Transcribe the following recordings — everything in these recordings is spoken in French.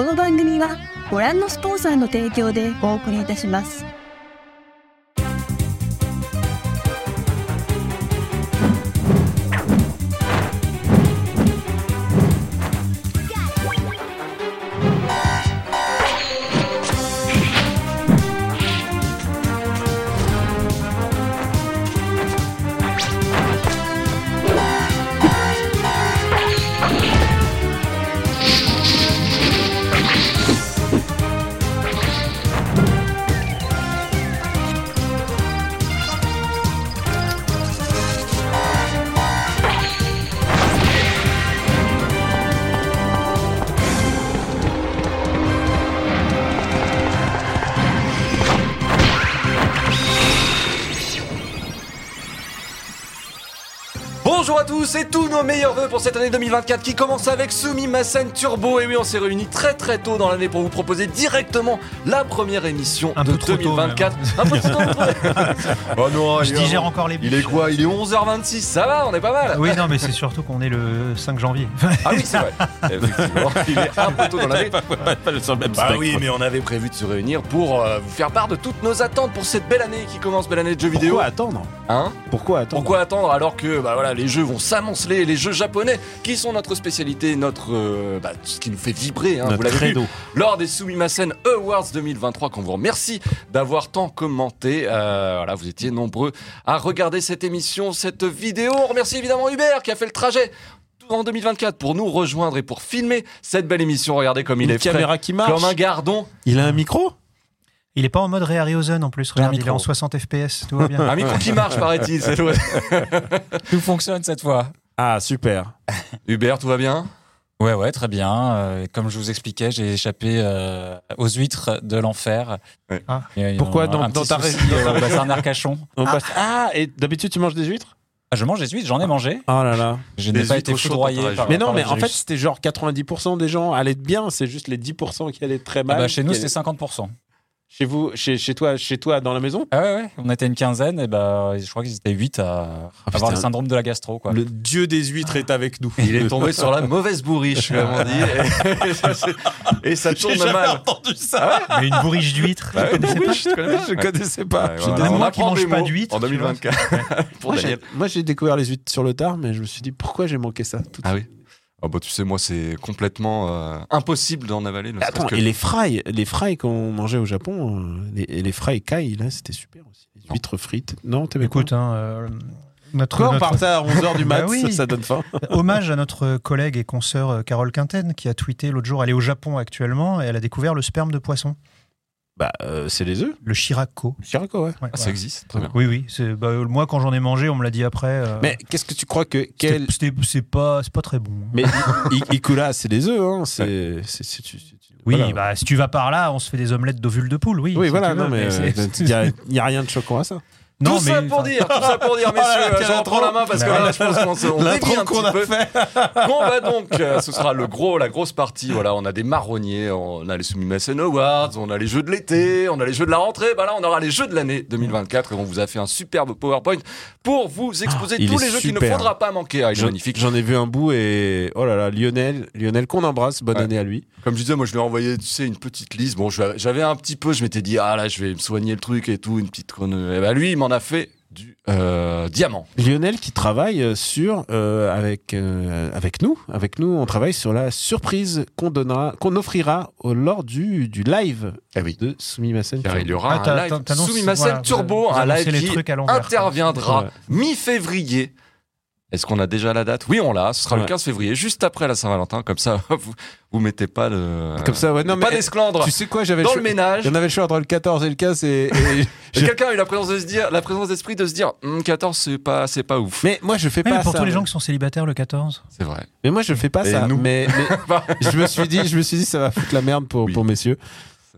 この番組はご覧のスポンサーの提供でお送りいたします。Et tous nos meilleurs voeux pour cette année 2024 qui commence avec Sumimasen Turbo. Et oui, on s'est réunis très très tôt dans l'année pour vous proposer directement la première émission Un de peu trop tôt, 2024. Un peu trop tôt. Oh non, Je digère encore les Il est quoi Il est 11h26, ça va, on est pas mal. Oui, non, mais c'est surtout qu'on est le 5 janvier. Ah oui, c'est vrai. Effectivement, il est un peu tôt dans l'année. Pas sur le même Bah spectre. oui, mais on avait prévu de se réunir pour euh, vous faire part de toutes nos attentes pour cette belle année qui commence, belle année de jeux vidéo. Pourquoi attendre? Hein? Pourquoi attendre? Pourquoi attendre alors que bah voilà, les jeux vont s'amonceler, les jeux japonais qui sont notre spécialité, notre euh, bah, ce qui nous fait vibrer, hein, vous l'avez vu, lors des Sumimasen Awards 2023 qu'on vous remercie d'avoir tant commenté. Euh, voilà, vous étiez nombreux à regarder cette émission, cette vidéo. On remercie évidemment Hubert qui a fait le trajet en 2024 pour nous rejoindre et pour filmer cette belle émission. Regardez comme il Une est frais, caméra qui marche. comme un gardon. Il a un micro? Il est pas en mode Ray Harryhausen en plus. Regarde, il est en 60 FPS. Tout va bien. Un micro qui marche, paraît-il. Tout fonctionne cette fois. Ah, super. Hubert, tout va bien? Ouais, ouais, très bien. Euh, comme je vous expliquais, j'ai échappé euh, aux huîtres de l'enfer. Ouais. Ah. Il y a eu Pourquoi un- dans- un dans ta région euh, au bassin d'Arcachon. On passe- Ah, et d'habitude, tu manges des huîtres? Ah, je mange des huîtres, j'en ai mangé. Oh là là. Je n'ai pas été foudroyé par Mais non, par mais en fait, c'était genre 90% des gens allaient bien, c'est juste les 10% qui allaient très Ah mal. bah, chez nous, c'était allaient- 50%. Chez vous, chez, chez toi, chez toi, dans la maison? Ah ouais, ouais, on était une quinzaine, et bah, je crois qu'ils étaient 8 à Ah, avoir putain. le syndrome de la gastro. Quoi. Le dieu des huîtres est avec nous. Il est tombé sur la mauvaise bourriche, comme on dit. Et, et ça J'ai tourne jamais mal. entendu ça. Mais une bourriche d'huîtres. Bah tu connaissais pas je connaissais, je connaissais pas. Voilà. On moi qui apprend mange des pas mots d'huîtres, En tu vois. 2024. Pour Moi, j'ai- Daniel. Moi, j'ai découvert les huîtres sur le tard, mais je me suis dit pourquoi j'ai manqué ça tout de Ah suite. oui Ah bah tu sais, moi c'est complètement euh, impossible d'en avaler. Attends, que- et les fries, les fries qu'on mangeait au Japon, euh, les, et les fries kai, là, c'était super aussi. Les huîtres frites. Non, t'aimais Écoute, hein, euh, notre, Quoi, on notre- partait à 11h du mat, Bah oui. ça, ça donne faim. hommage à notre collègue et consoeur euh, Carole Quinten qui a tweeté l'autre jour, elle est au Japon actuellement et elle a découvert le sperme de poisson, Bah, euh, c'est les œufs. le shirako. Chiraco, ouais. Ouais, Ah, ça existe, très bien. Oui, oui. bah, euh, moi, quand j'en ai mangé, on me l'a dit après. euh, Mais qu'est-ce que tu crois que. Quel... c'est pas, pas très bon. hein. Mais I- I- Ikura, c'est des œufs, hein. C'est. Oui, voilà. bah si tu vas par là, on se fait des omelettes d'ovules de poule, oui. Oui, voilà, non, veux, mais il n'y a rien de choquant à ça. Non, tout ça pour dire, tout ça pour dire, messieurs, Oh là, quelle je reprends intro. la main parce que là, je pense qu'on se- on dévie un petit peu. fait. Bon bah donc, euh, ce sera le gros, la grosse partie. Voilà, on a des marronniers, on a les Sumimasen Awards, on a les jeux de l'été, on a les jeux de la rentrée. Bah là, on aura les jeux de l'année 2024 et on vous a fait un superbe PowerPoint pour vous exposer il tous les jeux qu'il ne faudra pas manquer. Ah, il est J'en magnifique. j'en ai vu un bout et. Oh là là, Lionel, Lionel qu'on embrasse, bonne Ouais. année à lui. Comme je disais, moi je lui ai envoyé, tu sais, une petite liste. Bon, j'avais un petit peu, je m'étais dit, ah là, je vais me soigner le truc et tout, une petite. Et bah lui, il m'en a fait du euh, diamant. Lionel qui travaille euh, sur euh, avec euh, avec nous, avec nous, on travaille sur la surprise qu'on donnera, qu'on offrira au, lors du, du live Eh oui. de Sumimasen. Car il y aura Ah, un live voilà, Turbo, un live qui interviendra Ouais. mi-février. Est-ce qu'on a déjà la date? Oui, on l'a. Ce sera le Ouais. 15 février, juste après la Saint-Valentin. Comme ça, vous, vous mettez pas le. Comme ça, ouais, non, pas mais d'esclandre tu sais quoi, j'avais dans le ménage. J'en avais le choix entre le 14 et le 15 et, et- je- Quelqu'un a eu la présence de se dire, la présence d'esprit de se dire, Hum, 14, c'est pas, c'est pas ouf. Mais moi je fais Ouais, pas mais pour ça. tous les gens qui sont célibataires le 14. C'est vrai. Mais moi je fais pas Et ça. nous Mais, mais je me suis dit, je me suis dit ça va foutre la merde pour, Oui. pour messieurs.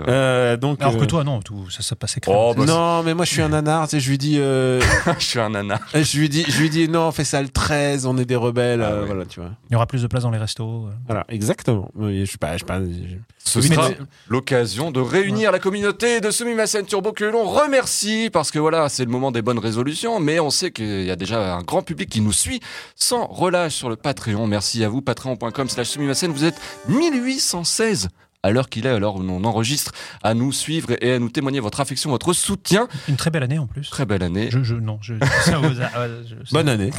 Euh, donc. Alors que euh, toi, non, tout, ça, ça passait crème. Oh, bah, non, mais moi je suis un nanar. Tu sais, je lui dis, euh, je suis un nana. je lui dis, je lui dis non, fais ça le 13, on est des rebelles. Ah euh, ouais. Voilà, tu vois. Il y aura plus de place dans les restos. euh. Voilà, exactement. Oui, Je suis pas, je suis pas. je- Ce Oui, mais sera c'est- l'occasion de réunir la communauté de Sumimasen Turbo que l'on remercie parce que voilà, c'est le moment des bonnes résolutions, mais on sait qu'il y a déjà un grand public qui nous suit sans relâche sur le Patreon. Merci à vous, patreon.com slash Sumimasen. Vous êtes 1816 à l'heure qu'il est, à l'heure où on enregistre, à nous suivre et à nous témoigner votre affection, votre soutien. Une très belle année en plus. Très belle année. Je, je- non, je, ça vous a- je- ça- Bonne année.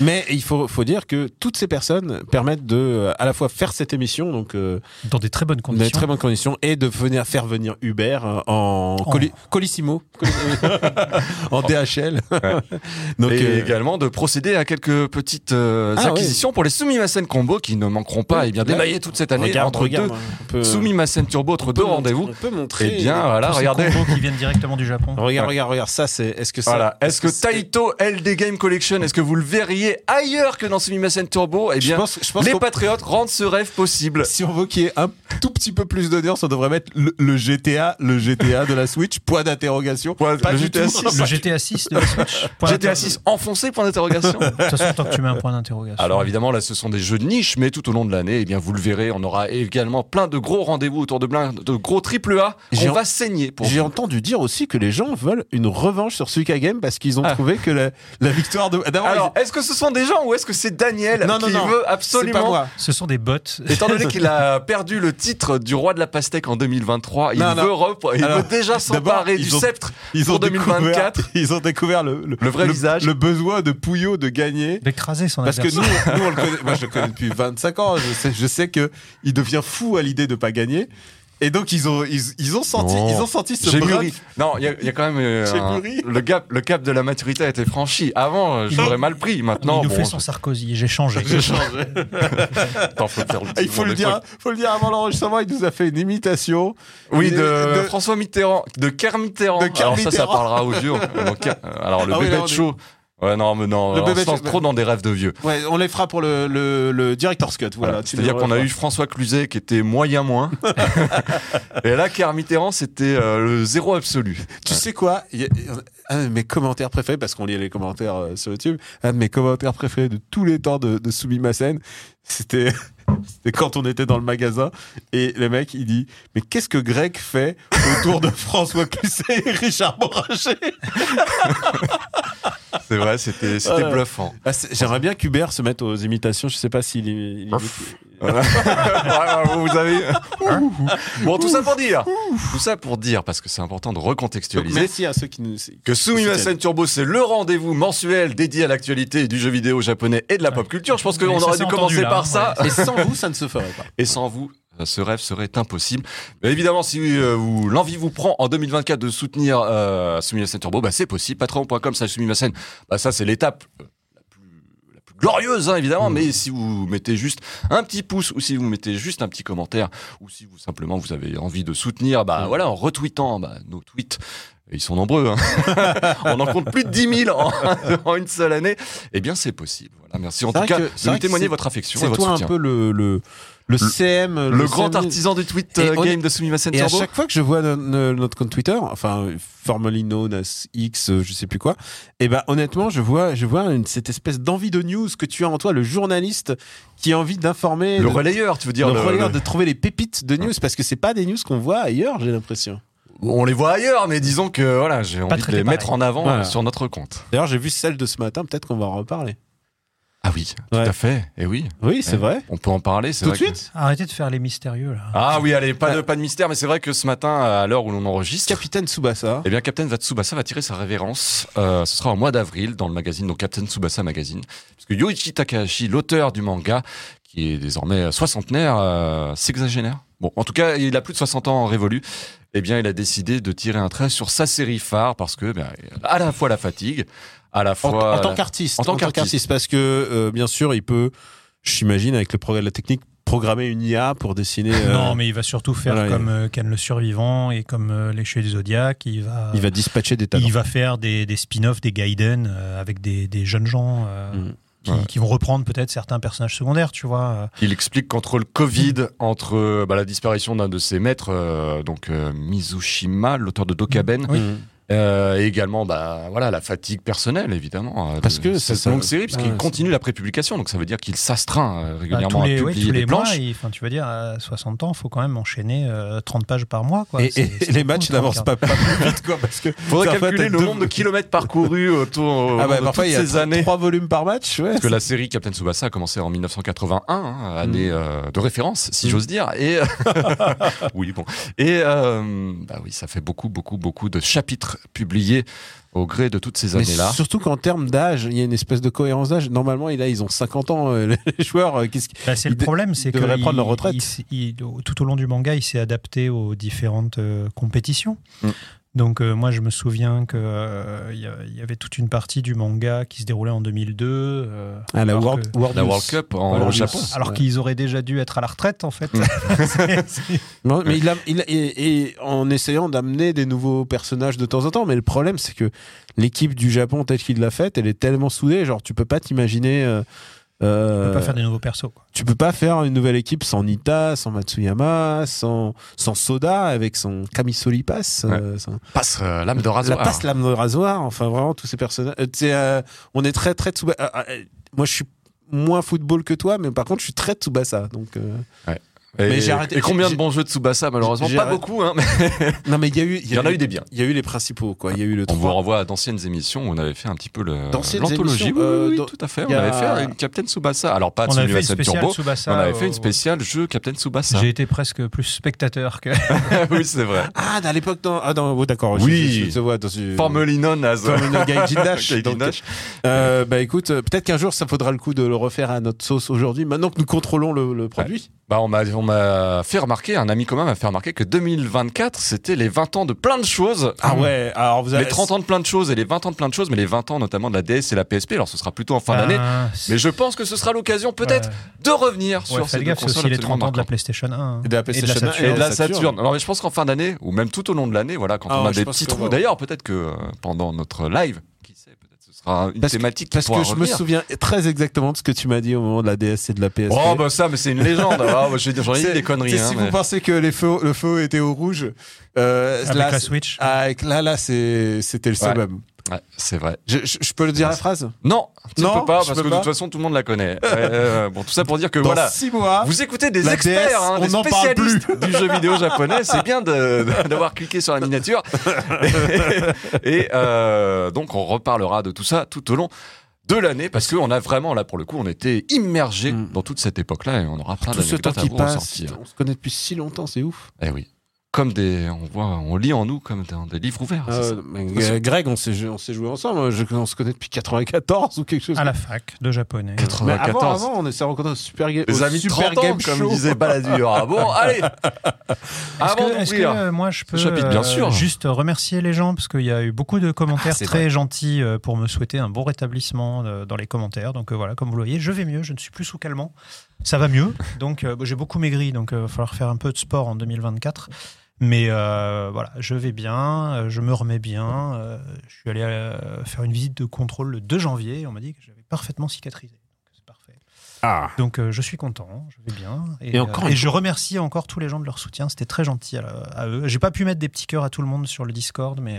Mais il faut, faut dire que toutes ces personnes permettent de euh, à la fois faire cette émission, donc euh, Dans des très bonnes dans des conditions. très bonnes conditions, et de venir faire venir Uber euh, en coli- colissimo, en DHL. donc et euh, également de procéder à quelques petites euh, Ah, acquisitions pour les Sumimasen Combo qui ne manqueront pas et bien Là, d'émailler toute cette année regarde, entre regarde, deux on peut- Sumimasen Turbo, entre deux rendez-vous. montrer- On peut montrer. Eh bien, voilà, regardez. qui viennent directement du Japon. Regarde, regarde, regarde. Ça, c'est. Est-ce que ça. Voilà. Est-ce que c'est- Taito LD Game Collection, est-ce que vous le verriez ailleurs que dans Sumimasen Turbo? Eh bien, pense, je pense les patriotes rendent ce rêve possible. si on veut qu'il y ait un tout petit peu plus d'audience, on devrait mettre le, GTA, le GTA de la Switch, point d'interrogation. Le du GTA tout. 6. Le GTA 6 de la Switch. Point GTA d'inter- 6 enfoncé, point d'interrogation. De toute façon, tant que tu mets un point d'interrogation. Alors évidemment, là, ce sont des jeux de niche, mais tout au long de l'année, eh bien, vous le verrez, on aura également plein de gros rendez-vous autour de plein de gros triple A. J'ai On va saigner pour J'ai entendu dire aussi que les gens veulent une revanche sur Suika Game parce qu'ils ont Ah. trouvé que la, la victoire de. Alors, est-ce que ce sont des gens ou est-ce que c'est Daniel Non, non, qui non. veut c'est pas absolument moi. Ce sont des bots. Étant donné qu'il a perdu le titre du roi de la pastèque en 2023, il Non, non. veut, rep- il Alors, veut déjà s'emparer du ont- sceptre Ils pour ont 2024. découvert, ils ont découvert le, Le vrai visage. le besoin de Pouillot de gagner. D'écraser son Parce que nous, nous, on le connaît, moi je le connais depuis 25 ans, je sais, je sais que il devient fou à l'idée de pas gagner. Et donc ils ont, ils, ils ont senti, Non. ils ont senti ce mûri. Non, il y, y a quand même euh, un- le gap, le cap de la maturité a été franchi. Avant, euh, je l'aurais mal pris. Maintenant, il nous bon, fait son Sarkozy. J'ai changé. J'ai changé. Attends, faut le faire le il faut le de dire, faut le dire avant l'enregistrement, il nous a fait une imitation. Oui, est- de, de- François Mitterrand, de Kerr Mitterrand. De Kerr Alors ça, ça parlera aux yeux. Alors le Ah oui, bébé là, de on est- show. Ouais, non, mais non, Le on bébé se lance trop dans des rêves de vieux. Ouais, on les fera pour le, le, le director's cut. Voilà. C'est-à-dire qu'on a eu François Cluzet qui était moyen moins. Et là, Kerr Mitterrand, c'était euh, le zéro absolu. Tu sais quoi? Il y a- Un de mes commentaires préférés, parce qu'on lit les commentaires euh, sur YouTube, un de mes commentaires préférés de tous les temps de, de c'était c'était quand on était dans le magasin et le mec il dit mais qu'est-ce que Greg fait autour de François Cluzet et Richard Moranger C'est vrai, c'était Voilà. bluffant. Ah, J'aimerais bien qu'Hubert se mette aux imitations. Je sais pas s'il il- il- Voilà. Vous avez. bon, tout ça pour dire. Tout ça pour dire, parce que c'est important de Donc, recontextualiser. merci à ceux qui nous. Que Sumimasen Turbo, c'est le rendez-vous mensuel dédié à l'actualité du jeu vidéo japonais et de la pop culture. Je pense qu'on aurait dû commencer là, par ça. Et sans vous, ça ne se ferait pas. Et sans vous, ce rêve serait impossible. Mais évidemment, si euh, vous- l'envie vous prend en 2024 de soutenir euh, Sumimasen Turbo, bah, c'est possible. Patreon.com, ça Sumimasen, bah, ça c'est l'étape euh, la plus, glorieuse, hein, évidemment. Mais si vous mettez juste un petit pouce ou si vous mettez juste un petit commentaire ou si vous simplement vous avez envie de soutenir, bah Mm. voilà, en retweetant bah, nos tweets. et Ils sont nombreux, hein. on en compte plus de 10 000 en, en une seule année. Eh bien, c'est possible. Voilà, merci en tout cas que- de nous témoigner votre affection et C'est votre toi un soutien. peu le, le, le CM. Le, grand CM. artisan du tweet Et euh, on game de Sumimasen Et à chaque fois que je vois no- no- notre compte Twitter, enfin formerly known as X, euh, je sais plus quoi, et ben honnêtement, je vois, je vois une- cette espèce d'envie de news que tu as en toi, le journaliste qui a envie d'informer, Le de- relayeur, tu veux dire le le- relayeur le- de trouver les pépites de news, parce que c'est pas des news qu'on voit ailleurs, j'ai l'impression. On les voit ailleurs, mais disons que voilà, j'ai envie de les pareil. mettre en avant Voilà. euh, sur notre compte. D'ailleurs, j'ai vu celle de ce matin, peut-être qu'on va en reparler. Ah oui, tout Ouais. à fait. Et oui, Oui, c'est Ouais. vrai. on peut en parler. c'est Tout de que- suite Arrêtez de faire les mystérieux là. Ah oui, allez, pas de, pas de mystère, mais c'est vrai que ce matin, à l'heure où l'on enregistre, Capitaine Tsubasa. eh bien, Captain Tsubasa va tirer sa révérence. Euh, ce sera au mois d'avril dans le magazine, donc Captain Tsubasa Magazine. Parce que Yoichi Takahashi, l'auteur du manga, qui est désormais soixantenaire, euh, sexagénaire. Bon, en tout cas, il a plus de 60 ans révolu. Eh bien, il a décidé de tirer un trait sur sa série phare parce que, ben, à la fois la fatigue, à la En, fois. en tant qu'artiste. en tant qu'artiste. parce que euh, bien sûr, il peut, j'imagine, avec le progrès de la technique, programmer une IA pour dessiner. euh, Non, mais il va surtout faire voilà, comme euh, Ken le Survivant et comme euh, Les Cheveux du Zodiac. Il va, Il va dispatcher des talents. il va faire des, des spin-offs, des Gaiden euh, avec des, des jeunes gens euh, Mhm. qui, Ouais. qui vont reprendre peut-être certains personnages secondaires, tu vois. Il explique qu'entre le Covid, entre bah, la disparition d'un de ses maîtres, euh, donc euh, Mizushima, l'auteur de Dokaben, Oui. Euh, et également, bah, voilà, la fatigue personnelle, évidemment. euh, Parce que cette c'est ça. longue série, parce Ouais, continue la prépublication, donc ça veut dire qu'il s'astreint euh, Bah, régulièrement tous les, à publier tous les des mois, planches. il- enfin, tu veux dire, à 60 ans, il faut quand même enchaîner euh, 30 pages par mois. Quoi. Et, et c'est les matchs 30 n'avancent pas, pas plus vite, quoi, parce que. Faudrait en fait, calculer le deux- nombre de kilomètres parcourus autour au Ah bah, de parfois, il toutes y a ces trois- années. trois volumes par match, ouais. Parce que la série Captain Tsubasa a commencé en 1981, hein, année euh, de référence, si Mm. j'ose dire. Et oui, bon. Et euh, bah oui, ça fait beaucoup, beaucoup, beaucoup de chapitres publiés au gré de toutes ces années-là. surtout qu'en termes d'âge, il y a une espèce de cohérence d'âge. Normalement, là, ils ont 50 ans, euh, les joueurs. euh, qu'est-ce Bah, c'est le problème, c'est ils que devraient prendre leur retraite. il s- il- tout au long du manga, il s'est adapté aux différentes euh, compétitions. Mm. Donc euh, moi, je me souviens que euh, il y, avait toute une partie du manga qui se déroulait en 2002. euh, Ah, la alors World, que- World La News. World Cup en, Voilà. Japon. alors Ouais. qu'ils auraient déjà dû être à la retraite, en fait. Mm. Non, mais il a, il a- et, et en essayant d'amener des nouveaux personnages de temps en temps. Mais le problème, c'est que l'équipe du Japon, telle qu'il l'a faite, elle est tellement soudée. Genre, tu peux pas t'imaginer. Euh, On euh, peut pas faire des nouveaux persos. quoi. tu peux pas faire une nouvelle équipe sans Nita, sans Matsuyama, sans, sans Soda, avec son Kamisoli Pass. euh, Passe euh, l'âme de rasoir. La passe lame de rasoir, enfin vraiment tous ces personnages. Euh, tu euh, on est très très Tsuba- euh, euh, moi je suis moins football que toi, mais par contre je suis très Tsubasa. Donc euh, Et, Mais j'ai arrêté- et combien de bons jeux de Tsubasa, malheureusement Pas arrêté- beaucoup, hein, mais non mais il y a eu il y en a eu des biens. Il y a eu les principaux quoi. Il y a eu le On vous 3. renvoie à d'anciennes émissions où on avait fait un petit peu le- D'anciennes l'anthologie. émissions, Oui, euh, oui, tout à fait. On a- avait fait une Captain Tsubasa. Alors pas On avait fait une Tsunuya spéciale Turbo, Tsubasa. on avait fait une spéciale jeu Captain Tsubasa. J'ai été presque plus spectateur que. oui, c'est vrai. Ah à l'époque dans ah dans oh, d'accord. Oui. Je, vois dans une Formerly known as. Euh, bah écoute, euh, peut-être qu'un jour ça faudra le coup de le refaire à notre sauce aujourd'hui. Maintenant que nous contrôlons le, produit. Bah, on m'a m'a fait remarquer, un ami commun m'a fait remarquer que 2024, c'était les 20 ans de plein de choses. Ah ouais. Alors vous avez Les 30 ans de plein de choses et les 20 ans de plein de choses, mais les 20 ans notamment de la DS et la PSP. Alors ce sera plutôt en fin d'année. Ah, c'est- Mais je pense que ce sera l'occasion peut-être Ouais. de revenir Ouais, sur ces deux gaffe, consoles les absolument 30 ans de la. PlayStation 1. hein. Et de la PlayStation Saturn. 1 Et de la Saturn. Alors, mais je pense qu'en fin d'année, ou même tout au long de l'année, voilà, quand Ah on a des petits trous. D'ailleurs, peut-être que euh, pendant notre live, qui sait, peut-être ce sera une Parce que- thématique qui Parce pourra que je me souviens très exactement de ce que tu m'as dit au moment de la DS et de la PSP. Oh bah ça, mais c'est une légende. Ah, bah, j'ai- J'en ai dit des conneries. hein, si mais- vous pensez que les feux, le feu était au rouge, euh, Avec là, la Switch. ah, avec- là, là, c'est- c'était le Ouais. summum. Ouais, c'est vrai. Je, je- je peux le dire la phrase? Non, tu ne peux pas, parce peux que de toute façon, tout le monde la connaît. Euh, bon, tout ça pour dire que Dans voilà. six mois. Vous écoutez des experts, DS, hein, on des spécialistes du jeu vidéo japonais. C'est bien d'avoir cliqué sur la miniature. et euh, donc, on reparlera de tout ça tout au long de l'année parce qu'on a vraiment, là, pour le coup, on était immergé Mm. dans toute cette époque-là et on aura plein d'anecdotes à qui vous passe, ressortir. on se connaît depuis si longtemps, c'est ouf. Eh oui. Comme des, on voit, on lit en nous comme dans des livres ouverts. ça. Euh, euh, Greg, on s'est joué ensemble. Je- on se connaît depuis 94 ou quelque chose. À la fac de japonais. Mais avant, 94. avant, on s'est rencontrés au Super Game, Les au amis de Super 30 ans, Game comme Show. disait Balladur. Ah bon, allez Est-ce Avant que, que, euh, moi je peux chapitre, bien sûr. juste remercier les gens parce qu'il y a eu beaucoup de commentaires Ah, très vrai. gentils pour me souhaiter un bon rétablissement dans les commentaires. Donc voilà, comme vous le voyez, je vais mieux, je ne suis plus sous calmant. Ça va mieux. Donc euh, j'ai beaucoup maigri, donc il va falloir faire un peu de sport en 2024. Mais euh, voilà, je vais bien, euh, je me remets bien. euh, je suis allé euh, faire une visite de contrôle le 2 janvier et on m'a dit que j'avais parfaitement cicatrisé. Donc, C'est parfait. Ah. Donc je suis content, je vais bien. Et, Et encore et je remercie encore tous les gens de leur soutien. C'était très gentil à, à eux. J'ai pas pu mettre des petits cœurs à tout le monde sur le Discord, mais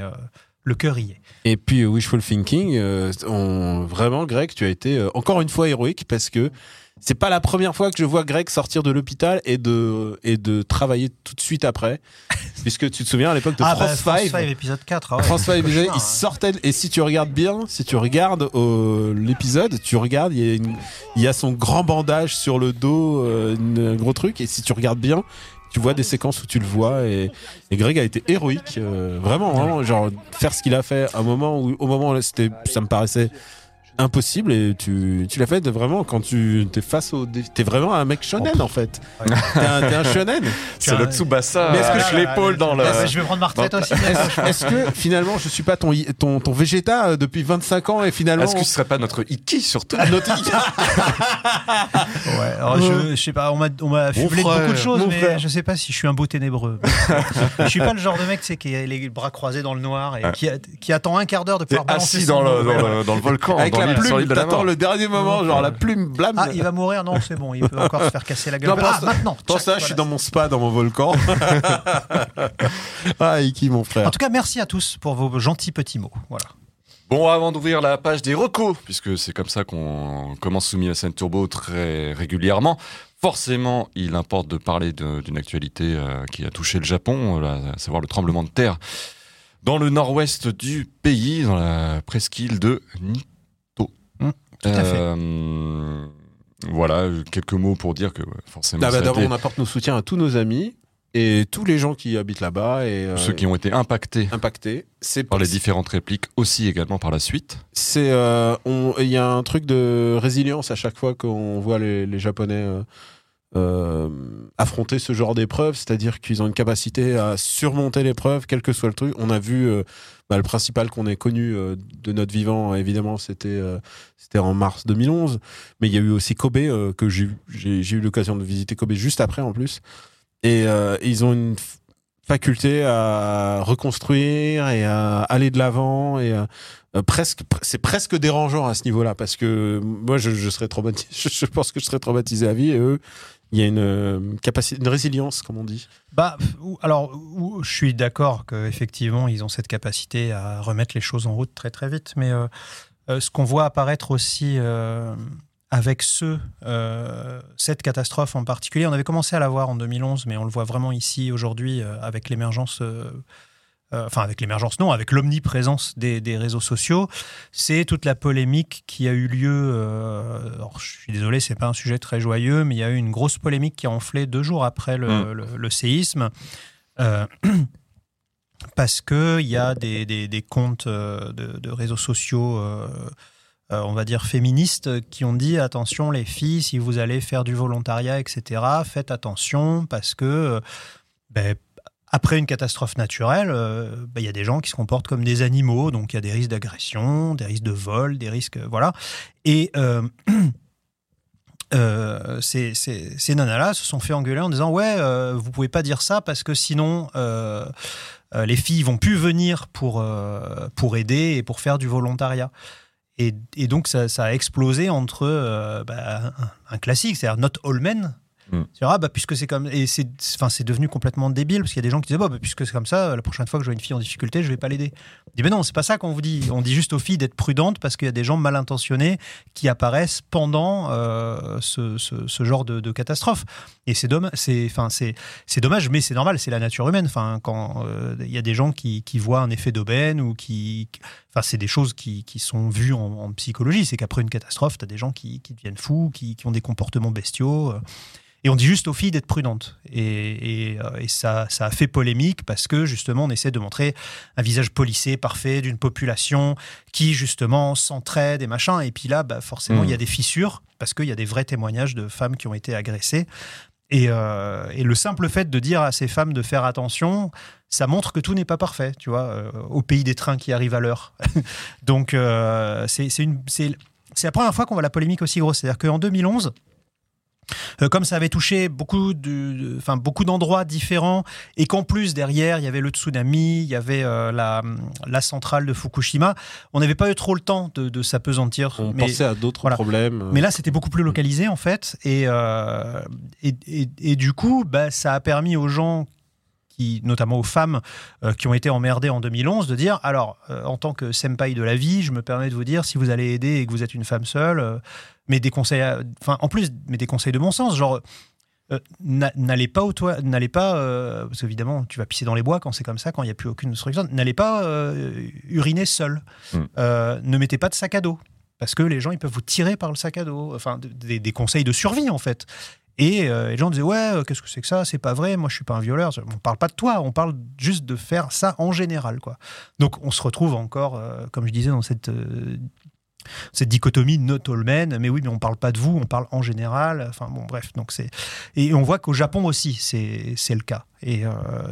le cœur y est. Et puis Wishful Thinking, on- vraiment Greg, tu as été encore une fois héroïque parce que c'est pas la première fois que je vois Greg sortir de l'hôpital et de et de travailler tout de suite après, puisque tu te souviens à l'époque de bah, France 5. épisode 4. ah ouais, France 5 cauchemar, il hein. sortait et si tu regardes bien, si tu regardes euh, l'épisode, tu regardes, il y, a une- il y a son grand bandage sur le dos, euh, une- un gros truc, et si tu regardes bien, tu vois des séquences où tu le vois et, et Greg a été héroïque, euh, vraiment, vraiment, genre faire ce qu'il a fait à un moment où, au moment où c'était, ça me paraissait impossible et tu, tu l'as fait de vraiment quand tu t'es face au. T'es vraiment un mec shonen en fait. T'es un, un shonen. C'est le Tsubasa Mais est-ce que je- l'épaule dans le. Ah, bah, je vais prendre ma retraite aussi. Est-ce que finalement je suis pas ton, ton, ton Vegeta euh, depuis 25 ans et finalement. Est-ce que ce serait pas notre Iki surtout? À notre- Ouais, alors je, je sais pas, on m'a on m'a de beaucoup de choses, mais frère. je sais pas si je suis un beau ténébreux. je suis pas le genre de mec sais, qui a les bras croisés dans le noir et qui, a- qui attend un quart d'heure de pouvoir balancer assis son dans le, dans, le, dans le volcan, Avec dans la la plume, t'attends le dernier moment, genre la plume blâme. Ah, il va mourir Non, c'est bon, il peut encore se faire casser la gueule. Non, ah, maintenant tchac, ça, je voilà. suis dans mon spa, dans mon volcan. ah, Iki, mon frère. En tout cas, merci à tous pour vos gentils petits mots. Voilà. Bon, avant d'ouvrir la page des recos, puisque c'est comme ça qu'on commence soumis à scène turbo très régulièrement, forcément, il importe de parler d'une actualité euh, qui a touché le Japon, là, à savoir le tremblement de terre dans le nord-ouest du pays, dans la presqu'île de Nito. Tout à fait. Euh, Voilà, quelques mots pour dire que forcément, Ah bah, D'abord, été- on apporte nos soutiens à tous nos amis et tous les gens qui habitent là-bas et euh, ceux qui ont été impactés impactés. C'est par les différentes répliques, aussi également par la suite. C'est, euh, on- il y a un truc de résilience à chaque fois qu'on voit les, les Japonais euh, euh, affronter ce genre d'épreuve, c'est-à-dire qu'ils ont une capacité à surmonter l'épreuve, quel que soit le truc. On a vu euh, bah, le principal qu'on ait connu euh, de notre vivant, évidemment, c'était euh, c'était en mars 2011, mais il y a eu aussi Kobe euh, que j'ai eu l'occasion de visiter Kobe juste après en plus, et euh, ils ont une faculté à reconstruire et à aller de l'avant et euh, presque c'est presque dérangeant à ce niveau-là parce que moi je, je serais traumatisé je, je pense que je serais traumatisé à vie et eux il y a une euh, capacité une résilience comme on dit Bah, alors, je suis d'accord qu'effectivement, ils ont cette capacité à remettre les choses en route très très vite, mais euh, euh, ce qu'on voit apparaître aussi avec euh, cette catastrophe en particulier, on avait commencé à la voir en 2011, mais on le voit vraiment ici aujourd'hui avec l'émergence. Euh, Enfin, avec l'émergence, non, avec l'omniprésence des, des réseaux sociaux, c'est toute la polémique qui a eu lieu. euh, alors, je suis désolé, c'est pas un sujet très joyeux, mais il y a eu une grosse polémique qui a enflé deux jours après le, Mm. le- le séisme. Euh, parce qu'il y a des, des- des comptes de, de réseaux sociaux, euh, on va dire féministes, qui ont dit attention les filles, si vous allez faire du volontariat, etc., faites attention parce que ben, après une catastrophe naturelle, euh, ben, il y a des gens qui se comportent comme des animaux, donc il y a des risques d'agression, des risques de vol, des risques... Voilà. Et... euh, euh, ces, ces, ces nanas-là se sont fait engueuler en disant ouais euh, vous pouvez pas dire ça parce que sinon euh, euh, les filles vont plus venir pour euh, pour aider et pour faire du volontariat et, donc ça, a explosé entre euh, bah, un classique c'est-à-dire not all men Mm. C'est-à-dire, ah, bah, puisque c'est comme et c'est enfin c'est devenu complètement débile parce qu'il y a des gens qui disaient bah, bah, puisque c'est comme ça la prochaine fois que je vois une fille en difficulté je vais pas l'aider on dit mais non c'est pas ça qu'on vous dit on dit juste aux filles d'être prudentes parce qu'il y a des gens mal intentionnés qui apparaissent pendant euh, ce, ce- genre de, catastrophe. Et c'est dommage, c'est, enfin, c'est, c'est dommage, mais c'est normal, c'est la nature humaine. Enfin, quand euh, il y a des gens qui, voient un effet d'aubaine ou qui, enfin, c'est des choses qui, qui sont vues en, psychologie. C'est qu'après une catastrophe, tu as des gens qui, deviennent fous, qui, qui ont des comportements bestiaux. euh, et on dit juste aux filles d'être prudentes. Et, et, euh, et ça, ça a fait polémique parce que justement, on essaie de montrer un visage policé, parfait, d'une population qui justement s'entraide et machin. Et puis là, bah, forcément, il y a des fissures parce qu'il y a des vrais témoignages de femmes qui ont été agressées. Et, euh, et le simple fait de dire à ces femmes de faire attention, ça montre que tout n'est pas parfait, tu vois, euh, au pays des trains qui arrivent à l'heure. Donc, euh, c'est la première fois qu'on voit la polémique aussi grosse. C'est-à-dire qu'en 2011, euh, comme ça avait touché beaucoup de, enfin beaucoup d'endroits différents et qu'en plus derrière il y avait le tsunami, il y avait euh, la, la centrale de Fukushima, on n'avait pas eu trop le temps de, de s'apesantir. on Mais- pensait à d'autres voilà. problèmes mais là, c'était beaucoup plus localisé, en fait. Et, euh, et, et- et du coup, bah, ça a permis aux gens, qui, notamment aux femmes euh, qui ont été emmerdées en 2011, de dire alors, euh, en tant que senpai de la vie, je me permets de vous dire, si vous allez aider et que vous êtes une femme seule, euh, mais des conseils, enfin, en plus, mais des conseils de bon sens, genre. n'a- n'allez pas au toit, n'allez pas, parce qu'évidemment tu vas pisser dans les bois quand c'est comme ça, quand il n'y a plus aucune instruction, n'allez pas uriner seul, Mm. Ne mettez pas de sac à dos, parce que les gens ils peuvent vous tirer par le sac à dos, enfin des conseils de survie en fait. Et euh, les gens disaient ouais euh, qu'est-ce que c'est que ça? C'est pas vrai moi je suis pas un violeur. On parle pas de toi on parle juste de faire ça en général quoi. Donc on se retrouve encore euh, comme je disais dans cette cette dichotomie not all men mais oui mais on parle pas de vous on parle en général. Enfin bon bref donc c'est et on voit qu'au Japon aussi c'est le cas. Et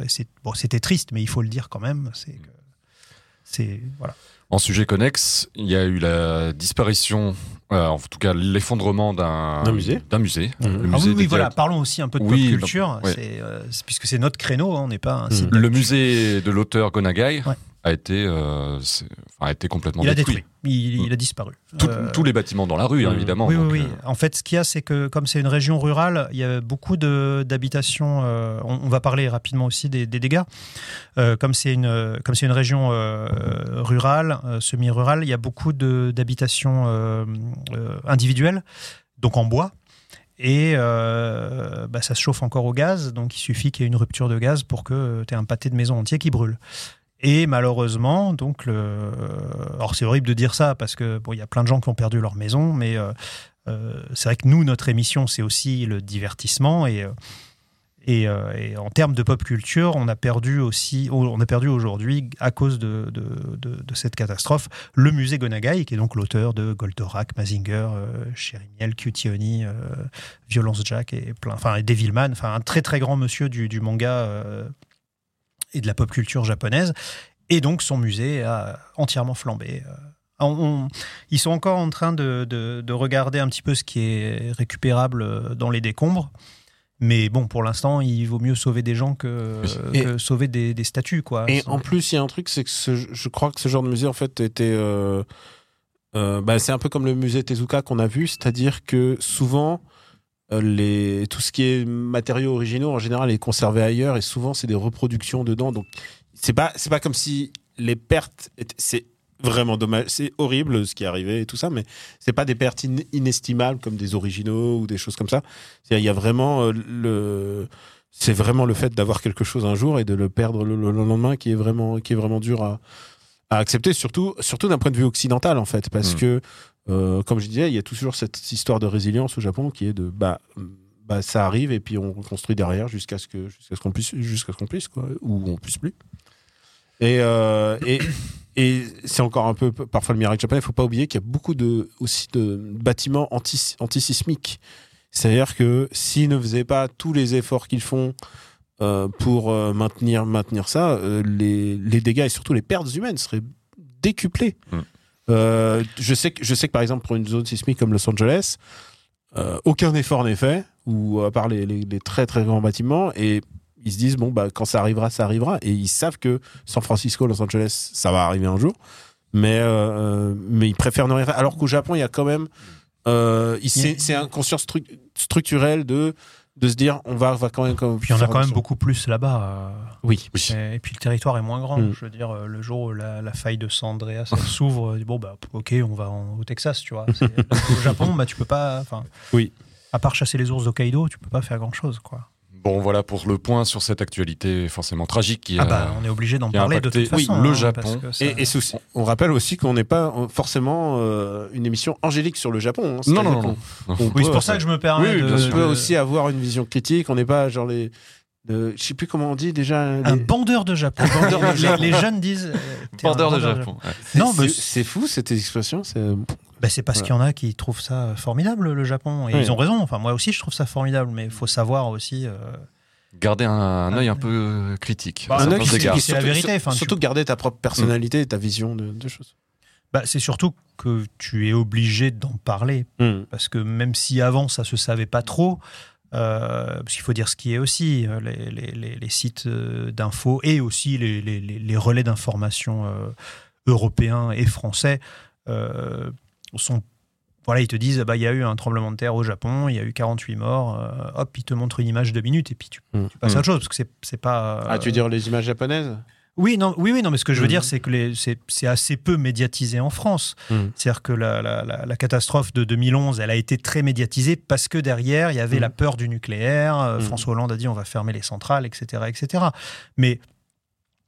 c'est bon c'était triste mais il faut le dire quand même c'est voilà. En sujet connexe, il y a eu la disparition, euh, en tout cas l'effondrement d'un D'un musée. D'un musée. Le Ah oui, oui, voilà, parlons aussi un peu de Oui, pop culture, ouais. euh, puisque c'est notre créneau, hein, on n'est pas un Mm. site Le musée de l'auteur Gonagai Ouais. a été, euh, a été complètement Il a détruit. il, il a disparu. Tout- Euh, Tous les bâtiments dans la rue, hein, évidemment. Oui, donc, oui, oui. euh, En fait, ce qu'il y a, c'est que comme c'est une région rurale, il y a beaucoup de- d'habitations. euh, on, on va parler rapidement aussi des, des dégâts. Euh, comme c'est une, comme c'est une région euh, rurale, euh, semi-rurale, il y a beaucoup de- d'habitations euh, euh, individuelles, donc en bois. Et euh, bah, ça se chauffe encore au gaz, donc il suffit qu'il y ait une rupture de gaz pour que tu aies un pâté de maison entier qui brûle. Et malheureusement, donc alors c'est horrible de dire ça parce que bon, il y a plein de gens qui ont perdu leur maison, mais euh, euh, c'est vrai que nous, notre émission, c'est aussi le divertissement et euh, et, euh, et en termes de pop culture, on a perdu aussi, on a perdu aujourd'hui à cause de, cette catastrophe le musée Gonagai, qui est donc l'auteur de Goldorak, Mazinger, euh, Miel, Cutioni, euh, Violence Jack et plein, enfin Devilman, enfin un très très grand monsieur du, manga euh, et de la pop culture japonaise. Et donc son musée a entièrement flambé. Ils sont encore en train de, de- de regarder un petit peu ce qui est récupérable dans les décombres. Mais bon, pour l'instant, il vaut mieux sauver des gens que, Et- que sauver des, des statues. Quoi. Et en plus, il y a un truc, c'est que ce- je crois que ce genre de musée, en fait, était. euh, euh, bah, c'est un peu comme le musée Tezuka qu'on a vu, c'est-à-dire que souvent, euh, les, tout ce qui est matériaux originaux, en général, est conservé ailleurs et souvent, c'est des reproductions dedans. Donc, c'est pas, c'est pas comme si les pertes. C'est vraiment dommage. C'est horrible ce qui est arrivé et tout ça, mais c'est pas des pertes in- inestimables comme des originaux ou des choses comme ça. Il y a vraiment euh, le c'est vraiment le fait d'avoir quelque chose un jour et de le perdre le, le lendemain qui est vraiment qui est vraiment dur à, à accepter surtout surtout d'un point de vue occidental en fait parce Mm. que euh, comme je disais il y a toujours cette histoire de résilience au Japon qui est de bah bah ça arrive et puis on reconstruit derrière jusqu'à ce que jusqu'à ce qu'on puisse jusqu'à ce qu'on puisse quoi ou on puisse plus et euh, et et c'est encore un peu parfois le miracle japonais. Il faut pas oublier qu'il y a beaucoup de aussi de bâtiments anti antisismiques. C'est-à-dire que s'ils ne faisaient pas tous les efforts qu'ils font euh, pour euh, maintenir maintenir ça, euh, les, les dégâts et surtout les pertes humaines seraient décuplés. Mm. Je sais que je sais que par exemple pour une zone sismique comme Los Angeles, aucun effort n'est fait ou à part les, les- les très très grands bâtiments et ils se disent bon bah quand ça arrivera ça arrivera et ils savent que San Francisco Los Angeles ça va arriver un jour mais euh, mais ils préfèrent ne rien faire alors qu'au Japon il y a quand même euh, c'est un conscience stru- structurelle de de se dire on va, on va quand même quand Puis il y en a quand même beaucoup plus là-bas. euh, oui oui. Et, et puis le territoire est moins grand. Mm. Je veux dire, euh, le jour où la, la faille de San Andreas s'ouvre, euh, bon bah ok, on va en- au Texas, tu vois. Au Japon, bah tu peux pas. Enfin, Oui. À part chasser les ours d'Hokkaido, tu peux pas faire grand chose, quoi. Bon, voilà pour le point sur cette actualité forcément tragique qui Ah bah on est obligé d'en parler de toute façon. oui, le hein, Japon. ça- et, et souci- on rappelle aussi qu'on n'est pas euh, forcément euh, une émission angélique sur le Japon hein. Non, non, non, Oui, c'est pour ça que je me permets Oui, de. on peut de- aussi avoir une vision critique on n'est pas genre les de, je sais plus comment on dit déjà Un bandeur de Japon. bandeur de Les- Japon. les, jeunes disent. euh, Border de bandeur Japon. ouais. Non, c'est- mais c'est fou cette expression c'est Bah, c'est parce Voilà. qu'il y en a qui trouvent ça formidable, le Japon. Et Oui. ils ont raison. Enfin, moi aussi, je trouve ça formidable. Mais il faut savoir aussi. euh, Garder un, un œil un peu euh, critique. Bah, un œil critique, c'est la vérité, enfin, tu- surtout garder ta propre personnalité et ta vision de, de choses bah, c'est surtout que tu es obligé d'en parler. Parce que même si avant, ça se savait pas trop. Euh, parce qu'il faut dire ce qui est aussi, euh, les, les- les- les sites euh, d'infos et aussi les, les- les- les relais d'information euh, européens et français euh, sont. Voilà, ils te disent, bah, il y a eu un tremblement de terre au Japon, il y a eu 48 morts, euh, hop, ils te montrent une image de minutes et puis tu, Mm. tu passes à autre chose, parce que c'est- c'est pas... ah tu veux dire les images japonaises? Oui, non, oui, oui, non, mais ce que je veux Mm. dire, c'est que c'est assez peu médiatisé en France. Mm. C'est-à-dire que la, la- la- la catastrophe de 2011, elle a été très médiatisée parce que derrière, il y avait Mm. la peur du nucléaire. euh, Mm. François Hollande a dit on va fermer les centrales, etc. etc. Mais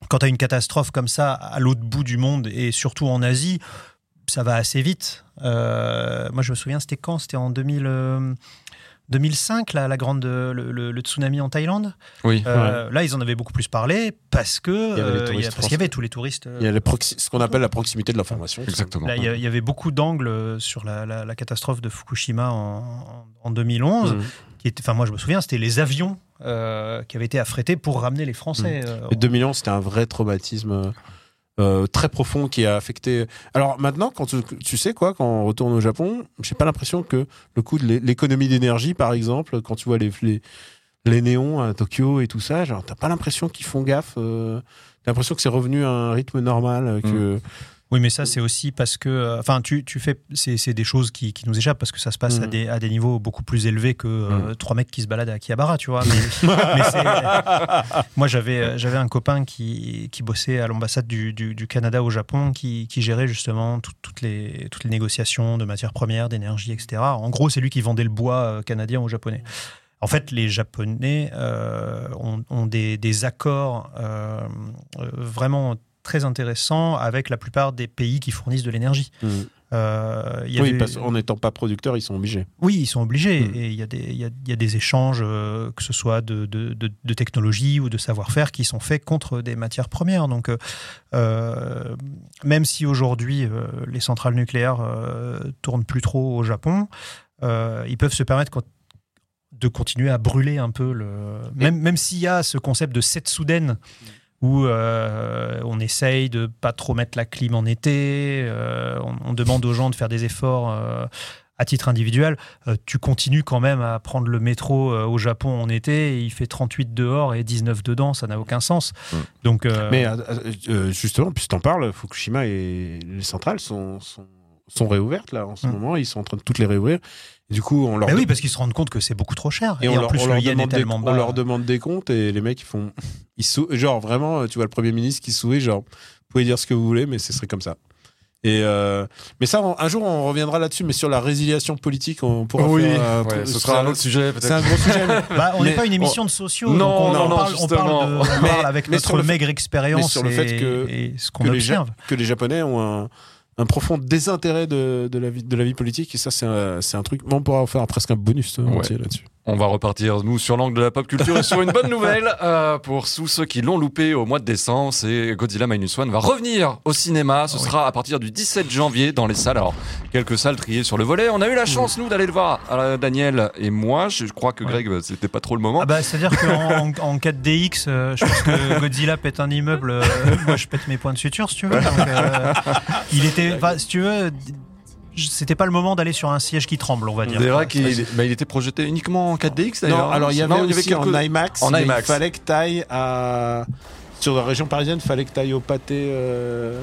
quand tu as une catastrophe comme ça à l'autre bout du monde et surtout en Asie, ça va assez vite. Euh, moi, je me souviens, c'était quand? C'était en 2000, euh, 2005, la, la grande, le, le- le tsunami en Thaïlande. Oui. Euh, Là, ils en avaient beaucoup plus parlé parce que Il y avait les euh, il y a- touristes parce qu'il y avait tous les touristes. euh, il y a les ce qu'on appelle la proximité de l'information Exactement. Là, il y, a- il y avait beaucoup d'angles sur la, la- la catastrophe de Fukushima en, en 2011. Mm. Qui était, enfin, moi, je me souviens, c'était les avions euh, qui avaient été affrétés pour ramener les Français. euh, Et 2011, c'était un vrai traumatisme. Euh, très profond qui a affecté. Alors maintenant, quand tu, tu sais quoi, quand on retourne au Japon, j'ai pas l'impression que le coût de l'é- l'économie d'énergie, par exemple, quand tu vois les, les les néons à Tokyo et tout ça, genre t'as pas l'impression qu'ils font gaffe. euh, t'as l'impression que c'est revenu à un rythme normal. euh, Que Oui, mais ça, c'est aussi parce que. euh, Enfin, tu, tu fais. C'est des choses qui, qui nous échappent parce que ça se passe à, Mhm. des, à des niveaux beaucoup plus élevés que euh, Mhm. trois mecs qui se baladent à Akihabara, tu vois. Mais, mais c'est- Moi, j'avais euh, j'avais un copain qui, qui bossait à l'ambassade du, du, du Canada au Japon qui, qui gérait justement tout- toutes, les, toutes les négociations de matières premières, d'énergie, etc. En gros, c'est lui qui vendait le bois canadien aux Japonais. En fait, les Japonais euh, ont, ont des, des accords euh, vraiment très intéressants avec la plupart des pays qui fournissent de l'énergie. Mm. Euh, oui, parce qu'en n'étant pas producteur, ils sont obligés. oui, ils sont obligés. Mm. Et il y, a des- il y, a, il y a des échanges, euh, que ce soit de, de, de, de technologie ou de savoir-faire, qui sont faits contre des matières premières. Donc, euh, même si aujourd'hui les centrales nucléaires tournent plus trop au Japon, ils peuvent se permettre de continuer à brûler un peu le. Même, même s'il y a ce concept de Setsuden où euh, on essaye de pas trop mettre la clim en été, euh, on, on demande aux gens de faire des efforts euh, à titre individuel, tu continues quand même à prendre le métro au Japon en été, et il fait 38 dehors et 19 dedans, ça n'a aucun sens. Mm. Donc, Mais justement, puisque t'en parles, Fukushima et les centrales sont, sont, sont réouvertes là en ce Mm. moment. Ils sont en train de toutes les réouvrir. Et du coup, on leur de- oui, parce qu'ils se rendent compte que c'est beaucoup trop cher. et Et, on en leur, plus, on le leur yen est demande des, tellement on bas. leur demande des comptes et les mecs ils font ils sou- genre vraiment tu vois le premier ministre qui sourit genre vous pouvez dire ce que vous voulez mais ce serait comme ça. Et euh, mais ça on- un jour on reviendra là-dessus mais sur la résiliation politique on pourra Oui, faire ouais, truc- ce sera un autre sujet C'est un gros sujet. mais- Bah, on n'est Mais- pas une émission de sociaux, Non, donc on, non, on non, parle, on parle, de- on justement. parle Mais- avec mais notre fait- maigre expérience mais sur le et, fait que- et ce qu'on que les observe. que les Japonais ont un, un profond désintérêt de, de la vie, de la vie politique et ça c'est un, c'est un truc on pourra en faire presque un bonus euh, Ouais. entier là-dessus. On va repartir, nous, sur l'angle de la pop culture et sur une bonne nouvelle euh, pour tous ceux qui l'ont loupé au mois de décembre. C'est Godzilla Minus One va revenir au cinéma. Ce Ah oui. sera à partir du 17 janvier dans les salles. Alors, quelques salles triées sur le volet. On a eu la chance, nous, d'aller le voir, euh, Daniel et moi. Je crois que. Greg, euh, c'était pas trop le moment. Ah bah, C'est-à-dire qu'en en, en 4DX, euh, je pense que Godzilla pète un immeuble, moi je pète mes points de suture si tu veux. Donc, il était, si tu veux, c'était pas le moment d'aller sur un siège qui tremble, on va dire. C'est vrai qu'il bah, il était projeté uniquement en 4DX d'ailleurs. Non, alors il y avait Non, aussi en quelques- IMAX. en mais IMAX. Il fallait que t'ailles à sur la région parisienne, il fallait que t'ailles au pâté. euh,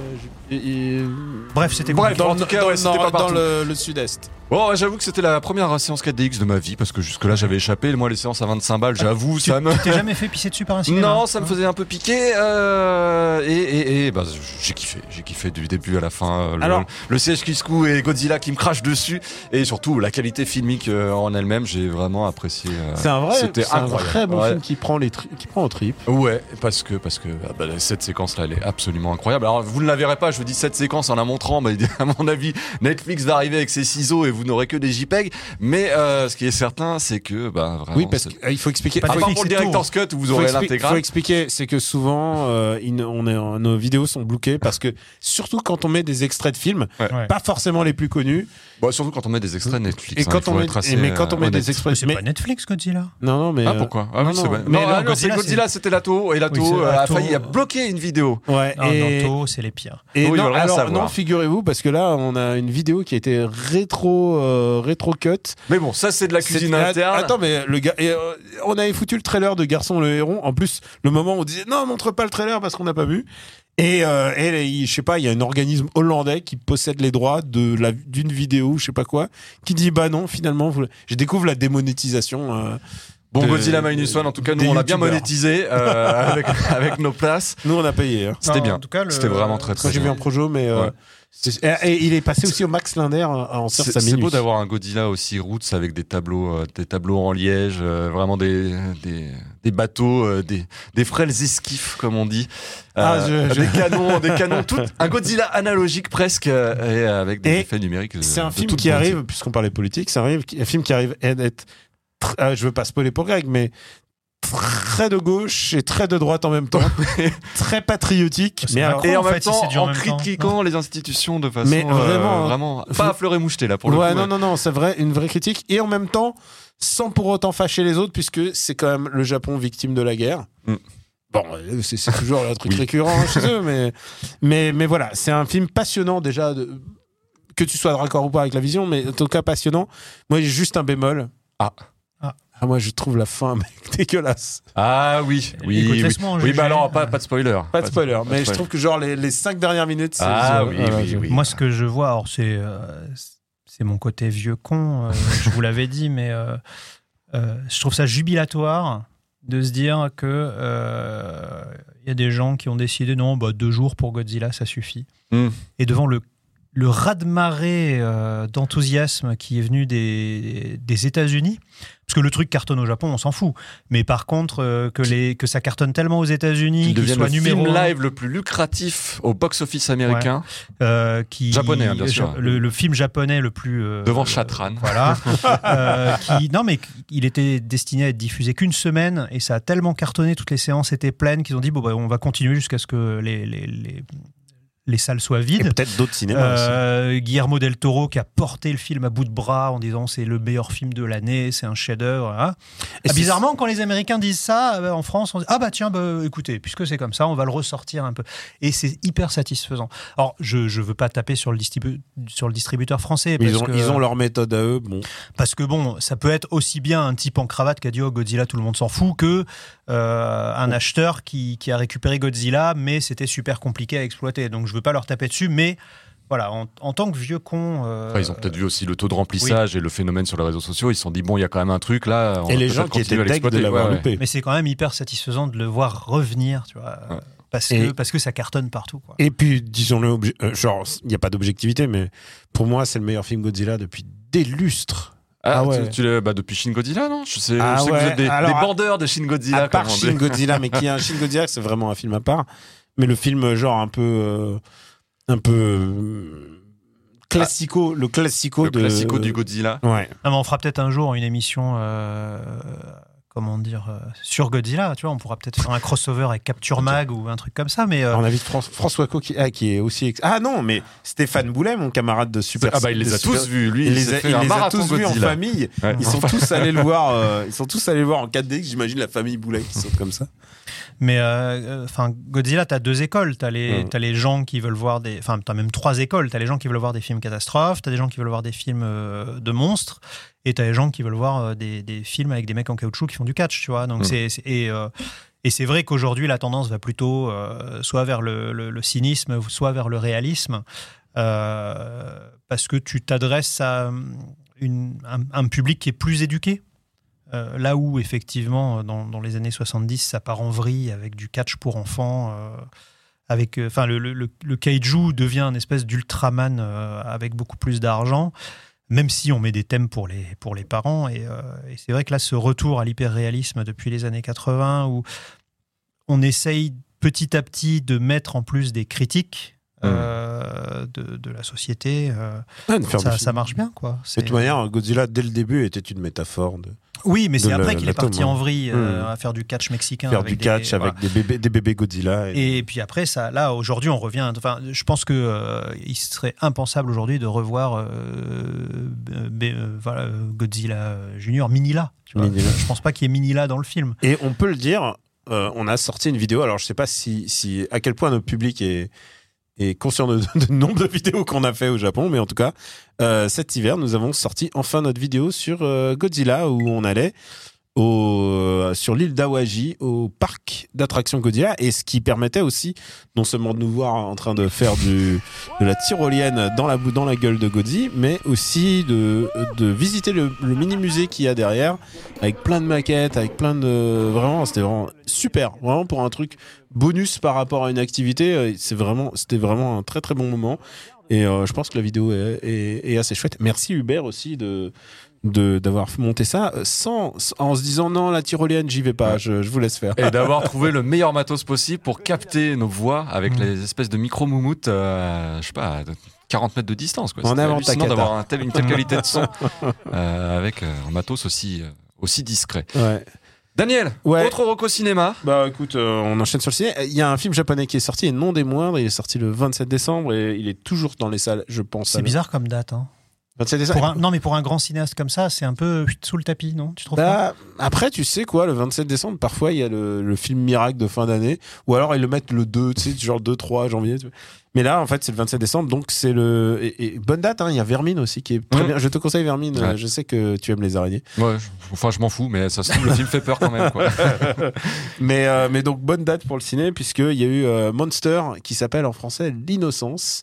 je- et- et- Bref, c'était Bref, dans, tout cas, dans- ouais, c'était dans- pas dans le, le sud-est. Bon, ouais, j'avoue que c'était la première séance 4DX de ma vie parce que jusque-là j'avais échappé. Moi, les séances à 25 balles, j'avoue, Tu ça me. tu t'es jamais fait pisser dessus par un cinéma Non, ça me faisait un peu piquer. euh, et et, et bah, j'ai kiffé. J'ai kiffé du début à la fin. euh, Le, Alors- le siège qui secoue et Godzilla qui me crache dessus. Et surtout, la qualité filmique euh, en elle-même, j'ai vraiment apprécié. euh, C'est un vrai, C'était c'est un très bon Ouais. film qui prend les tri- qui prend au trip. Ouais, parce que parce que ah bah, cette séquence-là, elle est absolument incroyable. Alors, vous ne la verrez pas. Je vous dis cette séquence en la montrant. Bah, à mon avis, Netflix va arriver avec ses ciseaux et vous n'aurez que des JPEG. Mais euh, ce qui est certain, c'est que bah vraiment. Oui, parce qu'il faut expliquer. Pas pour le director's cut vous aurez expli- faut l'intégrale. expliquer, c'est que souvent, euh, on est, nos vidéos sont bloquées parce que surtout quand on met des extraits de films, Ouais. pas forcément les plus connus, Bon, surtout quand on met des extraits de Netflix. et hein, quand on met, assez, mais quand on euh, met des extraits, C'est mais- pas Netflix, Godzilla? Non, non, mais. Ah, euh, pourquoi? Ah Non, oui, c'est vrai. mais Non, non, ah, non, Godzilla, c'est Godzilla, c'était Lato. Et Lato, Oui, euh, a failli a bloqué une vidéo. Ouais, Non, et, c'est les pires. et Oui, alors non, figurez-vous, parce que là, on a une vidéo qui a été rétro, euh, rétro cut. Mais bon, ça, c'est de la cuisine interne. Attends, mais le gars, et, euh, on avait foutu le trailer de Garçon le héron. En plus, le moment où on disait non, montre pas le trailer parce qu'on n'a pas vu. Et, euh, et je sais pas, il y a un organisme hollandais qui possède les droits de la d'une vidéo, je sais pas quoi, qui dit bah non, finalement, vous... je découvre la démonétisation. euh, Bon, Godzilla Minus One, en tout cas, nous, on l'a bien monétisé euh, avec, avec nos places. nous, on a payé. hein. C'était bien. en tout cas, le- C'était vraiment très, Moi, très j'ai vu un projo, mais euh, Ouais. Et, et il est passé aussi au Max Linder euh, en surf à c'est beau d'avoir un Godzilla aussi roots avec des tableaux, euh, des tableaux en liège, euh, vraiment des, des, des bateaux, euh, des, des frêles esquifs comme on dit, Ah, Euh, je- je- des canons, des canons, tout un Godzilla analogique presque euh, et avec des Et effets numériques. euh, C'est un film qui arrive, puisqu'on parlait politique, c'est un, film qui arrive à être, tr- euh, je veux pas spoiler pour Greg, mais très de gauche et très de droite en même temps, très patriotique. Mais, Macron. Et en, en même fait, temps, en en même temps. critiquant les institutions de façon Mais euh, vraiment, vraiment faut- pas à fleurer moucheté là pour le ouais, coup. non, non, non, c'est vrai, une vraie critique. Et en même temps, sans pour autant fâcher les autres, puisque c'est quand même le Japon victime de la guerre. Mm. Bon, euh, c'est toujours le truc récurrent chez eux, mais, mais, mais voilà, c'est un film passionnant déjà, de, que tu sois d'accord ou pas avec la vision, mais en tout cas passionnant. Moi, j'ai juste un bémol. Ah. Ah. Ah, moi, je trouve la fin mec, dégueulasse. Ah oui, oui, Écoute, oui. en Oui, bah alors, pas, pas de spoiler. Pas de spoiler, mais je trouve que genre les, les cinq dernières minutes, c'est. Ah c'est- oui, oui, oui. Moi, ce que je vois, alors c'est euh, c'est mon côté vieux con, euh, je vous l'avais dit, mais euh, euh, je trouve ça jubilatoire de se dire que euh, il y a des gens qui ont décidé non, bah, deux jours pour Godzilla, ça suffit. Hmm. Et devant le le raz-de-marée euh, d'enthousiasme qui est venu des, des États-Unis, parce que le truc cartonne au Japon, on s'en fout. Mais par contre, euh, que, les, que ça cartonne tellement aux États-Unis, Qui qu'il soit le numéro film live le plus lucratif au box-office américain. euh, qui Japonais, hein, bien sûr. Le, le film japonais le plus euh, Devant Shatran. Voilà. Qui, non, mais il était destiné à être diffusé qu'une semaine et ça a tellement cartonné, toutes les séances étaient pleines qu'ils ont dit bon bah, on va continuer jusqu'à ce que les, les, les, les salles soient Et vides. peut-être d'autres cinémas aussi. Euh, Guillermo del Toro qui a porté le film à bout de bras en disant c'est le meilleur film de l'année, c'est un chef-d'œuvre. hein. Ah, bizarrement, quand les Américains disent ça, euh, en France, on dit Ah bah tiens, bah, écoutez, puisque c'est comme ça, on va le ressortir un peu. Et c'est hyper satisfaisant. Alors, je ne veux pas taper sur le, distribu- sur le distributeur français. Parce ils, ont, que, ils ont leur méthode à eux. Bon, parce que bon, ça peut être aussi bien un type en cravate qui a dit Oh Godzilla, tout le monde s'en fout, que euh, un acheteur qui, qui a récupéré Godzilla, mais c'était super compliqué à exploiter. Donc je veux pas leur taper dessus, mais voilà, en, en tant que vieux con. euh, ils ont peut-être vu aussi le taux de remplissage et le phénomène sur les réseaux sociaux. Ils se sont dit, bon, il y a quand même un truc là. on et les gens qui étaient à deg de l'avoir Ouais. Mais c'est quand même hyper satisfaisant de le voir revenir, tu vois. Ouais. Parce, Et- que, parce que ça cartonne partout. Quoi. Et puis, disons-le, euh, genre, il n'y a pas d'objectivité, mais pour moi, c'est le meilleur film Godzilla depuis des lustres. Ah, Ah ouais. tu, tu l'as- bah, depuis Shin Godzilla, non? Je sais, Ah je sais que vous êtes des, alors, des bandeurs de Shin Godzilla. à part Shin. Godzilla, mais qui est un Shin Godzilla, c'est vraiment un film à part. Mais le film, genre, un peu. euh, un peu. euh, classico, le classico Le de. classico du Godzilla. Ouais. Non, mais on fera peut-être un jour une émission, euh, comment dire, euh, sur Godzilla. Tu vois, on pourra peut-être faire un crossover avec Capture Mag ou un truc comme ça. Mais euh, On invite Fran- François Co qui, ah, qui est aussi. ex- Ah non, mais Stéphane Boulet, mon camarade de Super. Ah bah il les a tous vus. Lui, Il il, les a, il les tous vus en famille. Ouais. Ils sont tous allés le voir. euh, ils sont tous allés le voir en 4D. J'imagine la famille Boulet qui saute comme ça. Mais euh, enfin, Godzilla, t'as deux écoles. T'as les, Mm. t'as les gens qui veulent voir des. Enfin, t'as même trois écoles. T'as les gens qui veulent voir des films catastrophes. T'as des gens qui veulent voir des films euh, de monstres. Et t'as les gens qui veulent voir euh, des, des films avec des mecs en caoutchouc qui font du catch. Tu vois. Donc Mm. c'est c'est- et euh, et c'est vrai qu'aujourd'hui la tendance va plutôt euh, soit vers le, le- le cynisme, soit vers le réalisme, euh, parce que tu t'adresses à une- un, un public qui est plus éduqué. Là où, effectivement, dans, dans les années 70, ça part en vrille avec du catch pour enfants. avec, euh, le, le, le- le kaiju devient une espèce d'Ultraman euh, avec beaucoup plus d'argent, même si on met des thèmes pour les, pour les parents. Et, euh, et c'est vrai que là, ce retour à l'hyperréalisme depuis les années 80, où on essaye petit à petit de mettre en plus des critiques euh, de, de la société, euh, Ah, ça, marche bien. Quoi. De C'est- toute manière, Godzilla, dès le début, était une métaphore de Oui, mais c'est après qu'il est parti tome, en vrille euh, Mm. à faire du catch mexicain. faire avec du des- catch voilà. avec des bébés, des bébés Godzilla. Et, Et puis après, ça, là, aujourd'hui, on revient. Enfin, je pense que euh, il serait impensable aujourd'hui de revoir euh, voilà, Godzilla Junior Minila. Tu vois. Minilla. Je pense pas qu'il y ait Minila dans le film. et on peut le dire, on a sorti une vidéo. Alors, je sais pas si, si à quel point notre public est, est conscient de, de nombre de vidéos qu'on a fait au Japon, mais en tout cas, euh, cet hiver, nous avons sorti enfin notre vidéo sur euh, Godzilla où on allait au, euh, sur l'île d'Awaji au parc d'attractions Godzilla et ce qui permettait aussi non seulement de nous voir en train de faire du, de la tyrolienne dans la, dans la gueule de Godzilla, mais aussi de, de visiter le, le mini musée qu'il y a derrière avec plein de maquettes, avec plein de vraiment c'était vraiment super, vraiment pour un truc bonus par rapport à une activité, euh, c'est vraiment c'était vraiment un très très bon moment et euh, je pense que la vidéo est- est assez chouette. Merci Hubert aussi de de d'avoir monté ça sans en se disant non la tyrolienne j'y vais pas, je, je vous laisse faire. Et d'avoir trouvé le meilleur matos possible pour capter nos voix avec Mm. les espèces de micro-moumoutes, euh, je sais pas, à 40 mètres de distance. Quoi. En avant, d'avoir un tel- une telle qualité de son euh, avec euh, un matos aussi, euh, aussi discret. Ouais. Daniel, Ouais. autre Rocco Cinéma. Bah écoute, euh, on enchaîne sur le ciné. Il y a un film japonais qui est sorti et non des moindres. Il est sorti le 27 décembre et il est toujours dans les salles, je pense. C'est bizarre comme date. hein. 27 décembre. Pour un- non, mais pour un grand cinéaste comme ça, c'est un peu sous le tapis, non? Tu trouves pas? Bah, après, tu sais quoi, le 27 décembre, parfois il y a le, le film miracle de fin d'année, ou alors ils le mettent le 2, tu sais, genre 2-3 janvier. tu vois. Mais là, en fait, c'est le 27 décembre, donc c'est le. Et, et bonne date, hein, il y a Vermine aussi qui est très bien. Je te conseille Vermine, Ouais. je sais que tu aimes les araignées. Ouais, je- enfin, je m'en fous, mais ça se trouve, le film fait peur quand même. Quoi. Mais, euh, mais donc, bonne date pour le ciné, puisqu'il y a eu euh, Monster, qui s'appelle en français L'Innocence,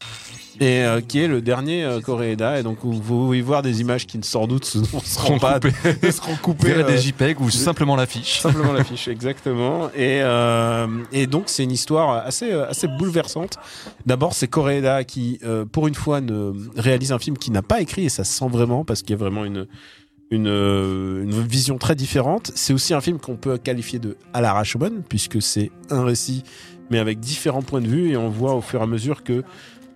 et euh, qui est le dernier euh, Coréeda. Et donc, vous pouvez voir des images qui ne sans doute ne seront pas. ne seront coupées. euh, des JPEG ou simplement l'affiche. Simplement l'affiche, exactement. Et, et donc, c'est une histoire assez, assez bouleversante. D'abord, c'est Koreeda qui, euh, pour une fois, ne réalise un film qu'il n'a pas écrit, et ça se sent vraiment, parce qu'il y a vraiment une, une, euh, une vision très différente. C'est aussi un film qu'on peut qualifier de à la puisque c'est un récit, mais avec différents points de vue, et on voit au fur et à mesure que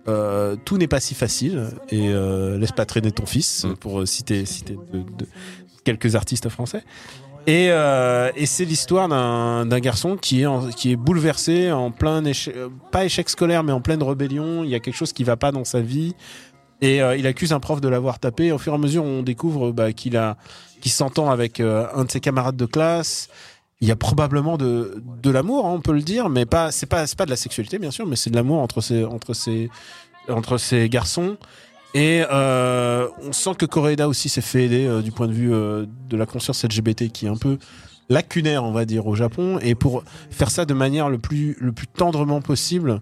euh, tout n'est pas si facile, et euh, laisse pas traîner ton fils, Mm. pour citer, citer de- de quelques artistes français. Et, euh, et c'est l'histoire d'un garçon qui est, qui est bouleversé en plein pas échec scolaire, mais en pleine rébellion. Il y a quelque chose qui va pas dans sa vie. Et euh, il accuse un prof de l'avoir tapé. Au fur et à mesure, on découvre bah, qu'il a, s'entend avec euh, un de ses camarades de classe. Il y a probablement de, de l'amour, hein, on peut le dire, mais pas, c'est pas, pas de la sexualité, bien sûr, mais c'est de l'amour entre ces, entre ces, entre ces garçons. Et euh, on sent que Koreeda aussi s'est fait aider euh, du point de vue euh, de la conscience LGBT qui est un peu lacunaire, on va dire, au Japon. Et pour faire ça de manière le plus, le plus tendrement possible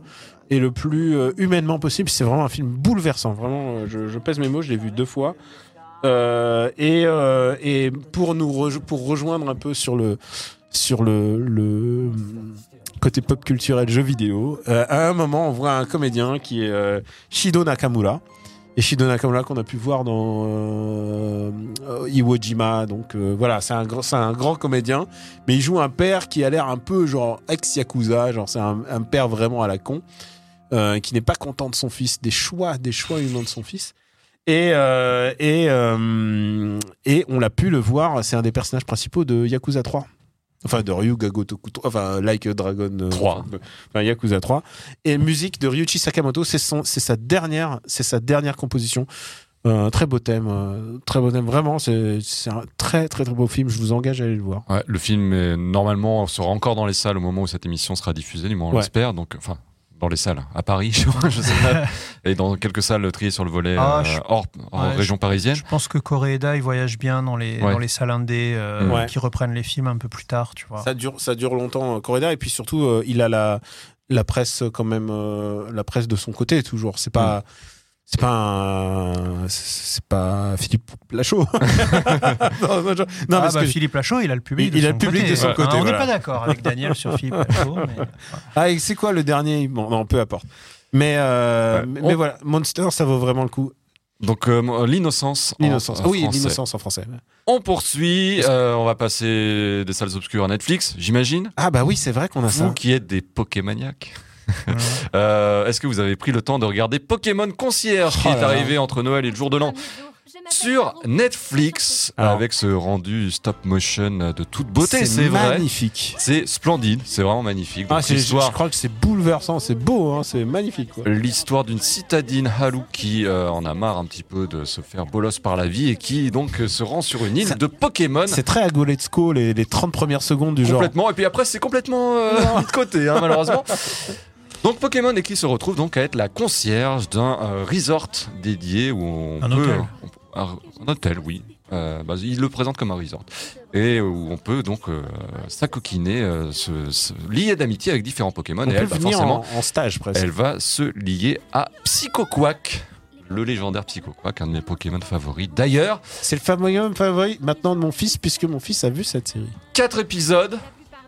et le plus humainement possible, c'est vraiment un film bouleversant. Vraiment, je, pèse mes mots, je l'ai vu deux fois. Et, et pour nous pour rejoindre un peu sur le sur le, le côté pop culturel jeu vidéo, à un moment on voit un comédien qui est Shido Nakamura. Et Shido Nakamura qu'on a pu voir dans euh, euh, Iwo Jima, donc euh, voilà, c'est un, un grand comédien, mais il joue un père qui a l'air un peu genre ex-yakuza, genre c'est un, père vraiment à la con, qui n'est pas content de son fils, des choix, des choix humains de son fils. Et, et, et on l'a pu le voir, c'est un des personnages principaux de Yakuza 3. Enfin, de Ryuga Gotoku 3, enfin, Like Dragon euh, 3. Enfin, Yakuza 3. Et musique de Ryuichi Sakamoto, c'est son, c'est sa dernière, c'est sa dernière composition. Euh, très beau thème, euh, très beau thème. Vraiment, c'est, c'est un très, très, très beau film. Je vous engage à aller le voir. Ouais, le film, est, normalement, sera encore dans les salles au moment où cette émission sera diffusée, du moins on Ouais. l'espère. Donc, enfin, dans les salles, à Paris, je crois, je sais pas. Et dans quelques salles triées sur le volet Ah, euh, je- hors, hors Ouais, région parisienne. Je pense que Koreeda, il voyage bien dans les, Ouais. dans les salles indés euh, Ouais. qui reprennent les films un peu plus tard, tu vois. Ça dure, ça dure longtemps, euh, Correda. Et puis surtout, euh, il a la, la presse quand même, euh, la presse de son côté toujours. C'est pas, c'est pas, un- c'est pas Philippe Lachaud. non, non, je- non, ah, parce bah, que Philippe Lachaud, il a le public. Il- de il a son le public côté. de son Ouais. côté, Ah, on n'est voilà. pas d'accord avec Daniel sur Philippe Lachaud. mais- ah, et c'est quoi le dernier? Bon, non, peu importe. Mais, euh, Ouais. mais, On- mais voilà, Monster, ça vaut vraiment le coup. Donc, euh, l'innocence. en- L'innocence. en Ah oui, français. l'innocence en français. On poursuit. euh, on va passer des salles obscures à Netflix, j'imagine. Ah bah oui, c'est vrai qu'on a Vous ça. qui êtes des Pokémaniacs. Euh, Est-ce que vous avez pris le temps de regarder Pokémon Concierge qui Oh est arrivé entre Noël et le jour de l'an sur Netflix Alors. avec ce rendu stop motion de toute beauté, c'est vrai. magnifique. C'est splendide, c'est vraiment magnifique. Ah, Donc, c'est- je, crois que c'est bouleversant, c'est beau, hein, c'est magnifique. L'histoire d'une citadine Halou qui euh, en a marre un petit peu de se faire bolos par la vie et qui donc se rend sur une île Ça- de Pokémon. C'est très Agoletsuko, les, les 30 premières secondes du genre. Complètement. Et puis après, c'est complètement euh, mis de côté, hein, malheureusement. Donc Pokémon et qui se retrouve donc à être la concierge d'un euh, resort dédié où on Un peut hôtel. on- un, un hôtel, oui. Euh, bah, il le présente comme un resort et où on peut donc euh, s'acoquiner, euh, se, se lier d'amitié avec différents Pokémon On et peut elle va forcément, en, en stage presque. elle va se lier à Psychoquack. Le légendaire Psychoquack, un de mes Pokémon favoris. D'ailleurs, C'est le fameux favori maintenant de mon fils, puisque mon fils a vu cette série. Quatre épisodes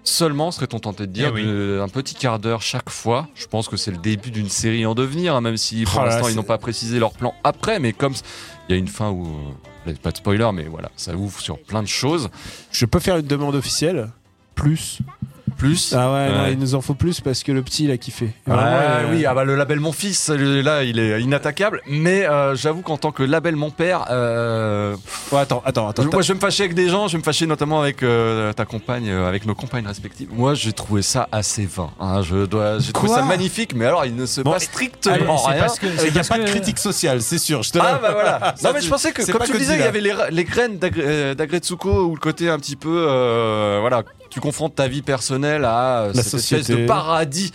seulement, serait-on tenté de dire, Eh oui. de- un petit quart d'heure chaque fois. Je pense que c'est le début d'une série en devenir, hein, même si pour Oh l'instant ils n'ont pas précisé leur plan après, mais comme il y a une fin où, euh, pas de spoiler, mais voilà, ça ouvre sur plein de choses. Je peux faire une demande officielle? Plus? Plus. Ah ouais, non, Ouais. il nous en faut plus parce que le petit, il a kiffé. Ouais, Vraiment, euh, oui, ah bah, le label Mon Fils, là, il est inattaquable. Mais euh, j'avoue qu'en tant que label Mon Père, euh, ouais, attends, attends, attends. moi je vais me fâcher avec des gens, je vais me fâcher notamment avec euh, ta compagne, euh, avec nos compagnes respectives. Moi j'ai trouvé ça assez vain. hein. Je dois, j'ai trouvé ça magnifique, mais alors il ne se Bon, passe Allez, strictement c'est rien. parce que- Il n'y a pas de que- critique sociale, c'est sûr. Je te Ah bah voilà. Non mais je pensais que comme tu le disais, il y Godzilla. avait les, les graines d'Agre- d'Agretsuko ou le côté un petit peu euh, voilà, tu confrontes ta vie personnelle à euh, La cette espèce société. de paradis.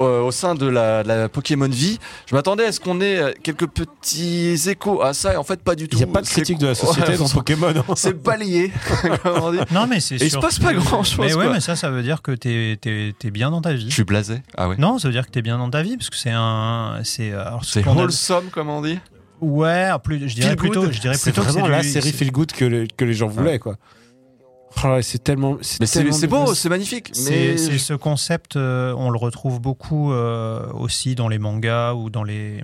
euh, au sein de la, de la Pokémon vie, je m'attendais à ce qu'on ait euh, quelques petits échos à ça, et en fait pas du tout. Il n'y a pas de C'est- critique de la société Ouais, dans Pokémon. hein. C'est balayé, on dit. Non, mais c'est il se passe pas grand-chose, Mais ouais, quoi. mais ça, ça veut dire que t'es es, bien dans ta vie. Je suis blasé. Ah ouais. Non, ça veut dire que t'es bien dans ta vie parce que c'est un, c'est ce C'est wholesome, comme on dit. Ouais, plus, je dirais Feel plutôt, good. je dirais C'est plutôt que vraiment c'est la série c'est- feel good que, le- que les gens voulaient, quoi. Oh ouais, c'est tellement. Mais c'est beau, c'est magnifique. C'est Mais c'est ce concept, euh, on le retrouve beaucoup euh, aussi dans les mangas ou dans les,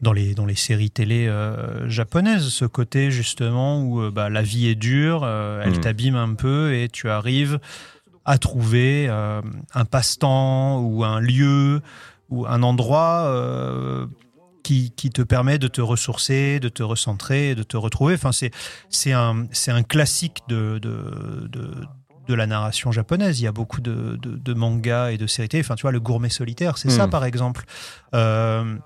dans les, dans les séries télé euh, japonaises. Ce côté justement où euh, bah, la vie est dure, euh, elle Mm. t'abîme un peu et tu arrives à trouver euh, un passe-temps ou un lieu ou un endroit euh, qui, qui te permet de te ressourcer, de te recentrer, de te retrouver. Enfin, c'est c'est un, c'est un classique de, de, de, de la narration japonaise. Il y a beaucoup de, de, de mangas et de séries télé. Enfin, tu vois, le gourmet solitaire, c'est ça, Mm. par exemple. Euh,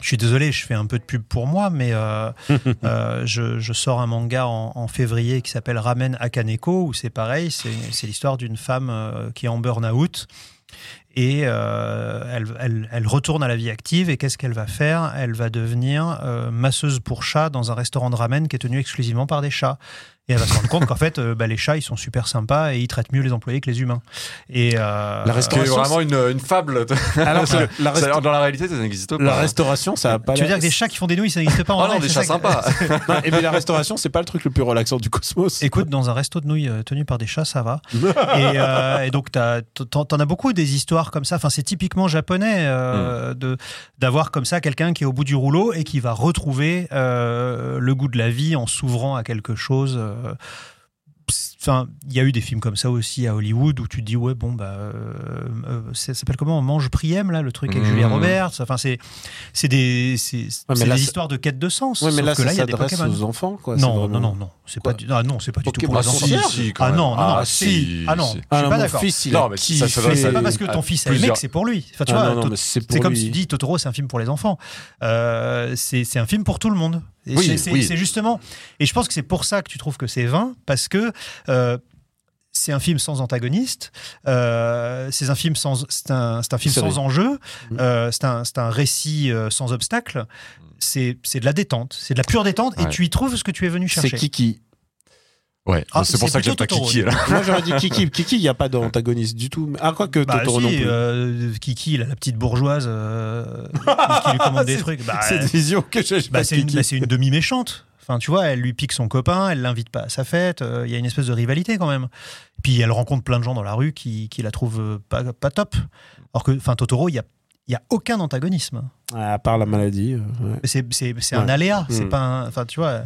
je suis désolé, je fais un peu de pub pour moi, mais euh, euh, je, je sors un manga en, en février qui s'appelle Ramen Akaneko, où c'est pareil, c'est c'est l'histoire d'une femme qui est en burn-out. Et euh, elle, elle, elle retourne à la vie active. Et qu'est-ce qu'elle va faire? Elle va devenir euh, masseuse pour chats dans un restaurant de ramen qui est tenu exclusivement par des chats. Et elle va se rendre compte qu'en fait, euh, bah, les chats, ils sont super sympas et ils traitent mieux les employés que les humains. Et euh, La c'est vraiment une, une fable. Alors, la, resta- dans la réalité, ça n'existe pas. la restauration, ça a pas. tu veux dire que des chats qui font des nouilles, ça n'existe pas en Ah vrai non, des chats que- sympas. Non, et mais la restauration, c'est pas le truc le plus relaxant du cosmos. Écoute, dans un resto de nouilles euh, tenu par des chats, ça va. et, euh, et donc, t'as- t'en t'en as beaucoup des histoires comme ça. Enfin, c'est typiquement japonais euh, de d'avoir comme ça quelqu'un qui est au bout du rouleau et qui va retrouver euh, le goût de la vie en s'ouvrant à quelque chose. Euh, Enfin, il y a eu des films comme ça aussi à Hollywood où tu te dis ouais bon bah euh, euh, ça s'appelle comment? Mange Priem là le truc avec Mhm. Julia Roberts. Enfin c'est c'est des c'est histoires de quête de sens. Ouais, mais là, que là s'adresse aux enfants, quoi. Non, vraiment- non, non, non, c'est Quoi pas du, ah non, c'est pas du tout pour les enfants. si, Ah non, non, non, Ah, si. si, Ah non, si. je Ah, suis non, pas d'accord. fils, Non, mais ça, ça c'est pas parce que ton fils a aimé que c'est pour lui. Enfin, tu Ah, vois, c'est comme tu dis Totoro, c'est un film pour les enfants. C'est c'est un film pour tout le monde. Oui, c'est- c'est oui. c'est justement. Et je pense que c'est pour ça que tu trouves que c'est vain, parce que. euh, c'est un film sans antagoniste, euh, c'est un film sans, c'est un, c'est un film C'est sans enjeu, Mm. euh, c'est un, c'est un récit euh, sans obstacle. C'est c'est de la détente, c'est de la pure détente, et tu y trouves ce que tu es venu C'est chercher. Kiki. Ouais, Ah, c'est pour c'est ça que j'aime pas Kiki. Là. Moi, j'aurais dit Kiki. Kiki, il n'y a pas d'antagoniste du tout. Ah, quoi que Bah, Totoro si, non plus. euh, Kiki, il a la petite bourgeoise euh, qui lui commande des C'est- trucs. Bah, Cette vision que j'ai. bah, c'est une, bah, c'est une demi-méchante. Enfin, tu vois, elle lui pique son copain, elle l'invite pas à sa fête. euh, Il y a une espèce de rivalité quand même. Puis elle rencontre plein de gens dans la rue qui, qui la trouvent euh, pas, pas top. Alors que, enfin, Totoro, il y a, il y a aucun antagonisme. À part la maladie. ouais. C'est, c'est, c'est un aléa. C'est Mm. pas un- Enfin, tu vois,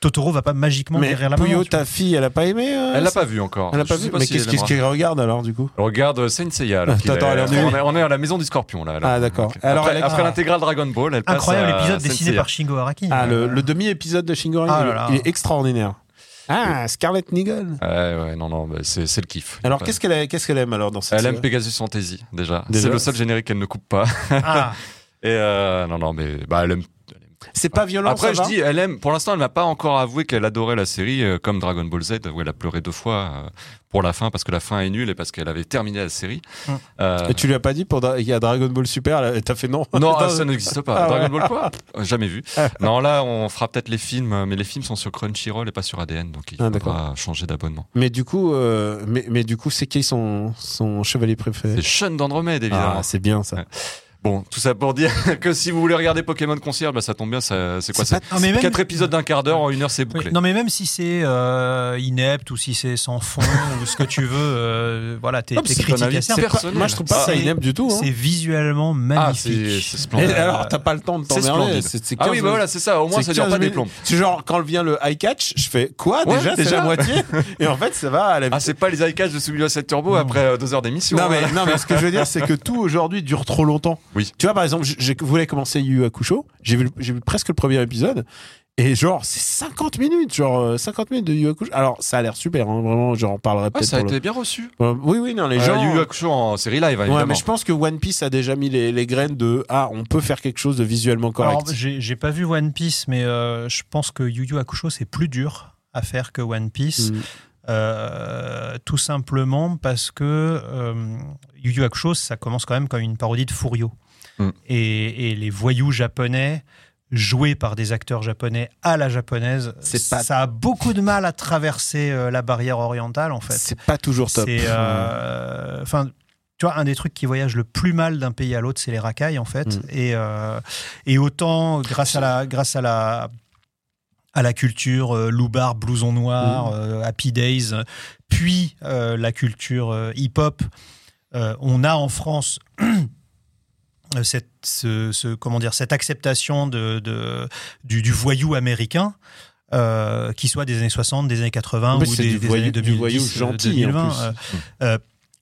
Totoro va pas magiquement Mais guérir la Puyo, tu vois. ta fille, elle a pas aimé euh, Elle l'a pas vu encore. Elle a pas vu. Mais si qu'est-ce elle qu'elle regarde alors, du coup? Regarde euh, Saint Seiya. là, qu'il Attends, est- elle est on, est, on est à la maison du scorpion là. là. Ah, d'accord. Donc, Alors, après, elle Ah. l'intégrale Dragon Ball, elle passe Incroyable épisode dessiné par Shingo Araki. Ah, le, Euh, le demi-épisode de Ah il, là là. il est extraordinaire. Ah, Scarlett Nigel. Ouais, ouais, non, non, bah, c'est le kiff. Alors, Ouais. qu'est-ce qu'elle a- qu'est-ce qu'elle aime alors dans cette Elle aime Pegasus Fantasy, déjà. Déjà. C'est le seul générique qu'elle ne coupe pas. Ah, Et euh, non, non, mais bah, elle aime. C'est pas violent, Après, ça je va dis, elle aime. Pour l'instant, elle m'a pas encore avoué qu'elle adorait la série, euh, comme Dragon Ball Z, où elle a pleuré deux fois euh, pour la fin, parce que la fin est nulle et parce qu'elle avait terminé la série. Mm. Euh, Et tu lui as pas dit pour Dra- il y a Dragon Ball Super, t'as fait non Non, ah, ça n'existe pas. Ah ouais. Dragon Ball quoi Jamais vu. non, là, on fera peut-être les films, mais les films sont sur Crunchyroll et pas sur ADN, donc il Ah, faudra d'accord. changer d'abonnement. Mais du coup, euh, mais, mais du coup, c'est qui son, son chevalier préféré? C'est Sean d'Andromède, évidemment. Ah, c'est bien ça. Bon, tout ça pour dire que si vous voulez regarder Pokémon Concierge, bah, ça tombe bien, ça- c'est quoi? C'est C'est même- quatre épisodes d'un quart d'heure, en une heure, c'est Oui, bouclé. non mais même si c'est euh, inepte ou si c'est sans fond ou ce que tu veux, euh, Ah, voilà, tes, c'est personnel. Moi, je trouve pas ça C'est- inepte du tout. hein. c'est visuellement Ah, c'est magnifique. c'est Et splendide. alors, t'as pas le temps de C'est t'emmerder. C'est c'est Ah 15 oui, bah voilà, c'est ça. Au moins, c'est ça dure 15 pas des plombes. C'est genre, quand vient le high catch, je fais quoi Ouais, déjà C'est déjà moitié Et en fait, ça va à la Ah, c'est pas les iCash de Subliminal 7 Turbo après euh, deux heures d'émission. Non hein. mais, non mais ce que je veux dire c'est que tout aujourd'hui dure trop longtemps. Oui. Tu vois par exemple, je, je voulais commencer Yu Yu Hakusho, j'ai vu j'ai vu presque le premier épisode et genre c'est 50 minutes, genre euh, 50 minutes de Yu Yu Hakusho. Alors ça a l'air super hein, vraiment, j'en parlerai Ouais, peut-être ça a le- été bien reçu. Euh, oui oui non les Les gens Yu Yu Hakusho en série live, Ouais, mais je pense que One Piece a déjà mis les, les graines de ah, on peut faire quelque chose de visuellement correct. Alors, j'ai j'ai pas vu One Piece, mais euh, je pense que Yu Yu Hakusho c'est plus dur à faire que One Piece. Mm. Euh, tout simplement parce que euh, Yu Yu Hakusho, ça commence quand même comme une parodie de Furio. Mm. Et, et les voyous japonais, joués par des acteurs japonais à la japonaise, C'est pas- ça a beaucoup de mal à traverser euh, la barrière orientale, en fait. C'est pas toujours top. Euh, enfin, tu vois, un des trucs qui voyage le plus mal d'un pays à l'autre, c'est les racailles, en fait. Mm. Et, euh, et autant, grâce à la, grâce à la, à la culture euh, loupard, blouson noir, euh, Happy Days, puis euh, la culture hip-hop, euh, on a en France cette, ce, ce- comment dire, cette acceptation de, de- du, du voyou américain. euh, qui soit des années 60, des années 80 En plus, ou des, des voyou- années du 2010, voyou euh, gentil, en 2020. plus. euh, euh,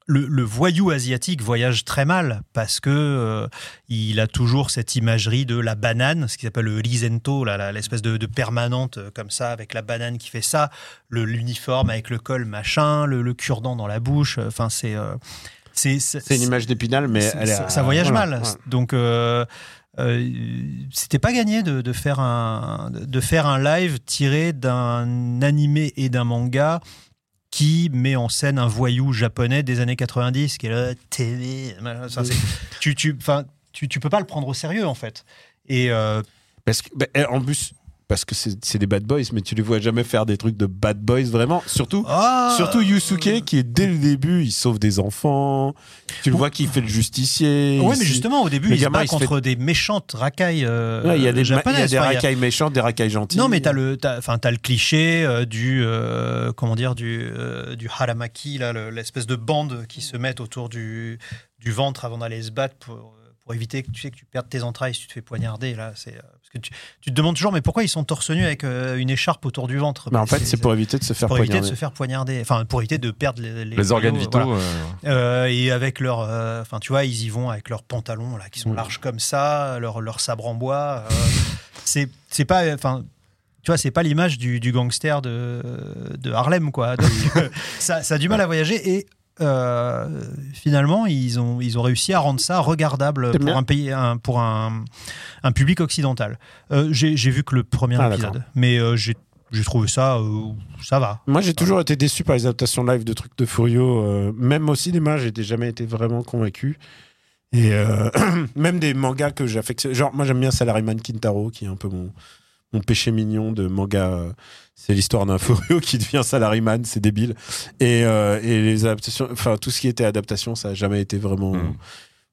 le, le voyou asiatique voyage très mal parce que euh, il a toujours cette imagerie de la banane, ce qui s'appelle le la- l'espèce de, de permanente comme ça, avec la banane qui fait ça, le- l'uniforme avec le col machin, le, le cure-dent dans la bouche. Enfin, c'est c'est une image d'épinal, mais elle ça, voyage voilà, mal. ouais. Donc, euh, euh, c'était pas gagné de, de faire un, de faire un live tiré d'un animé et d'un manga qui met en scène un voyou japonais des années 90 qui est là, ça, c'est- tu, tu, enfin, tu, tu peux pas le prendre au sérieux en fait. Et euh, Parce que, bah, en plus, parce que c'est des bad boys, mais tu les vois jamais faire des trucs de bad boys vraiment. Surtout, ah, surtout Yusuke qui est dès le début, il sauve des enfants. Tu le vois qui fait le justicier. Ouais, il- mais justement, au début, le il se bat il contre des méchantes racailles euh, Ouais, il y a des, y a des y a- racailles méchantes, des racailles gentilles. Non, mais t'as le, enfin, le cliché euh, du, euh, comment dire, du, euh, du haramaki, là, le- l'espèce de bande qui se mettent autour du, du ventre avant d'aller se battre pour, pour éviter que tu sais que tu perdes tes entrailles si tu te fais poignarder. Là, c'est euh, parce que tu, tu te demandes toujours, mais pourquoi ils sont torse nu avec euh, une écharpe autour du ventre? Mais en fait, c'est pour éviter de se faire pour éviter de poignarder. se faire poignarder, enfin pour éviter de perdre les, Les organes vitaux. voilà. euh, Euh, et avec leur, euh, enfin tu vois, ils y vont avec leurs pantalons là qui sont Mm. larges comme ça, leur leur sabre en bois. euh, c'est c'est pas, enfin. Tu vois, c'est pas l'image du, du gangster de, de Harlem, quoi. Donc, ça, ça a du mal à voyager et euh, finalement, ils ont, ils ont réussi à rendre ça regardable pour bien un, pays, un, pour un, un public occidental. Euh, J'ai j'ai vu que le premier Ah, épisode, d'accord. mais euh, j'ai j'ai trouvé ça, ça va. Moi, j'ai toujours été déçu par les adaptations live de trucs de Furio. même au cinéma, j'ai jamais été vraiment convaincu. Et même des mangas que j'affectionne. Genre, moi, j'aime bien Salaryman Kintaro, qui est un peu mon, mon péché mignon de manga. C'est l'histoire d'un Furio qui devient Salaryman, c'est débile. Et, euh, et les adaptations, enfin, tout ce qui était adaptation, ça n'a jamais été vraiment. Mm.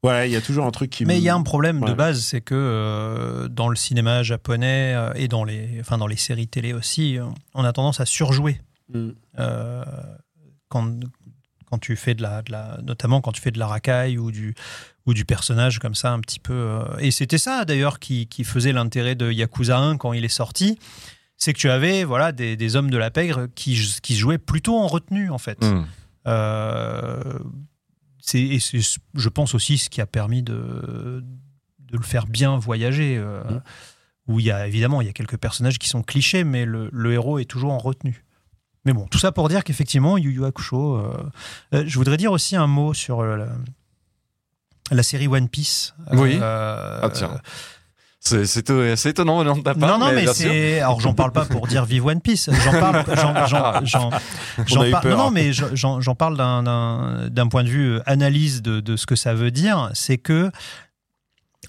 Ouais, il y a toujours un truc qui. Mais me- il y a un problème de base, c'est que euh, dans le cinéma japonais euh, et dans les, enfin dans les séries télé aussi, euh, on a tendance à surjouer Mm. euh, quand, quand tu fais de la, de la, notamment quand tu fais de la racaille ou du ou du personnage comme ça un petit peu. euh, et c'était ça d'ailleurs qui, qui faisait l'intérêt de Yakuza 1 quand il est sorti, c'est que tu avais voilà des, des hommes de la pègre qui qui jouaient plutôt en retenue en fait. hmm. Euh, c'est, et c'est, je pense aussi, ce qui a permis de, de le faire bien voyager. euh, Mhm. Où il y a évidemment il y a quelques personnages qui sont clichés, mais le, le héros est toujours en retenue. Mais bon, tout ça pour dire qu'effectivement, Yu Yu Hakusho. euh, je voudrais dire aussi un mot sur la, la série One Piece. Oui. Ah, tiens. C'est c'est étonnant venant de ta part. non, non, mais c'est. Alors, j'en parle pas pour dire vive One Piece. J'en parle. J'en, j'en, j'en- j'en a eu par- peur. Non, non, mais j'en- parle d'un, point de vue euh, analyse de, de ce que ça veut dire. C'est que.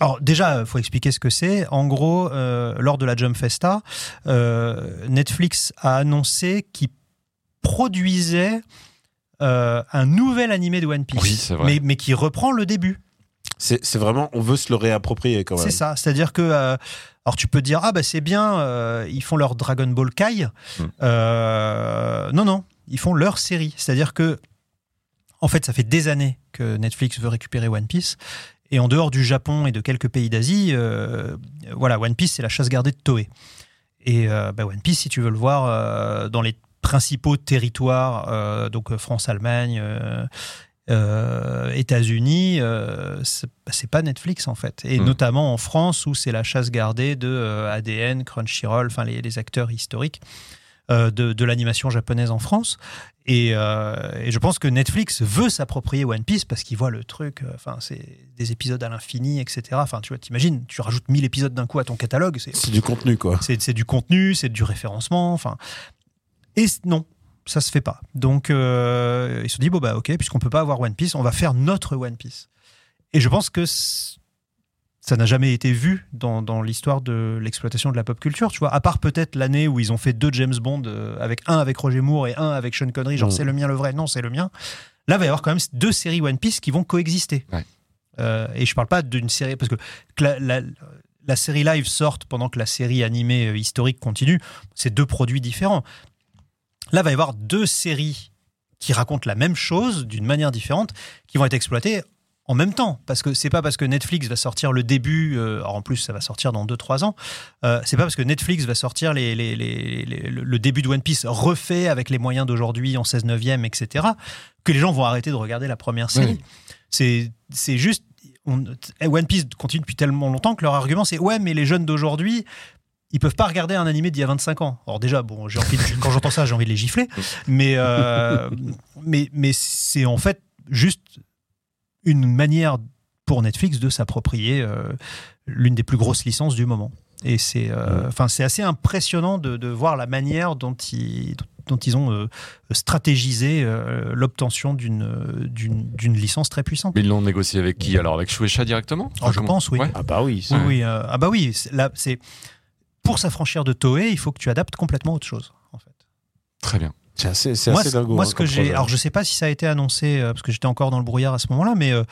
Alors, déjà, il faut expliquer ce que c'est. En gros, euh, lors de la Jump Festa, euh, Netflix a annoncé qu'il produisait euh, un nouvel animé de One Piece. Oui, c'est vrai. Mais, mais qui reprend le début. C'est vraiment, on veut se le réapproprier quand même. C'est ça, c'est-à-dire que euh, alors tu peux dire ah bah c'est bien, euh, ils font leur Dragon Ball Kai. Hmm. Euh, non non, ils font leur série, c'est-à-dire que en fait ça fait des années que Netflix veut récupérer One Piece. Et en dehors du Japon et de quelques pays d'Asie, voilà, One Piece, c'est la chasse gardée de Toei. Et bah, One Piece, si tu veux le voir dans les principaux territoires, euh, donc France, Allemagne, euh, euh, États-Unis, euh, c'est bah, c'est pas Netflix en fait. Et Mm. notamment en France, où c'est la chasse gardée de euh, ADN, Crunchyroll, enfin les, les acteurs historiques euh, de, de l'animation japonaise en France. Et, euh, et je pense que Netflix veut s'approprier One Piece parce qu'il voit le truc, enfin, c'est des épisodes à l'infini, etc. Enfin, tu vois, t'imagines, tu rajoutes 1000 épisodes d'un coup à ton catalogue, c'est du contenu, quoi. c'est du contenu, c'est du référencement, enfin. Et non, ça se fait pas. Donc, euh, ils se sont dit, bon, bah, ok, puisqu'on peut pas avoir One Piece, on va faire notre One Piece. Et je pense que ça n'a jamais été vu dans, dans l'histoire de l'exploitation de la pop culture, tu vois. À part peut-être l'année où ils ont fait deux James Bond, euh, avec un avec Roger Moore et un avec Sean Connery, genre Mm. c'est le mien le vrai, non, c'est le mien. Là, il va y avoir quand même deux séries One Piece qui vont coexister. Ouais. Euh, et je parle pas d'une série, parce que que la, la- la série live sorte pendant que la série animée euh, historique continue, c'est deux produits différents. Là, il va y avoir deux séries qui racontent la même chose d'une manière différente, qui vont être exploitées en même temps. Parce que c'est pas parce que Netflix va sortir le début, euh, alors en plus ça va sortir dans 2-3 ans, euh, c'est pas parce que Netflix va sortir les, les- les- les- le début de One Piece refait avec les moyens d'aujourd'hui en 16 neuvième, etc., que les gens vont arrêter de regarder la première série. Oui. C'est juste. on- One Piece continue depuis tellement longtemps que leur argument c'est ouais, mais les jeunes d'aujourd'hui, ils peuvent pas regarder un animé d'il y a 25 ans. Alors déjà, bon, j'ai envie de- quand j'entends ça, j'ai envie de les gifler. Mais, euh, mais, mais c'est en fait juste une manière pour Netflix de s'approprier euh, l'une des plus grosses licences du moment. Et c'est euh, enfin c'est assez impressionnant de, de voir la manière dont ils, dont ils ont euh, stratégisé euh, l'obtention d'une d'une d'une licence très puissante. Mais ils l'ont négocié avec qui? Alors Avec Shueisha directement? Oh, je pense, oui. Ouais. Ah bah oui. Oui, oui, euh, ah bah oui, là, c'est pour s'affranchir de Toei, il faut que tu adaptes complètement autre chose. En fait. Très bien. C'est assez, c'est Moi, assez ce- dingo. moi, hein, ce que j'ai, alors je sais pas si ça a été annoncé euh, parce que j'étais encore dans le brouillard à ce moment-là, mais euh,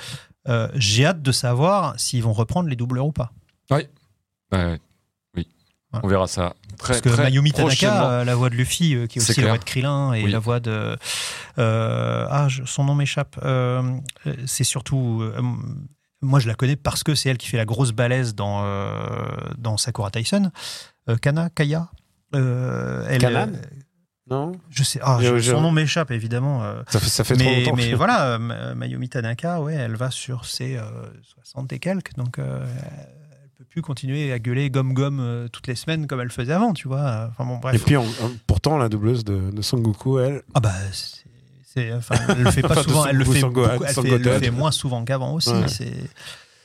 euh, j'ai hâte de savoir s'ils vont reprendre les doubleurs ou pas. Ouais, ouais. oui. Voilà. On verra ça très, Parce que très Mayumi. Tanaka, euh, la voix de Luffy, euh, qui est aussi la voix de Krillin et Oui. la voix de euh, ah, je- son nom m'échappe. C'est surtout euh, moi je la connais parce que c'est elle qui fait la grosse balèze dans euh, dans Sakura Tyson. Euh, Kana, Kaya. Euh, elle, Kanan euh, Non je sais. Ah, Je- son nom m'échappe évidemment. Ça fait, ça fait trop mais, longtemps. mais que- voilà, Ma- Mayumi Tanaka, ouais, elle va sur ses euh, 60 et quelques, donc euh, elle peut plus continuer à gueuler gomme gomme euh, toutes les semaines comme elle faisait avant, tu vois. Enfin bon, Et bref. puis, en- en- pourtant, la doubleuse de, de Son Goku, elle, Ah bah, enfin, elle le fait pas Enfin, de souvent, Son elle le Goku, fait, Son Gohan, beaucoup- elle Son fait- elle le Goten. fait moins souvent qu'avant aussi. Ouais. C'est...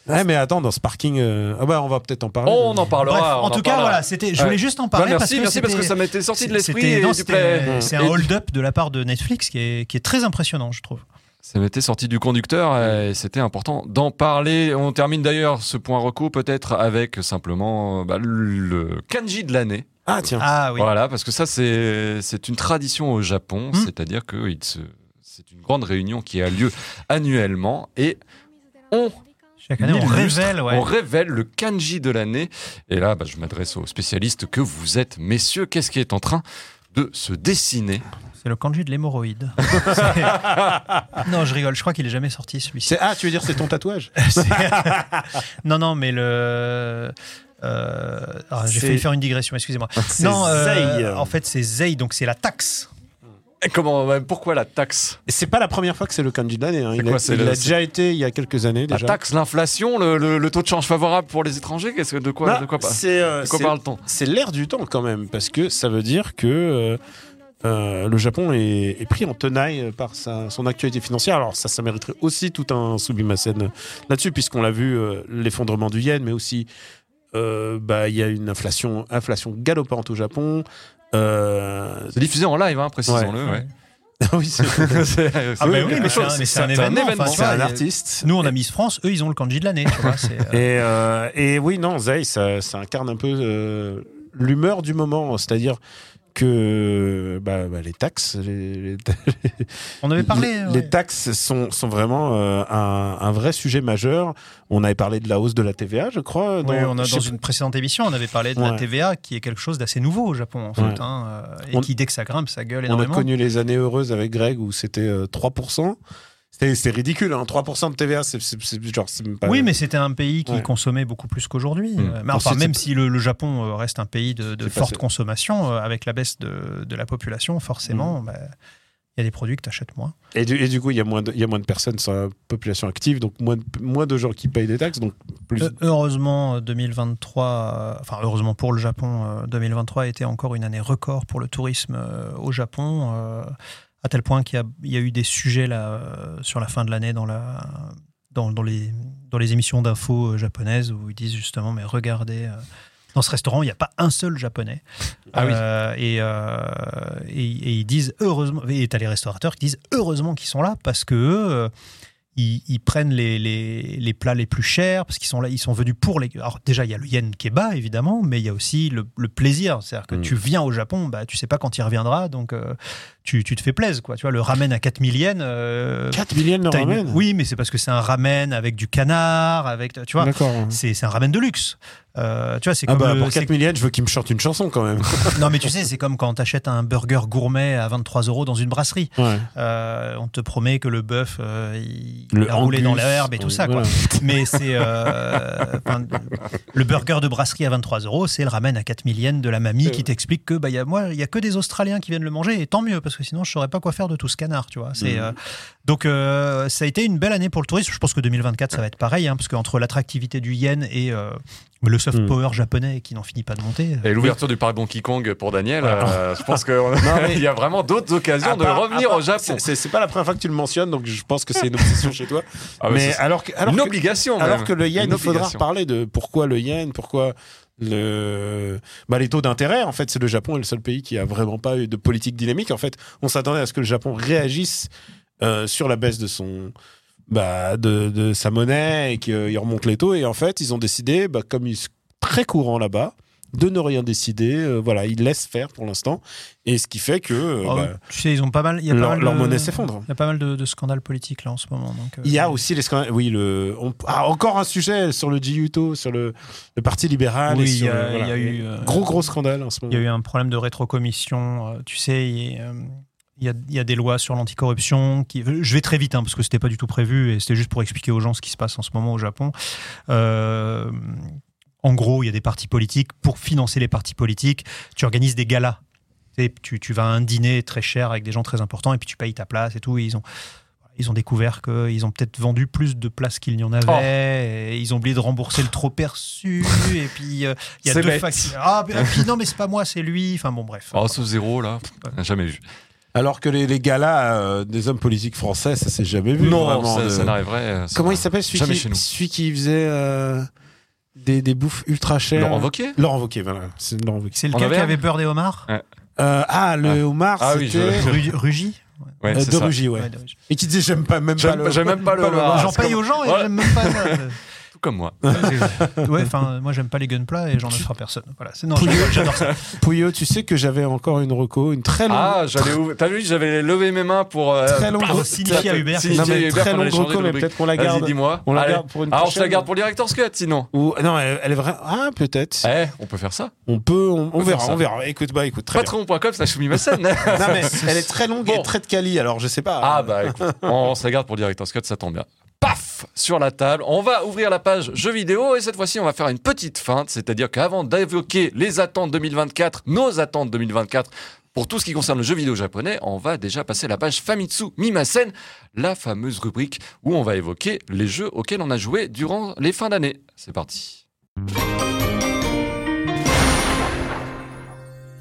Ouais, mais attends, dans ce parking. euh, Ah bah, on va peut-être en parler. On en parlera. Bref, on en tout cas, parlera. voilà, c'était, je Ouais. voulais juste en parler merci, parce que merci parce que ça m'était sorti de l'esprit c'était- et non, du c'était- play. c'est un Et- hold-up de la part de Netflix qui est, qui est très impressionnant, je trouve. Ça m'était sorti du conducteur et c'était important d'en parler. On termine d'ailleurs ce point reco peut-être avec simplement bah, le kanji de l'année. Ah, tiens. Ah oui. Voilà, parce que ça c'est c'est une tradition au Japon, Hmm. c'est-à-dire que il se- c'est une grande réunion qui a lieu annuellement et on Chaque année, on illustre, révèle, ouais. on révèle le kanji de l'année. Et là, bah, je m'adresse aux spécialistes que vous êtes, messieurs. Qu'est-ce qui est en train de se dessiner C'est le kanji de l'hémorroïde. Non, je rigole. Je crois qu'il est jamais sorti celui-ci. Ah, tu veux dire c'est ton tatouage non, non, mais le. euh, ah, J'ai failli faire une digression, excusez-moi. C'est Non, euh, Zei. en fait, c'est Zei, donc c'est la taxe. Comment Pourquoi la taxe Et c'est pas la première fois que c'est le l'année. hein. C'est Il, quoi, a, c'est il le- a c'est- déjà été il y a quelques années La déjà. taxe, l'inflation, le, le- le taux de change favorable pour les étrangers Qu'est-ce que de quoi, de quoi, euh, quoi parle-t-on c'est l'air du temps quand même, parce que ça veut dire que euh, euh, le Japon est, est pris en tenaille par sa, son actualité financière. Alors ça, ça mériterait aussi tout un Subimasen là-dessus, puisqu'on l'a vu, l'effondrement du yen, mais aussi euh, bah, il y a une inflation, inflation galopante au Japon. Euh, C'est diffusé en live, hein, précisons-le. Ouais. ouais. oui, c'est Ah, bah oui, mais c'est un, mais c'est un événement. enfin, tu c'est un artiste. Nous, on a Miss France, eux, ils ont le kanji de l'année. Euh, Et, euh, et oui, non, Zei, ça, ça incarne un peu euh, l'humeur du moment. C'est-à-dire que bah, bah, les taxes, les, les- On avait parlé. les, ouais. les taxes sont, sont vraiment euh, un, un vrai sujet majeur. On avait parlé de la hausse de la TVA, je crois. Oui, dans- on a, dans une précédente émission, on avait parlé de Ouais. la TVA, qui est quelque chose d'assez nouveau au Japon, en fait, hein, euh, et On- qui, dès que ça grimpe, ça gueule On a énormément. connu les années heureuses avec Greg où c'était euh, 3%. C'était c'est ridicule, hein, 3% de TVA, c'est genre pas. Oui, mais c'était un pays qui Ouais. consommait beaucoup plus qu'aujourd'hui. Mm. Euh, Mais enfin, même si le, le Japon euh, reste un pays de, forte passé. consommation, euh, avec la baisse de, de la population, forcément, bah, il y a des produits que tu achètes moins. Et du, et du coup, il y, a moins de- il y a moins de personnes sur la population active, donc moins de, moins de gens qui payent des taxes, donc plus. Euh, heureusement, euh, 2023, euh, enfin heureusement pour le Japon, euh, 2023 a été encore une année record pour le tourisme euh, au Japon, euh, à tel point qu'il y a, il y a eu des sujets là, euh, sur la fin de l'année dans, la, dans, dans les, dans les émissions d'infos euh, japonaises où ils disent justement, mais regardez, euh, dans ce restaurant, il n'y a pas un seul japonais. Ah oui. Et, euh, et, et ils disent heureusement, et t'as les restaurateurs qui disent heureusement qu'ils sont là parce que euh, ils, ils prennent les, les, les plats les plus chers parce qu'ils sont là, ils sont venus pour les. Alors déjà, il y a le yen qui est bas évidemment, mais il y a aussi le, le plaisir. C'est-à-dire que Mm. tu viens au Japon, bah tu sais pas quand il reviendra, donc tu, tu te fais plaisir quoi. Tu vois, le ramen à 4000 yens. euh, 4 millions de t'as une- ramen Oui, mais c'est parce que c'est un ramen avec du canard, avec tu vois. C'est un ramen de luxe. Euh, tu vois, c'est Ah bah, le- pour c'est 4 millions, je veux qu'il me chante une chanson quand même. non, mais tu sais, c'est comme quand t'achètes un burger gourmet à 23 euros dans une brasserie. Ouais. Euh, on te promet que le bœuf, euh, il, Le a roulé dans l'herbe et tout ça, quoi. Mais c'est. le burger de brasserie à 23 euros, c'est le ramen à 4000 yens de la mamie qui t'explique que, bah, y a, moi, il y a que des Australiens qui viennent le manger, et tant mieux, parce que sinon, je saurais pas quoi faire de tout ce canard, tu vois. C'est, Mhm. euh, donc, euh, ça a été une belle année pour le tourisme. Je pense que 2024, ça va être pareil, hein, parce qu'entre l'attractivité du yen et euh, le soft Mhm. power japonais qui n'en finit pas de monter. Et l'ouverture du parc Donkey Kong pour Daniel, euh, je pense qu'il y a vraiment d'autres occasions À de part- revenir part- au Japon. c'est- pas la première fois que tu le mentionnes, donc je pense que c'est une obsession chez toi. Ah, mais mais alors que, alors une que- obligation. Alors même. que le yen, il faudra reparler de pourquoi le yen, pourquoi le, bah, les taux d'intérêt. En fait, c'est le Japon est le seul pays qui a vraiment pas eu de politique dynamique. En fait, on s'attendait à ce que le Japon réagisse euh, sur la baisse de son, bah, de, de sa monnaie et qu'il remonte les taux. Et en fait, ils ont décidé, bah, comme ils très courant là-bas, de ne rien décider. Euh, voilà, ils laissent faire pour l'instant. Et ce qui fait que euh, Oh, bah, tu sais, ils ont pas mal. Il y a pas leur, mal leur de- monnaie s'effondre. Il y a pas mal de, de scandales politiques là en ce moment. Donc, euh, Il y a aussi les scandales. Oui, le, on- ah, encore un sujet sur le Jiuto, sur le, le Parti libéral. Oui, il y a- le- voilà. il y a eu, Gros, gros scandale en ce moment. Il y a eu un problème de rétrocommission. tu sais, il, il y a, il y a des lois sur l'anticorruption. Qui... Je vais très vite hein, parce que c'était pas du tout prévu et c'était juste pour expliquer aux gens ce qui se passe en ce moment au Japon. Euh, en gros, il y a des partis politiques. Pour financer les partis politiques, tu organises des galas. Tu, sais, tu, tu vas à un dîner très cher avec des gens très importants et puis tu payes ta place et tout. Et ils ont. Ils ont découvert qu'ils ont peut-être vendu plus de places qu'il n'y en avait. Oh. Et ils ont oublié de rembourser le trop perçu. et puis, euh, il y a C'est deux factures. Ah, et puis non, mais c'est pas moi, c'est lui. Enfin bon, bref. Oh, ce zéro là, pff, jamais vu. Alors que les, les galas euh, des hommes politiques français, ça s'est jamais vu. non, vraiment, ça, de- ça n'arriverait. euh, Comment il s'appelle celui celui qui faisait euh, des, des bouffes ultra chères Laurent Wauquiez Laurent Wauquiez, voilà. C'est Laurent Wauquiez. C'est lequel qui Auvergne avait peur des homards Euh, ah, le homard, Ah oui, c'était je- Ru- Rugy Ouais, euh, de ça. Rugy, ouais. Ouais, de Rugy. Et qui disait j'aime pas même pas le. même pas le homard. J'en paye aux gens et Ouais. j'aime même pas ça. Tout comme moi. ouais, enfin, moi j'aime pas les gunpla et j'en offre à personne. Voilà, c'est non, j'adore- j'adore ça. Pouillot, tu sais que j'avais encore une reco, une très longue. Ah, j'allais ouvrir- T'as vu, j'avais levé mes mains pour. euh, Très longue reco. signifier à Hubert. très longue reco, mais peut-être qu'on la Vas-y, garde. dis-moi. On la garde pour une Ah, on se la garde pour le Director's Cut sinon. Ou non, elle, est vraie. Ah, peut-être. Eh, on peut faire ça. On peut, on, verra, ça. on verra. Écoute, bah, écoute, très. Patreon.com slash Soumimasen. Non, mais elle est très longue et très de quali, alors je sais pas. Ah bah écoute, on se la garde pour le Director's Cut, ça tombe bien. Paf Sur la table, on va ouvrir la page jeux vidéo et cette fois-ci on va faire une petite feinte, c'est-à-dire qu'avant d'évoquer les attentes 2024, nos attentes 2024, pour tout ce qui concerne le jeu vidéo japonais, on va déjà passer la page Famitsu Mimasen, la fameuse rubrique où on va évoquer les jeux auxquels on a joué durant les fins d'année. C'est parti.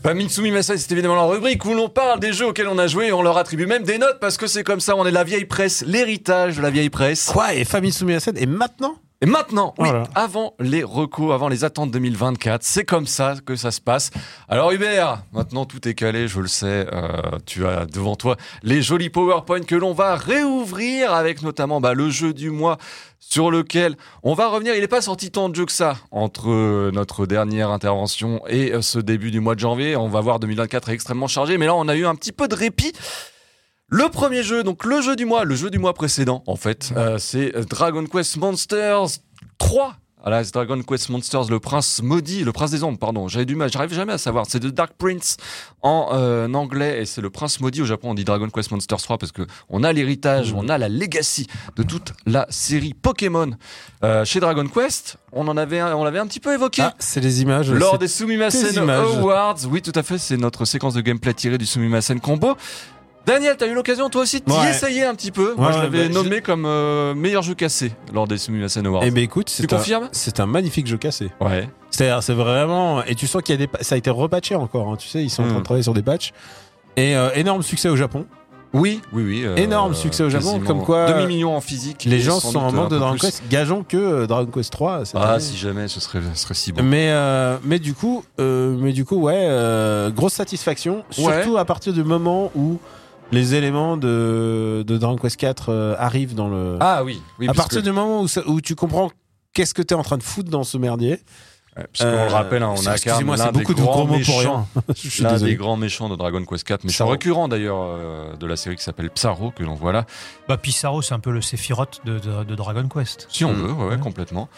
Famitsu Mimasen, c'est évidemment la rubrique où l'on parle des jeux auxquels on a joué et on leur attribue même des notes parce que c'est comme ça, on est la vieille presse, l'héritage de la vieille presse. Quoi Et Famille Soumiasen Et maintenant Et maintenant, oui, Voilà. avant les recos, avant les attentes 2024, c'est comme ça que ça se passe. Alors Hubert, maintenant tout est calé, je le sais. euh, tu as devant toi les jolis PowerPoint que l'on va réouvrir avec notamment bah, le jeu du mois sur lequel on va revenir. Il n'est pas sorti tant de jeux que ça entre euh, notre dernière intervention et euh, ce début du mois de janvier. On va voir 2024 est extrêmement chargé, mais là on a eu un petit peu de répit. Le premier jeu, donc le jeu du mois, le jeu du mois précédent en fait, euh, c'est Dragon Quest Monsters 3. Voilà, c'est Dragon Quest Monsters, le prince maudit, le prince des ombres, pardon. J'avais du mal, j'arrive jamais à savoir. C'est The Dark Prince en euh, anglais et c'est le prince maudit. Au Japon, on dit Dragon Quest Monsters 3 parce que on a l'héritage, on a la legacy de toute la série Pokémon. Euh, chez Dragon Quest, on en avait, un- on l'avait un petit peu évoqué. Ah, c'est les images. Lors des Sumimasen. Awards, oui tout à fait, c'est notre séquence de gameplay tirée du Sumimasen Combo. Daniel, t'as eu l'occasion toi aussi d'y Ouais. essayer un petit peu. Moi, je l'avais bah, nommé comme euh, meilleur jeu cassé lors des Sumimasen Awards. Eh ben écoute, tu c'est un, confirmes? c'est un magnifique jeu cassé. Ouais. C'est-à-dire, c'est vraiment. Et tu sens qu'il y a des. Ça a été repatché encore, hein, tu sais, ils sont en train de travailler sur des patchs. Et euh, énorme succès au Japon. Oui, oui, oui. euh, Énorme succès au Japon, quasiment comme quoi, Demi-million en physique. Les gens sont en un de Dragon. Quest. Gageons que Dragon Quest 3. cette Ah, année. si jamais, ce serait, ce serait si bon. Mais, euh, mais du coup, euh, mais du coup, ouais, euh, grosse satisfaction, surtout à partir du moment où les éléments de, de Dragon Quest 4 euh, arrivent dans le. Ah oui, oui à partir que- du moment où, ça- où tu comprends qu'est-ce que tu es en train de foutre dans ce merdier. ouais, parce qu'on Euh, le rappelle, hein, on a excusez-moi, c'est beaucoup de grands gros mots pour méchants rien. Je suis L'un désolé. des grands méchants de Dragon Quest 4, méchant Psaro. récurrent d'ailleurs euh, de la série qui s'appelle Psaro, que l'on voit là. Bah, Pissarro, c'est un peu le Sephiroth de, de- de Dragon Quest. Si on Mm. veut, ouais, ouais, complètement.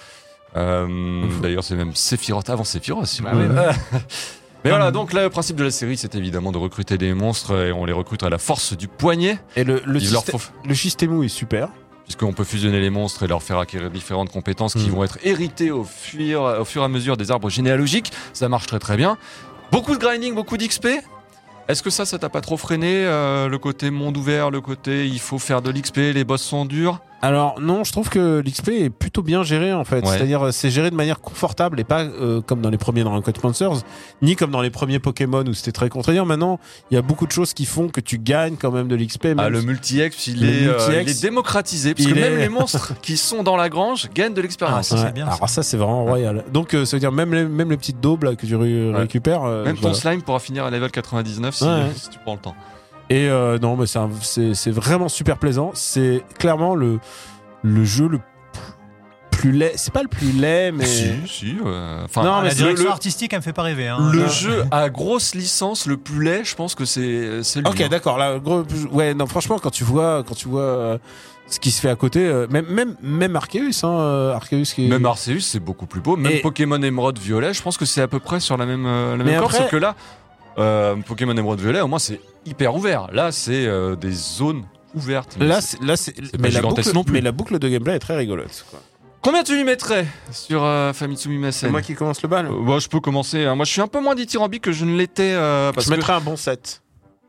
Euh, D'ailleurs, c'est même Sephiroth avant Sephiroth. si vous Bah voulez. Mais voilà, donc là, le principe de la série, c'est évidemment de recruter des monstres et on les recrute à la force du poignet. Et le, le, système, faut, le Shistemu est super. puisqu'on peut fusionner les monstres et leur faire acquérir différentes compétences qui Mm. vont être héritées au fur, au fur et à mesure des arbres généalogiques. Ça marche très très bien. Beaucoup de grinding, beaucoup d'XP. Est-ce que ça, ça t'a pas trop freiné euh, Le côté monde ouvert, le côté il faut faire de l'XP, les boss sont durs? Alors non, je trouve que l'XP est plutôt bien géré en fait. Ouais. C'est-à-dire euh, c'est géré de manière confortable et pas euh, comme dans les premiers Dragon Quest Monsters, ni comme dans les premiers Pokémon où c'était très contraignant. Maintenant, il y a beaucoup de choses qui font que tu gagnes quand même de l'XP. Ah, le multi-ex, il, Le est, euh, il est démocratisé, parce il que même les monstres qui sont dans la grange gagnent de l'expérience. Ah, ça, Ouais. c'est bien, Alors ça c'est vraiment royal. Donc euh, ça veut dire même les, même les petites daubes là, que tu Ouais. récupères. euh, même ton voilà. slime pourra finir à level 99 si, Ouais. si tu prends le temps. Et euh, non, mais c'est vraiment super plaisant. C'est clairement le le jeu le plus laid. C'est pas le plus laid, mais Si, si. euh, Enfin, Non, mais la direction le- artistique, elle me fait pas rêver. Hein. le Là, jeu à grosse licence, le plus laid, je pense que c'est c'est lui. Ok, hein. d'accord. Là, gros, ouais, non, franchement, quand tu vois, quand tu vois euh, ce qui se fait à côté, euh, même même même Arceus, hein, euh, Arceus qui est. Même Arceus, c'est beaucoup plus beau. Même Et- Pokémon Émeraude Violet, je pense que c'est à peu près sur la même, euh, la Mais même corde, après- sauf que là, euh, Pokémon Émeraude Violet, au moins, c'est hyper ouvert. Là, c'est euh, des zones ouvertes. Mais Là, c'est- c'est, là, c'est, pas mais la gigantesque boucle, non plus. mais la boucle de gameplay est très rigolote. quoi. Combien tu lui mettrais sur euh, Famitsu C'est Mimasen moi qui commence le bal. Euh, bah, je peux commencer. hein. Moi, je suis un peu moins dithyrambique que je ne l'étais euh, parce, je que, mettrais un bon 7.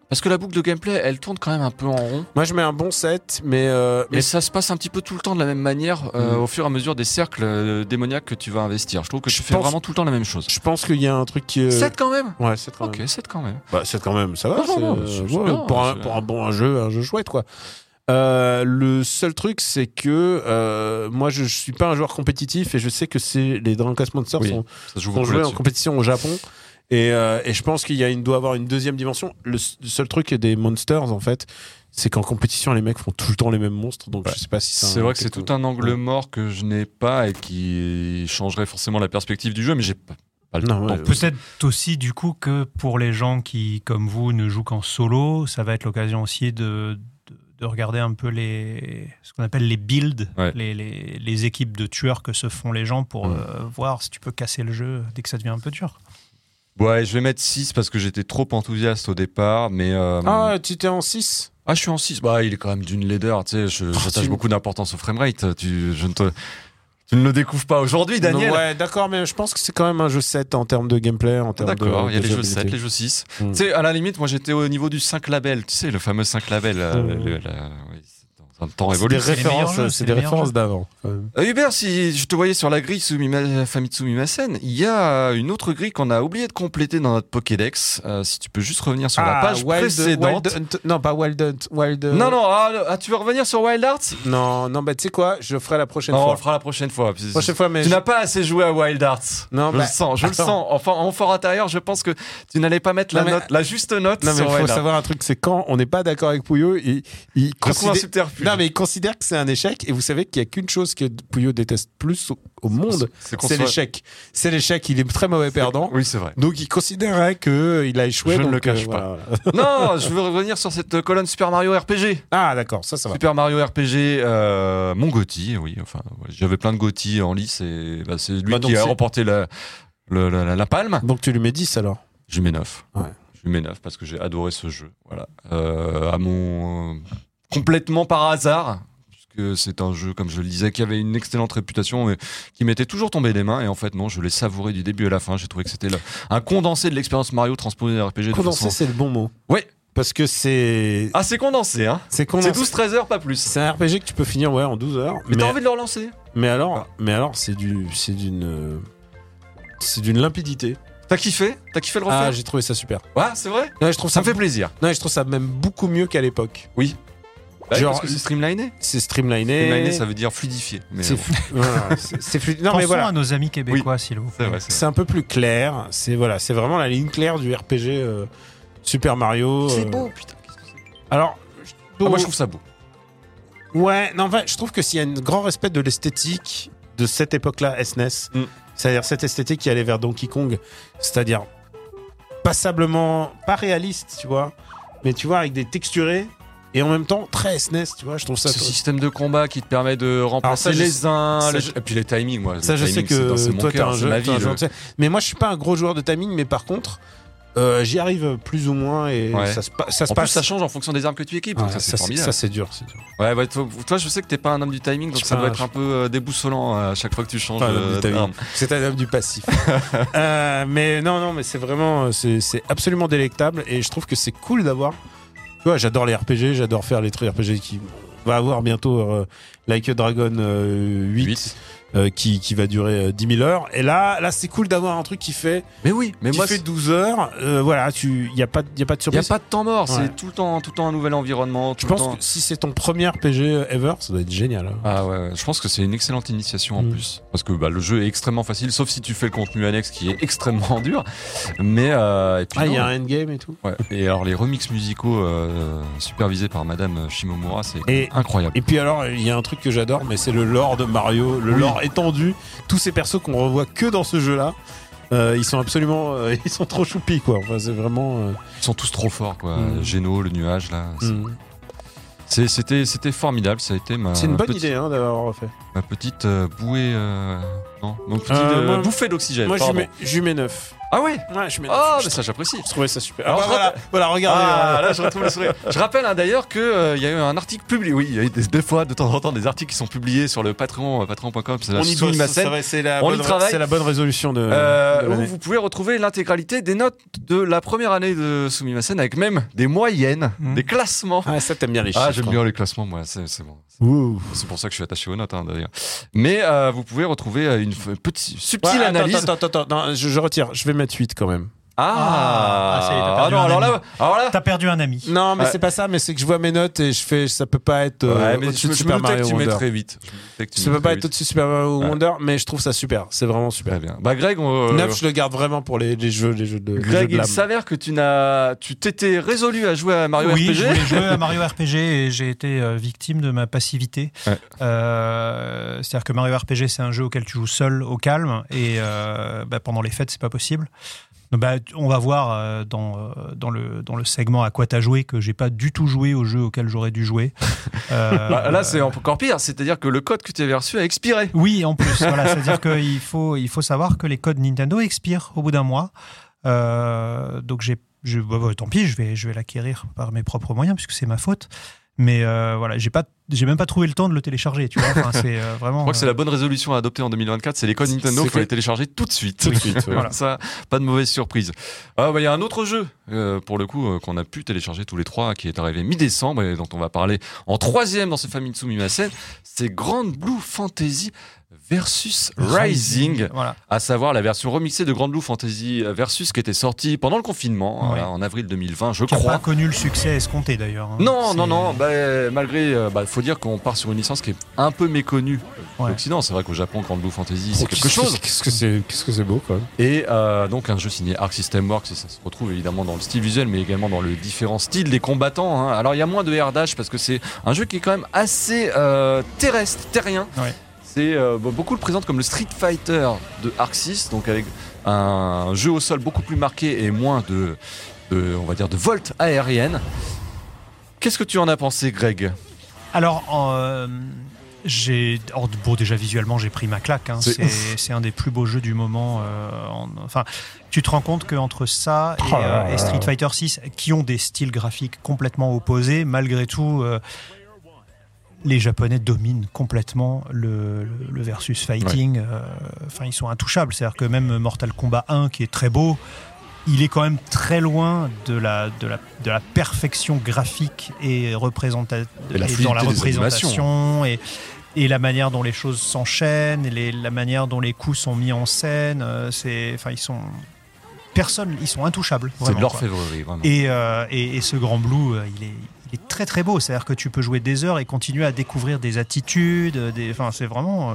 Parce que la boucle de gameplay, elle tourne quand même un peu en rond. Moi, je mets un bon 7, mais, euh, Et mais ça se passe un petit peu tout le temps de la même manière euh, Mm. au fur et à mesure des cercles euh, démoniaques que tu vas investir. Je trouve que Je tu fais vraiment tout le temps la même chose. je pense qu'il y a un truc qui. est 7 quand même Ouais, 7 quand Ok, même. 7 quand même. Bah, 7 quand même, ça va. Non, ouais, pour, un, c'est- pour un bon un jeu, un jeu chouette, quoi. Euh, le seul truc, c'est que euh, moi, je, je suis pas un joueur compétitif et je sais que c'est les Dragon Quest Monsters Oui, sont, sont joués en compétition au Japon. Et, euh, et je pense qu'il y a une, doit avoir une deuxième dimension. Le, seul truc des Monsters, en fait, c'est qu'en compétition, les mecs font tout le temps les mêmes monstres. Donc Ouais. je sais pas si. C'est vrai que c'est tout un angle mort que je n'ai pas et qui changerait forcément la perspective du jeu, mais j'ai pas, pas le Non, temps. ouais, Peut-être aussi du coup que pour les gens qui, comme vous, ne jouent qu'en solo, ça va être l'occasion aussi de, de, de regarder un peu les, ce qu'on appelle les builds, Ouais. les, les, les équipes de tueurs que se font les gens pour euh, voir si tu peux casser le jeu dès que ça devient un peu dur. Ouais, je vais mettre 6 parce que j'étais trop enthousiaste au départ, mais. euh, Ah, tu étais en 6 Ah, je suis en 6. Bah, il est quand même d'une laideur, tu sais. je- J'attache tu- beaucoup d'importance au framerate. Tu, je ne te, tu ne le découvres pas aujourd'hui, Daniel. Ouais, d'accord, mais je pense que c'est quand même un jeu 7 en termes de gameplay, en termes de. D'accord, il y a les jeux jouabilité. 7, les jeux 6. Mm. Tu sais, à la limite, moi j'étais au niveau du 5 label, tu sais, le fameux 5 label. euh, Mm. le- la- oui, non, Un temps C'est des c'est références, des références d'avant. Euh, Hubert, si je te voyais sur la grille Sumima- Famitsu Mimasen, il y a une autre grille qu'on a oublié de compléter dans notre Pokédex. Euh, si tu peux juste revenir sur la Ah, page Wild- précédente. Wild Hunt- non, pas Wild Hunt. Wild, euh, Non, non, ah, ah, tu veux revenir sur Wild Arts Non, non, bah tu sais quoi, je le ferai la prochaine Non, on fois. le fera la prochaine fois. Prochaine fois, mais Tu je- n'as pas assez joué à Wild Arts. Non, je bah, le sens, je le sens. Enfin, en fort intérieur, je pense que tu n'allais pas mettre la, Non, mais- note, la juste note Non, mais il faut Wild savoir un truc, c'est quand on n'est pas d'accord avec Pouillot, il, il trouve un considère... subterfuge. Non, mais il considère que c'est un échec, et vous savez qu'il n'y a qu'une chose que Pouillot déteste plus au, au monde, C'est soit- l'échec. C'est l'échec, il est très mauvais perdant. Oui, c'est vrai. Donc il considérait qu'il a échoué. Je ne le cache euh, pas. voilà. non, je veux revenir sur cette colonne Super Mario RPG. Ah d'accord, ça ça va. Super Mario RPG, euh, mon Gotti, oui. Enfin, ouais, j'avais plein de Gotti en lice et bah, c'est lui Bah, qui a remporté la, la, la- la palme. Donc tu lui mets 10 alors? Je lui mets 9. Ouais. Je lui mets 9 parce que j'ai adoré ce jeu. Voilà. Euh, à mon. Complètement par hasard. Puisque c'est un jeu, comme je le disais, qui avait une excellente réputation, mais qui m'était toujours tombé des mains. Et en fait, non, je l'ai savouré du début à la fin. J'ai trouvé que c'était un condensé de l'expérience Mario transposé en RPG. de Condensé, façon- c'est le bon mot. Ouais. Parce que c'est. Ah, c'est condensé, hein. c'est C'est condensé. 12-13 heures, pas plus. C'est un RPG que tu peux finir ouais, en 12 heures. Mais, Mais, t'as envie de le relancer mais alors, Ah. mais alors c'est du, c'est d'une, c'est d'une limpidité. T'as kiffé? T'as kiffé le refaire? Ah, j'ai trouvé ça super. Ouais, c'est vrai? Non, je trouve Ça ça, me fait plaisir. non, je trouve ça même beaucoup mieux qu'à l'époque. Bah oui, Genre- parce que c'est streamliné. C'est streamliné. Streamliné, ça veut dire fluidifié. C'est bon, voilà, c'est- c'est fluide. Non Pensons mais voilà. à nos amis québécois, s'il vous c'est plaît. c'est C'est un peu plus clair. C'est voilà, c'est vraiment la ligne claire du RPG euh, Super Mario. vrai. euh. C'est beau, putain. que c'est Alors, Ah, moi, je trouve ça beau. ouais, non, enfin, je trouve que s'il y a un grand respect de l'esthétique de cette époque-là, SNES, Mm. c'est-à-dire cette esthétique qui allait vers Donkey Kong, c'est-à-dire passablement pas réaliste, tu vois, mais tu vois avec des texturés et en même temps très SNES, tu vois, je trouve ça. Ce système de combat qui te permet de remplacer ça, les uns, ça, les- et puis les timings, moi. Ça, je sais que toi, t'es un jeu, ma un vie. Mais moi, je suis pas un gros joueur de timing, mais par contre, euh, j'y arrive plus ou moins et Ouais. ça se, pa- ça se En plus, passe. ça change en fonction des armes que tu équipes, donc ça c'est ça, formidable. ça, c'est dur, dur. Ouais, bah, toi, toi, je sais que t'es pas un homme du timing, donc ça doit être un peu euh, déboussolant à chaque fois que tu changes euh, d'arme. C'est un homme du passif. Euh, mais non, non, mais c'est vraiment, c'est absolument délectable et je trouve que c'est cool d'avoir. Tu vois, j'adore les RPG, j'adore faire les trucs RPG qui va avoir bientôt euh, Like a Dragon euh, 8, Huit. Euh, qui, qui va durer euh, 10 000 heures. Et là, là c'est cool d'avoir un truc qui fait, Mais oui, mais qui moi, fait c'est- 12 heures. Euh, voilà, il n'y a, pas- y a pas de il y a surprise. pas de temps mort, Ouais. c'est tout le temps, tout le temps un nouvel environnement. Je tout pense temps- que si c'est ton premier RPG ever, ça doit être génial. hein. Ah ouais, je pense que c'est une excellente initiation en Mm. plus. Parce que bah, le jeu est extrêmement facile, sauf si tu fais le contenu annexe qui est extrêmement dur. Mais euh, et puis Ah, il y a un endgame et tout. Ouais. Et alors les remixes musicaux euh, supervisés par Madame Shimomura, c'est incroyable. Et puis alors, il y a un truc que j'adore, mais c'est le lore de Mario, le Oui. lore étendu. Tous ces persos qu'on revoit que dans ce jeu-là, euh, ils sont absolument, euh, ils sont trop choupis quoi. Enfin, c'est vraiment. euh, Ils sont tous trop forts, quoi. Mm. Géno, le nuage, là. c'est-. C'est- C'était, c'était formidable. Ça a été ma, C'est une bonne petite, idée hein, d'avoir refait. ma petite euh, bouée, euh, non, mon petit Euh, euh, moi- bouffée d'oxygène. Moi, pardon. mets, je mets 9. Ah ouais. Ouais, je mets Ah, mais ça j'apprécie. Je trouvais ça super. Alors, Ah, bah, voilà, voilà, regardez. Ah, euh, là, je retrouve le sourire. Je rappelle hein, d'ailleurs qu'il il y a eu un article publié. Oui, il y a eu des, des fois, de temps en temps, des articles qui sont publiés sur le Patreon, euh, patreon.com. C'est la on y bosse, c'est la, On y bonne- travaille. c'est la bonne résolution de, euh, de où vous pouvez retrouver l'intégralité des notes de la première année de Sumimasen avec même des moyennes, Mm. des classements. Ah, ça, t'aimes bien les chiffres. J'aime bien les classements, moi, c'est bon. C'est pour ça que je suis attaché aux notes, hein, d'ailleurs. Mais euh, vous pouvez retrouver euh, une petite subtile Ouais, attends, analyse. Attends, attends, attends, non, je, je retire. Je vais mettre 8 quand même. Ah, Ah, ça y est, t'as perdu non, un alors ami. là, alors là, T'as perdu un ami. Non, mais Ouais. c'est pas ça, mais c'est que je vois mes notes et je fais, ça peut pas être euh, ouais, mais au-dessus je, de me- je me Super doutais que Mario tu Wonder. mettrais vite. Je me doutais que tu Ça peut mettrais pas être vite. au-dessus de Super Mario Ouais. Wonder, mais je trouve ça super. C'est vraiment super. Très bien. Bah, Greg, on, 9, je le garde vraiment pour les, les jeux, les jeux de, les jeux Greg, de il l'âme. s'avère que tu n'as, tu t'étais résolu à jouer à Mario oui, RPG. je voulais jouer à Mario RPG et j'ai été euh, victime de ma passivité. Ouais. Euh, C'est-à-dire que Mario RPG, c'est un jeu auquel tu joues seul, au calme, et euh, bah, pendant les fêtes, c'est pas possible. Bah, on va voir euh, dans, euh, dans, le, dans le segment à quoi t'as joué que j'ai pas du tout joué au jeu auquel j'aurais dû jouer. Euh, Bah, là, c'est encore pire. C'est-à-dire que le code que tu avais reçu a expiré. Oui, en plus, voilà, c'est-à-dire qu'il faut, il faut savoir que les codes Nintendo expirent au bout d'un mois. Euh, donc j'ai, je, bah, bah, tant pis, je vais, je vais l'acquérir par mes propres moyens puisque c'est ma faute. Mais euh, voilà, j'ai pas, j'ai même pas trouvé le temps de le télécharger. Tu vois, Enfin, c'est euh, vraiment. Je crois que c'est euh, la bonne résolution à adopter en 2024. C'est les codes Nintendo, il faut les télécharger tout de suite. Tout de suite, ouais. Voilà. Ça, pas de mauvaise surprise. Ah, bah, Il y a un autre jeu, euh, pour le coup, qu'on a pu télécharger tous les trois, qui est arrivé mi-décembre et dont on va parler en troisième dans ce Famitsu Mimasen. C'est Grand Blue Fantasy versus Rising. Voilà. à savoir la version remixée de Grand Blue Fantasy versus qui était sortie pendant le confinement, Ouais. en avril 2020, je Qui a pas crois. connu le succès escompté d'ailleurs. hein. Non, non, non, bah, malgré, euh, bah, faut dire qu'on part sur une licence qui est un peu méconnue Ouais. en Occident. C'est vrai qu'au Japon, Grand Blue Fantasy, c'est Oh, quelque chose. Qu'est-ce que c'est Qu'est-ce que c'est beau quand même. Et euh, donc un jeu signé Arc System Works, et ça se retrouve évidemment dans le style visuel, mais également dans le différent style des combattants. hein. Alors il y a moins de air dash parce que c'est un jeu qui est quand même assez euh, terrestre, terrien. Ouais. C'est euh, bon, beaucoup le présentent comme le Street Fighter de Arc Sys, donc avec un jeu au sol beaucoup plus marqué et moins de, de on va dire, de volts aériennes. Qu'est-ce que tu en as pensé, Greg? Alors, euh, j'ai. or, Bon, déjà visuellement, j'ai pris ma claque. hein. C'est un des plus beaux jeux du moment. euh, en- Enfin, tu te rends compte qu'entre ça et, Oh euh, et Street Fighter 6, qui ont des styles graphiques complètement opposés, malgré tout. Les Japonais dominent complètement le, le- le versus fighting. euh, Enfin, ils sont intouchables. C'est-à-dire que même Mortal Kombat 1, qui est très beau, il est quand même très loin de la, de la, de la perfection graphique et représentative dans la représentation et, et la manière dont les choses s'enchaînent et les- la manière dont les coups sont mis en scène. euh, c'est, enfin, ils sont personne, ils sont intouchables. C'est de l'orfèvrerie, vraiment. Et, euh, et, et ce grand blue, il est, il est très très beau. C'est-à-dire que tu peux jouer des heures et continuer à découvrir des attitudes. Des, enfin, c'est vraiment. euh,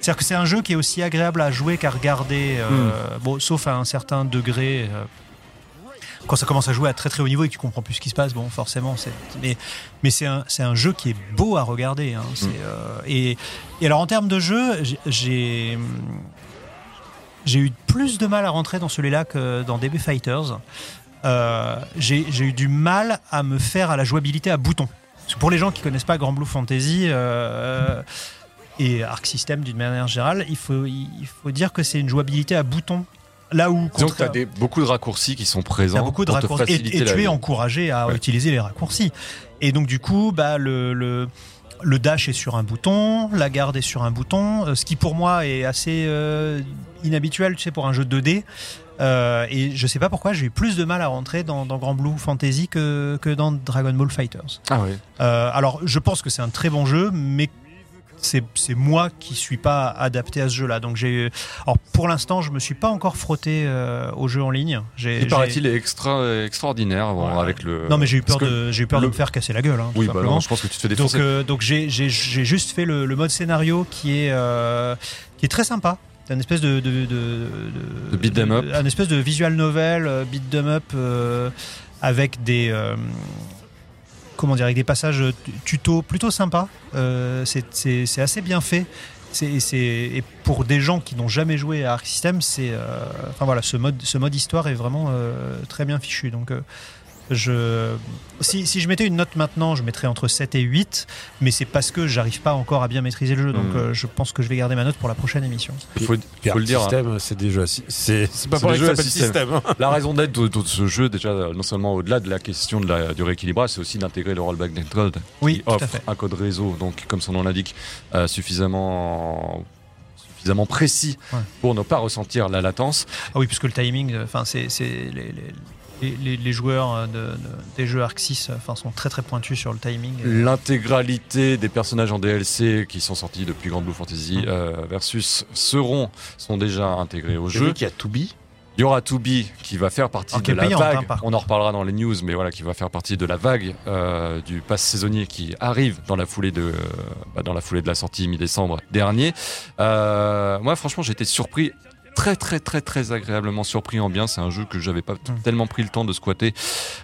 c'est-à-dire que c'est un jeu qui est aussi agréable à jouer qu'à regarder. euh, Bon, sauf à un certain degré. euh, quand ça commence à jouer à très très haut niveau et que tu comprends plus ce qui se passe, bon, forcément, c'est. Mais, mais c'est un, c'est un jeu qui est beau à regarder. hein. Euh, et, et alors en termes de jeu, j'ai. J'ai eu plus de mal à rentrer dans celui-là que dans DB Fighters. Euh, j'ai eu du mal à me faire à la jouabilité à bouton. Parce que pour les gens qui connaissent pas Grand Blue Fantasy euh, et Arc System d'une manière générale, il faut, il faut dire que c'est une jouabilité à bouton. Là où que tu as des, beaucoup de raccourcis qui sont présents a beaucoup de pour raccourcis. Et, faciliter et la tu es encouragé à Ouais. utiliser les raccourcis. Et donc, du coup, bah, le, le, le dash est sur un bouton, la garde est sur un bouton, euh, ce qui pour moi est assez euh, inhabituel, tu sais, pour un jeu 2D. Euh, et je sais pas pourquoi j'ai eu plus de mal à rentrer dans, dans Grand Blue Fantasy que, que dans Dragon Ball Fighters. Ah ouais. Euh, alors, je pense que c'est un très bon jeu, mais c'est moi qui suis pas adapté à ce jeu-là. Donc, j'ai. Alors, pour l'instant, je me suis pas encore frotté euh, au jeu en ligne. Il paraît-il extra, extraordinaire avec le. Non, mais j'ai eu peur parce de, j'ai eu peur le- de me faire casser la gueule. hein, Oui, bah non, je pense que tu te fais donc, défoncer. euh, donc j'ai, j'ai, j'ai juste fait le, le mode scénario qui est, euh, qui est très sympa. C'est un espèce de, de, de, De beat 'em up. Un espèce de visual novel, euh, beat 'em up, euh, avec des. euh, comment dire, avec des passages tuto plutôt sympas. Euh, c'est, assez bien fait. C'est, c'est, et pour des gens qui n'ont jamais joué à Arc System, c'est, enfin voilà, ce mode, ce mode histoire est vraiment très bien fichu. Donc, je, si, si je mettais une note maintenant, je mettrais entre 7 et 8, mais c'est parce que j'arrive pas encore à bien maîtriser le jeu. Donc, Mm. euh, je pense que je vais garder ma note pour la prochaine émission. Il faut, le dire. hein. C'est des jeux C'est c'est pas pour que jeux système. système. hein. La raison d'être de, de ce jeu, déjà, non seulement au-delà de la question de la, du rééquilibrage, c'est aussi d'intégrer le rollback d'encode Oui, qui offre un code réseau, donc comme son nom l'indique, euh, suffisamment suffisamment précis Ouais. pour ne pas ressentir la latence. Ah oui, puisque le timing, euh, enfin, c'est c'est les, les, les- les- les joueurs euh, de, de- des jeux Arc 6 euh, enfin, sont très très pointus sur le timing. L'intégralité des personnages en DLC qui sont sortis depuis Grand Blue Fantasy Mm. euh, versus seront sont déjà intégrés au jeu. qu'il y a Toubi. Il y aura Tubi qui va faire partie Alors, de la payante, hein, vague. On en reparlera dans les news, mais voilà, qui va faire partie de la vague euh, du pass saisonnier qui arrive dans la foulée de, euh, bah, dans la foulée de la sortie mi-décembre dernier. Euh, moi, franchement, j'ai été surpris. Très très très très agréablement surpris en bien. C'est un jeu que j'avais pas Mm. tellement pris le temps de squatter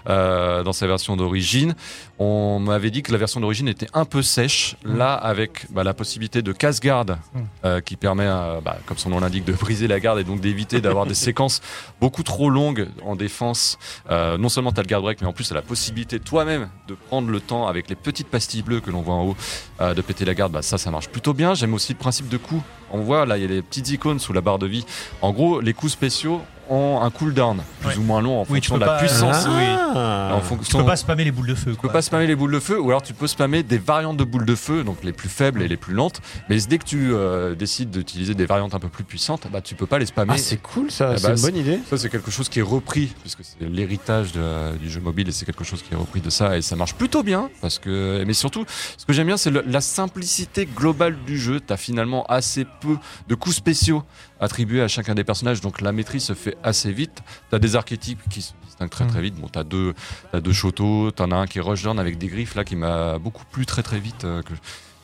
euh, dans sa version d'origine. On m'avait dit que la version d'origine était un peu sèche. Mm. Là, avec bah, la possibilité de casse-garde Mm. euh, qui permet, euh, bah, comme son nom l'indique, de briser la garde et donc d'éviter d'avoir des séquences beaucoup trop longues en défense. Euh, non seulement tu as le guard break, mais en plus tu as la possibilité toi-même de prendre le temps avec les petites pastilles bleues que l'on voit en haut de péter la garde. Bah, ça, ça marche plutôt bien. J'aime aussi le principe de coup. On voit là, il y a les petites icônes sous la barre de vie. En gros, les coups spéciaux ont un cooldown plus Ouais. ou moins long en Oui, fonction de la pas- puissance. Ah, oui. Ah. En Tu fonction, peux pas spammer les boules de feu. tu peux pas spammer les boules de feu, ou alors tu peux spammer des variantes de boules de feu, donc les plus faibles et les plus lentes. Mais dès que tu euh, décides d'utiliser des variantes un peu plus puissantes, bah tu peux pas les spammer. Ah, c'est cool ça, Eh c'est bah, une bonne idée. Ça, c'est quelque chose qui est repris, puisque c'est l'héritage de- du jeu mobile et c'est quelque chose qui est repris de ça et ça marche plutôt bien. Parce que, mais surtout, ce que j'aime bien, c'est la simplicité globale du jeu. T'as finalement assez peu de coups spéciaux attribués à chacun des personnages, donc la maîtrise se fait assez vite. T'as des archétypes qui se distinguent très très vite. Bon, t'as deux, t'as deux Shoto, t'en as un qui est Rushdown avec des griffes là qui m'a beaucoup plu très très vite. euh, que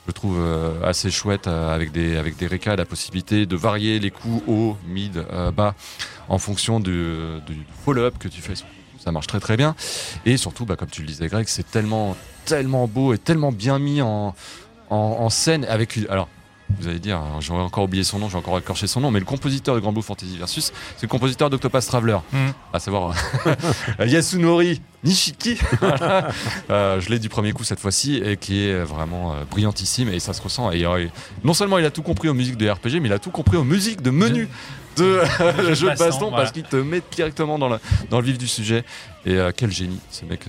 je trouve euh, assez chouette euh, avec des avec des récas, la possibilité de varier les coups haut, mid, euh, bas en fonction du, du follow-up que tu fais. Ça marche très très bien. Et surtout, bah, comme tu le disais, Greg, c'est tellement tellement beau et tellement bien mis en, en, en scène avec une. Alors. Vous allez dire, hein, j'aurais encore oublié son nom, j'ai encore écorché son nom, mais le compositeur de Grand Blue Fantasy Versus, c'est le compositeur d'Octopath Traveler, Mhm. à savoir Yasunori Nishiki. Euh, je l'ai du premier coup cette fois-ci et qui est vraiment euh, brillantissime et ça se ressent. Et, euh, non seulement il a tout compris aux musiques de RPG, mais il a tout compris aux musiques de menu de le jeu de baston, voilà. parce qu'il te met directement dans le, dans le vif du sujet. Et euh, quel génie, ce mec.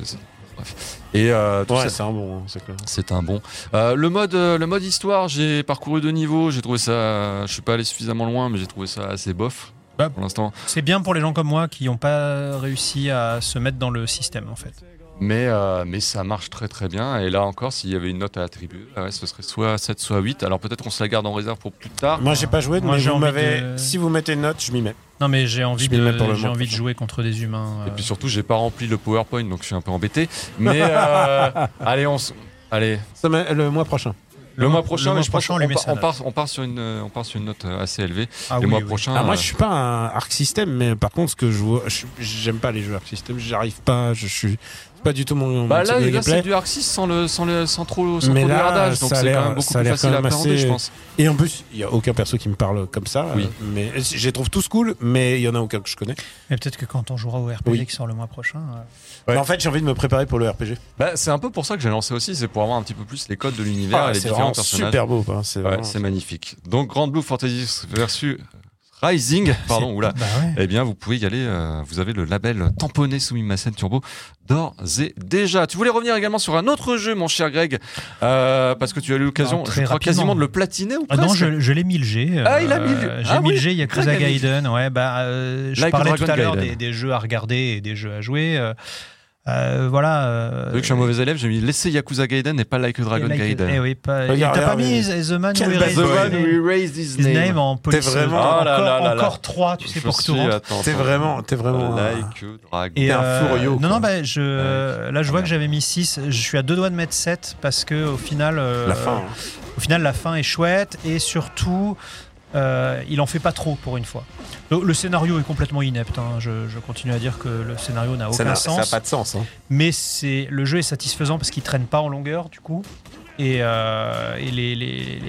C'est- Bref. Et euh, tout Ouais, c'est un bon, hein, c'est clair. c'est un bon. Euh, le mode, euh, le mode histoire, j'ai parcouru deux niveaux. J'ai trouvé ça. Je suis pas allé suffisamment loin, mais j'ai trouvé ça assez bof. Bah, pour l'instant. C'est bien pour les gens comme moi qui n'ont pas réussi à se mettre dans le système en fait. Mais, euh, mais ça marche très très bien. Et là encore, s'il y avait une note à attribuer, ouais, ce serait soit 7, soit 8. Alors peut-être qu'on se la garde en réserve pour plus tard. Moi, j'ai pas joué, Moi, mais j'ai vous envie m'avez. de- Si vous mettez une note, je m'y mets. Non mais j'ai envie Je m'y mets de, pour le j'ai envie de jouer contre des humains. Et euh. puis surtout, j'ai pas rempli le PowerPoint, donc je suis un peu embêté. Mais euh, allez, on s- allez. Ça m'a- le mois prochain. Le, mois prochain, le mois mais je pense prochain, on qu'on lui met part- sa on note. part, on part sur une, euh, on part sur une note euh, assez élevée. Ah le oui, mois oui. prochain. Ah, moi, euh, je suis pas un Arc System, mais par contre, ce que je vois, je- j'aime pas les jeux Arc System. J'arrive pas, je suis c'est pas du tout mon. Bah mon là, de là c'est du Arc 6 sans, le, sans, le, sans trop, sans Mais trop de là, hardage, donc ça a c'est l'air- quand même beaucoup ça a plus facile quand à appréhender, assez- je pense. Et en plus, il y a aucun perso qui me parle comme ça. Oui. mais je les trouve tous cool, mais il y en a aucun que je connais. Mais peut-être que quand on jouera au RPG Oui. qui sort le mois prochain. euh, Ouais. En fait, j'ai envie de me préparer pour le RPG. Bah, c'est un peu pour ça que j'ai lancé aussi, c'est pour avoir un petit peu plus les codes de l'univers Ah, et les c'est différents personnages. super beau. hein, C'est Ouais, magnifique. Donc, Grand Blue Fantasy versus Rising, pardon, oula. Bah ouais. Eh bien, vous pouvez y aller. euh, vous avez le label tamponné Sumimasen Turbo d'ores et déjà. Tu voulais revenir également sur un autre jeu, mon cher Greg, euh, parce que tu as eu l'occasion, je crois, quasiment de le platiner ou Ah non, je, je l'ai mis le G. Ah, il a mis le- J'ai Ah mis oui, le G, Yakuza Gaiden. Ouais, bah, euh, je Like parlais tout à l'heure des, des jeux à regarder et des jeux à jouer. Euh, voilà. euh, Vu que je suis un mauvais élève, j'ai mis laissez Yakuza Gaiden et pas Like a Dragon like- Gaiden. Eh oui, pas. T'as pas mis The Man Who Erased His Name. erased his His name. name en police. vraiment- Ah là encore, là là là. encore 3, tu sais, pour que tu T'es vraiment, t'es vraiment. Like a Dragon. Et T'es un euh, furieux, Non, non, bah, je, là, je vois que j'avais mis 6. Je suis à deux doigts de mettre 7 parce que au final, euh, La fin. hein. au final, la fin est chouette et surtout, euh, il en fait pas trop pour une fois. Le, le scénario est complètement inepte. hein. Je, je continue à dire que le scénario n'a Ça aucun n'a ça a sens. pas de sens. hein. Mais c'est le jeu est satisfaisant parce qu'il traîne pas en longueur du coup. Et, euh, et les, les, les,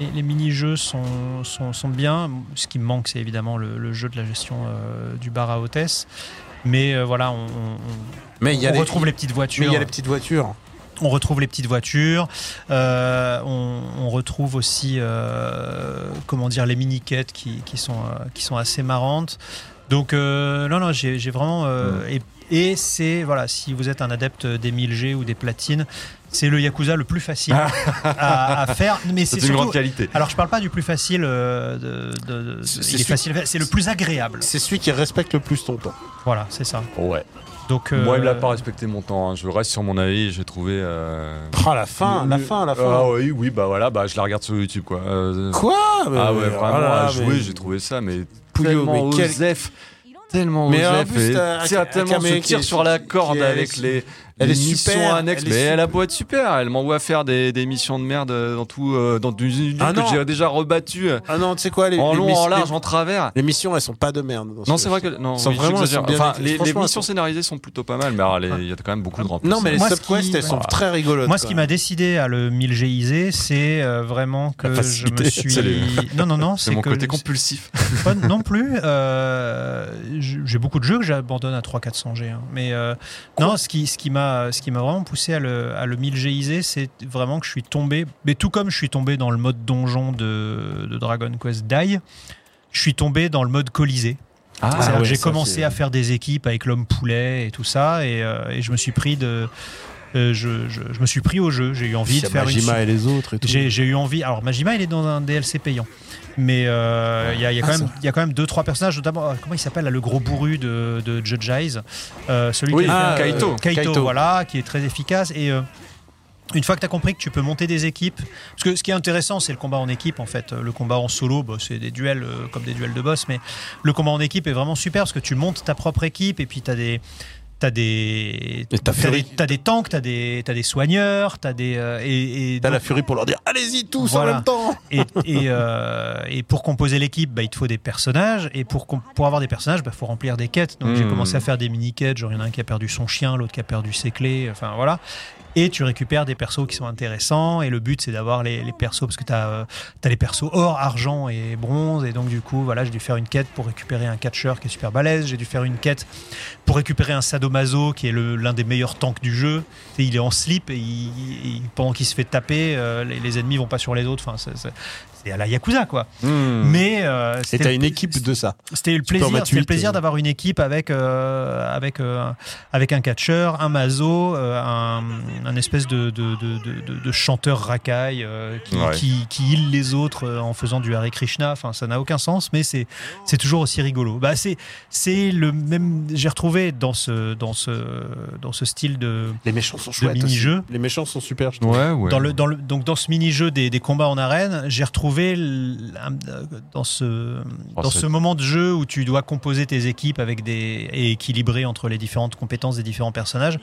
les- les mini-jeux sont, sont, sont bien. Ce qui me manque, c'est évidemment le, le jeu de la gestion euh, du bar à hôtesse. Mais voilà, on, Mais y a on retrouve les petites Mais voitures. il y a les petites voitures. On retrouve les petites voitures. Euh, on, on retrouve aussi, euh, comment dire, les mini-quêtes qui, qui sont, euh, qui sont assez marrantes. Donc, non, non, j'ai vraiment. Et, et c'est, voilà, si vous êtes un adepte des 1000G ou des platines, c'est le Yakuza le plus facile à, à faire. Mais c'est une grande qualité. Alors, je parle pas du plus facile. euh, de, de- de- C'est- il c'est est celui- facile c'est le plus agréable. C'est celui qui respecte le plus ton temps. Voilà, c'est ça. Ouais. Donc, Moi, il euh, n'a pas respecté mon temps. hein. Je reste sur mon avis. J'ai trouvé. euh, Ah, la fin, le- la fin, la Ah fin. oui, oui, bah voilà, bah je la regarde sur YouTube quoi. Euh, Quoi? Ah ouais, vraiment à jouer, mais- j'ai trouvé ça mais Pouillot, tellement mais quel- osef, tellement Mais en osef, plus, et tire Aka- tellement se tire sur la corde avec les elle les est missions super, annexes, elle est mais elle super. a beau être super, elle m'envoie faire des, des missions de merde dans tout, euh, dans une ville Ah que non. j'ai déjà rebattue Ah non, tu sais quoi, les, en les long, en large, les- en travers. les missions, elles sont pas de merde. dans Non, ce- c'est vrai que non, sont oui, vraiment, sont bien Enfin, les, missions scénarisées sont plutôt pas mal, mais il y a quand même beaucoup de remplissage. Non, mais les Moi, ce subquests, qui- elles sont très rigolotes. Moi, ce qui m'a décidé à le 1000Giser, c'est euh, vraiment que je me suis. Non, non, non, c'est mon que côté compulsif. non plus. euh, J'ai beaucoup de jeux que j'abandonne à 300-400 G. hein. Mais euh, non, ce qui, ce qui m'a ce qui m'a vraiment poussé à le, à le 1000 Giser, c'est vraiment que je suis tombé. Mais tout comme je suis tombé dans le mode donjon de, de Dragon Quest Die, je suis tombé dans le mode Colisée. Ah, ouais, j'ai commencé à faire des équipes avec l'homme poulet et tout ça, et, euh, et je me suis pris de, je, je- je me suis pris au jeu. J'ai eu envie de faire une. Majima et les autres et tout. J'ai eu envie. Alors Majima, il est dans un DLC payant. Mais euh, il y, a, il y a Ah, quand même, il y a quand même deux trois personnages, notamment euh, comment il s'appelle le gros bourru de, de Judge Eyes, Euh, celui Oui, qui ah, euh, Kaito. Kaito, Kaito. voilà, qui est très efficace et euh, une fois que tu as compris que tu peux monter des équipes, parce que ce qui est intéressant, c'est le combat en équipe en fait. Le combat en solo, bah, c'est des duels euh, comme des duels de boss, mais le combat en équipe est vraiment super parce que tu montes ta propre équipe et puis tu as des. T'as des, t'as des, t'as des tanks, t'as des, t'as des soigneurs, t'as des euh, et, et T'as la furie pour leur dire allez-y tous Voilà. en même temps. et, et, euh, et pour composer l'équipe, bah, il te faut des personnages. Et pour, pour avoir des personnages, il faut remplir des quêtes. Donc j'ai Hmm. commencé à faire des mini-quêtes. Genre, il y en a un qui a perdu son chien, l'autre qui a perdu ses clés. Enfin, voilà. Et tu récupères des persos qui sont intéressants. Et le but, c'est d'avoir les, les persos. Parce que tu as, les persos or, argent et bronze. Et donc, du coup, voilà, j'ai dû faire une quête pour récupérer un catcheur qui est super balèze. J'ai dû faire une quête pour récupérer un sadomaso qui est l'un des meilleurs tanks du jeu. Il est en slip et il- pendant qu'il se fait taper, euh, les, les ennemis vont pas sur les autres. C'est- à la Yakuza, quoi. Hmm. Mais euh, Et c'était une équipe de ça. C'était le plaisir, le plaisir euh. d'avoir une équipe avec euh, avec euh, avec un catcheur, un mazo, euh, un, un espèce de de, de, de- chanteur racaille euh, qui, Ouais. qui qui heal les autres euh, en faisant du Hare Krishna. Enfin, ça n'a aucun sens, mais c'est c'est toujours aussi rigolo. Bah, c'est c'est le même. J'ai retrouvé dans ce dans ce dans ce style de Les méchants sont chouettes. mini-jeu. aussi. Les méchants sont super. je trouve. Ouais, ouais. dans le, dans le, donc dans ce mini-jeu des, des combats en arène, j'ai retrouvé dans ce, Oh, dans ce moment de jeu où tu dois composer tes équipes avec des, et équilibrer entre les différentes compétences des différents personnages.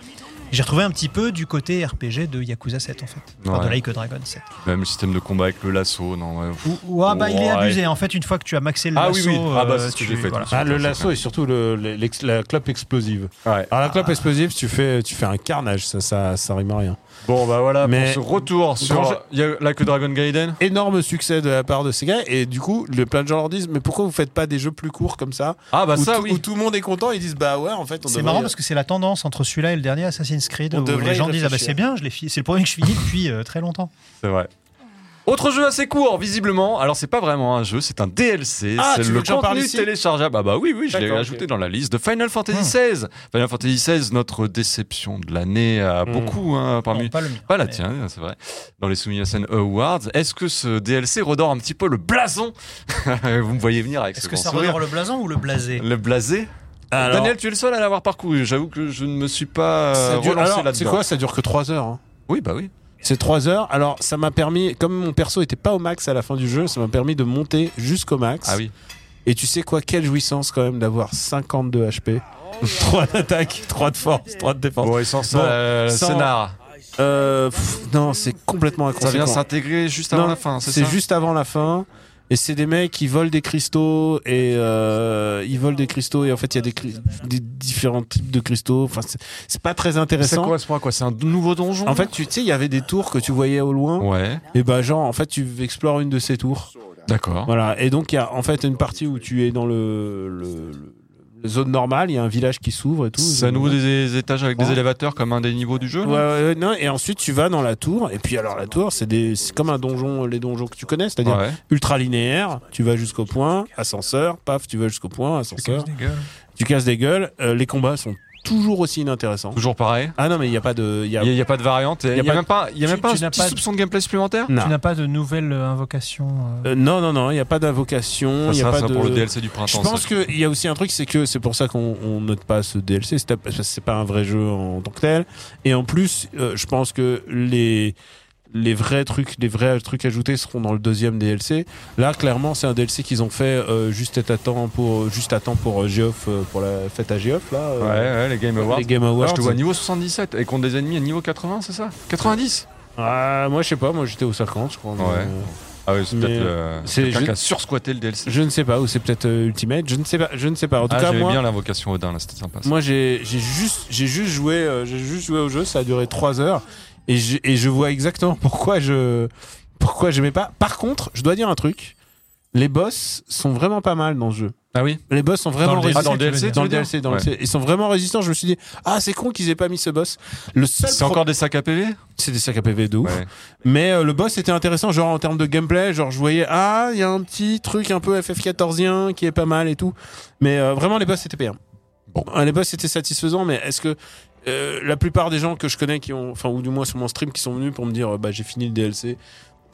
J'ai retrouvé un petit peu du côté RPG de Yakuza 7 en fait, Enfin, Ouais. de Like a Dragon 7. Même le système de combat avec le lasso, non. ouais. Ou, ou- ah bah il est Ouais. abusé. En fait, une fois que tu as maxé le Ah lasso, oui, oui. Ah bah, euh, c'est ce que tu- j'ai fait, voilà. Ah, le lasso et surtout le, l'ex- la clope explosive. Ouais. Alors la clope explosive, tu fais, tu fais un carnage, ça, ça, ça rime à rien. Bon, bah voilà, Mais- pour ce retour sur. Quand Il y a là que Dragon Gaiden Énorme succès de la part de ces gars et du coup, le, plein de gens leur disent mais pourquoi vous faites pas des jeux plus courts comme ça Ah, bah où, ça, tout- oui. où tout le monde est content, ils disent bah ouais en fait on C'est marrant parce que c'est la tendance entre celui-là et le dernier Assassin's Creed On où les gens disent ah bah c'est bien, je l'ai fi- c'est le premier que je finis depuis euh, très longtemps. C'est vrai. Autre jeu assez court, visiblement. Alors, c'est pas vraiment un jeu, c'est un DLC. Ah, c'est le contenu téléchargeable. Ah, bah oui, oui, je l'ai ajouté dans la liste de Final Fantasy XVI. Final Fantasy XVI, notre déception de l'année à Hmm. beaucoup, hein, parmi. Non, pas le mien. Pas la mais- tienne, c'est vrai. Dans les Sumimasen Awards, est-ce que ce DLC redore un petit peu le blason Vous me voyez venir avec Est-ce ce que grand ça sourire. redore le blason ou le blasé Le blasé Alors, Daniel, tu es le seul à l'avoir parcouru. J'avoue que je ne me suis pas ça dure, relancé alors, c'est quoi? Ça dure que 3 heures. hein. Oui, bah oui. C'est 3 heures. Alors ça m'a permis, comme mon perso était pas au max à la fin du jeu, ça m'a permis de monter jusqu'au max. Ah oui. Et tu sais quoi Quelle jouissance quand même d'avoir 52 HP. 3 d'attaque, 3 de force, 3 de défense. Bon, et sans ça, Bon, euh, sans- scénar. Euh, pff, non, c'est complètement Ça vient inconséquent. s'intégrer juste avant Non, la fin, c'est C'est ça juste avant la fin. Et c'est des mecs qui volent des cristaux et euh, ils volent des cristaux et en fait il y a des, des différents types de cristaux. Enfin c'est- pas très Ça intéressant. correspond à quoi? C'est un nouveau donjon? En fait tu sais il y avait des tours que tu voyais au loin Ouais, et bah genre en fait tu explores une de ces tours. d'accord. Voilà et donc il y a en fait une partie où tu es dans le, le, le- zone normale, il y a un village qui s'ouvre et tout. C'est à nouveau des, étages avec des élévateurs comme un des niveaux du jeu Ouais, ouais, ouais, non, et ensuite tu vas dans la tour et puis alors la tour c'est des c'est comme un donjon les donjons que tu connais c'est-à-dire ultra linéaire, tu vas jusqu'au point, ascenseur, paf, tu vas jusqu'au point, ascenseur, des gueules. tu casses des gueules, euh, les combats sont toujours aussi inintéressants. Toujours pareil. Ah non mais il y a pas de il y a... N'y a, pas de variante. Il n'y a, pas- même pas, il y a Tu- même pas tu un n'as petit pas- soupçon de gameplay supplémentaire Non. Tu n'as pas de nouvelles euh, invocations euh, Euh, non non non, il y a pas d'invocation, Ça il y a sera pas ça de pour le DLC du Je printemps. pense ça. qu'il y a aussi un truc, c'est que c'est pour ça qu'on on note pas ce DLC, c'est pas un vrai jeu en tant que tel. Et en plus, euh, je pense que les les vrais trucs, les vrais trucs ajoutés seront dans le deuxième DLC. Là, clairement, c'est un DLC qu'ils ont fait euh, juste à temps pour juste à temps pour euh, Geoff euh, pour la fête à Geoff là. euh, Ouais, ouais, les Game Awards. Les Game Ah, Awards. je te vois niveau 77 et contre des ennemis à niveau 80, c'est ça? 90 Ah, moi, je sais pas, moi j'étais au 50, je crois. Ouais. euh, Ah oui, c'est peut-être quelqu'un ju- qui a sursquatté le DLC. je ne sais pas, ou c'est peut-être Ultimate, je ne sais pas, je ne sais pas. En tout Ah, cas, moi, bien l'invocation Odin, là, c'était sympa. ça. Moi, j'ai juste, j'ai juste joué, j'ai juste joué au jeu. Ça a duré 3 heures et je, et je vois exactement pourquoi je, pourquoi j'aimais pas. Par contre, je dois dire un truc. Les boss sont vraiment pas mal dans ce jeu. Ah oui Les boss sont vraiment Dans Ah, dans le DLC, dans le DLC, dans Ouais. Ils sont vraiment résistants. Je me suis dit, ah, c'est con qu'ils aient pas mis ce boss. Le seul C'est pro- encore des sacs à PV c'est des sacs à PV de ouf. Ouais. Mais euh, le boss était intéressant, genre en termes de gameplay, genre je voyais, ah, il y a un petit truc un peu FF14ien qui est pas mal et tout. Mais euh, vraiment, les boss c'était payant. Bon. Euh, Les boss étaient satisfaisants, mais est-ce que euh, la plupart des gens que je connais qui ont, enfin, ou du moins sur mon stream, qui sont venus pour me dire, bah, j'ai fini le DLC,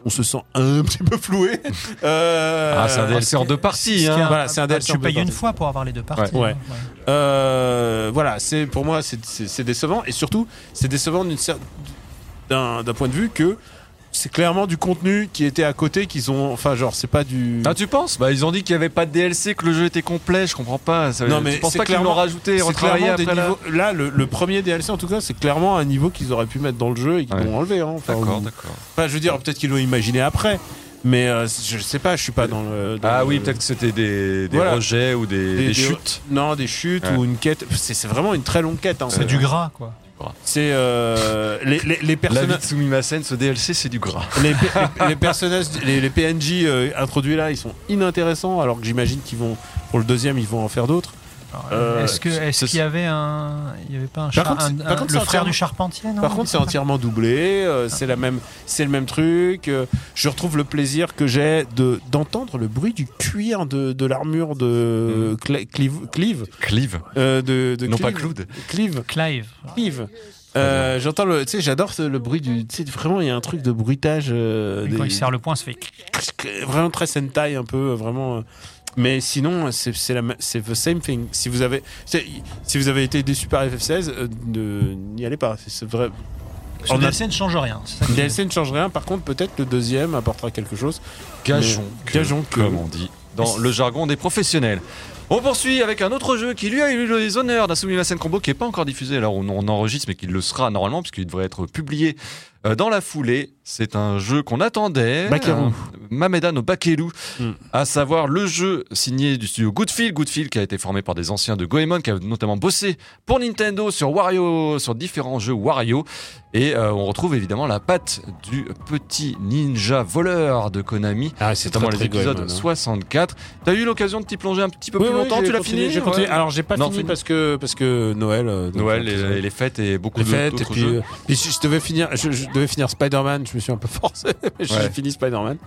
on se sent un petit peu floué. Euh, Ah, c'est un DLC en deux parties. Hein. Voilà, c'est un DLC Tu payes une parties. fois pour avoir les deux parties. Ouais. hein, Euh, voilà, c'est pour moi c'est- décevant et surtout c'est décevant d'une cer- d'un d'un point de vue que c'est clairement du contenu qui était à côté qu'ils ont enfin genre c'est pas du Ah, tu penses? Bah, ils ont dit qu'il n'y avait pas de DLC, que le jeu était complet. Je comprends pas. Ça, Non, mais tu penses c'est pas qu'ils l'ont clairement- rajouté retravaillé après là niveaux là le, le premier DLC en tout cas c'est clairement un niveau qu'ils auraient pu mettre dans le jeu et qu'ils Ouais. l'ont enlevé hein. enfin, D'accord, ou- d'accord. enfin, je veux dire peut-être qu'ils l'ont imaginé après mais euh, je sais pas je suis pas dans le dans Ah le- oui, peut-être que c'était des, des Voilà. rejets ou des, Des- des des- chutes. non des chutes Ouais. ou une quête c'est c'est vraiment une très longue quête hein. C'est du gras, quoi. C'est euh, les, les, les personnages ce DLC, c'est du gras. les, P- les- les personnages, les, les PNJ euh, introduits là, ils sont inintéressants, alors que j'imagine qu'ils vont, pour le deuxième, ils vont en faire d'autres. Euh, est-ce que est-ce c'est- qu'il y avait un il y avait pas un, char- contre, un- contre, le frère du charpentier non Par contre, c'est entièrement doublé, euh, c'est la même, c'est le même truc. euh, je retrouve le plaisir que j'ai de d'entendre le bruit du cuir de, de l'armure de euh, de, de Non, pas Cleave. Cloud. Cleave, Clive. Cleave. Euh, J'entends le, tu sais, j'adore le bruit du, tu sais, vraiment, il y a un truc de bruitage. euh, Quand il serre le poing, ça fait vraiment très Sentai un peu vraiment euh, mais sinon c'est la the same thing si vous avez si vous avez été déçu par FF16 euh, n'y allez pas c'est- a- DLC ne change rien. ça DLC ne change rien par contre peut-être le deuxième apportera quelque chose Gageons. Mais- que- gageons que- Comme on dit dans le jargon des professionnels. On poursuit avec un autre jeu qui lui a eu les honneurs d'un Sumimasen Combo qui n'est pas encore diffusé alors on, on enregistre mais qui le sera normalement puisqu'il devrait être publié euh, dans la foulée. C'est un jeu qu'on attendait. Euh, Mameda no Bakeru, Mm. à savoir le jeu signé du studio Goodfield. Goodfield qui a été formé par des anciens de Goemon qui a notamment bossé pour Nintendo sur Wario, sur différents jeux Wario. Et euh, on retrouve évidemment la patte du petit ninja voleur de Konami ah c'est notamment les épisodes 64. T'as eu l'occasion de t'y plonger un petit peu plus longtemps, tu l'as fini Ouais. alors j'ai pas Non, fini fini. parce que parce que Noël euh, Noël euh, et, et les fêtes et beaucoup de- fêtes et puis, jeux. euh, puis je, je devais finir je, je devais finir Spider-Man je me suis un peu forcé mais j'ai Ouais. fini Spider-Man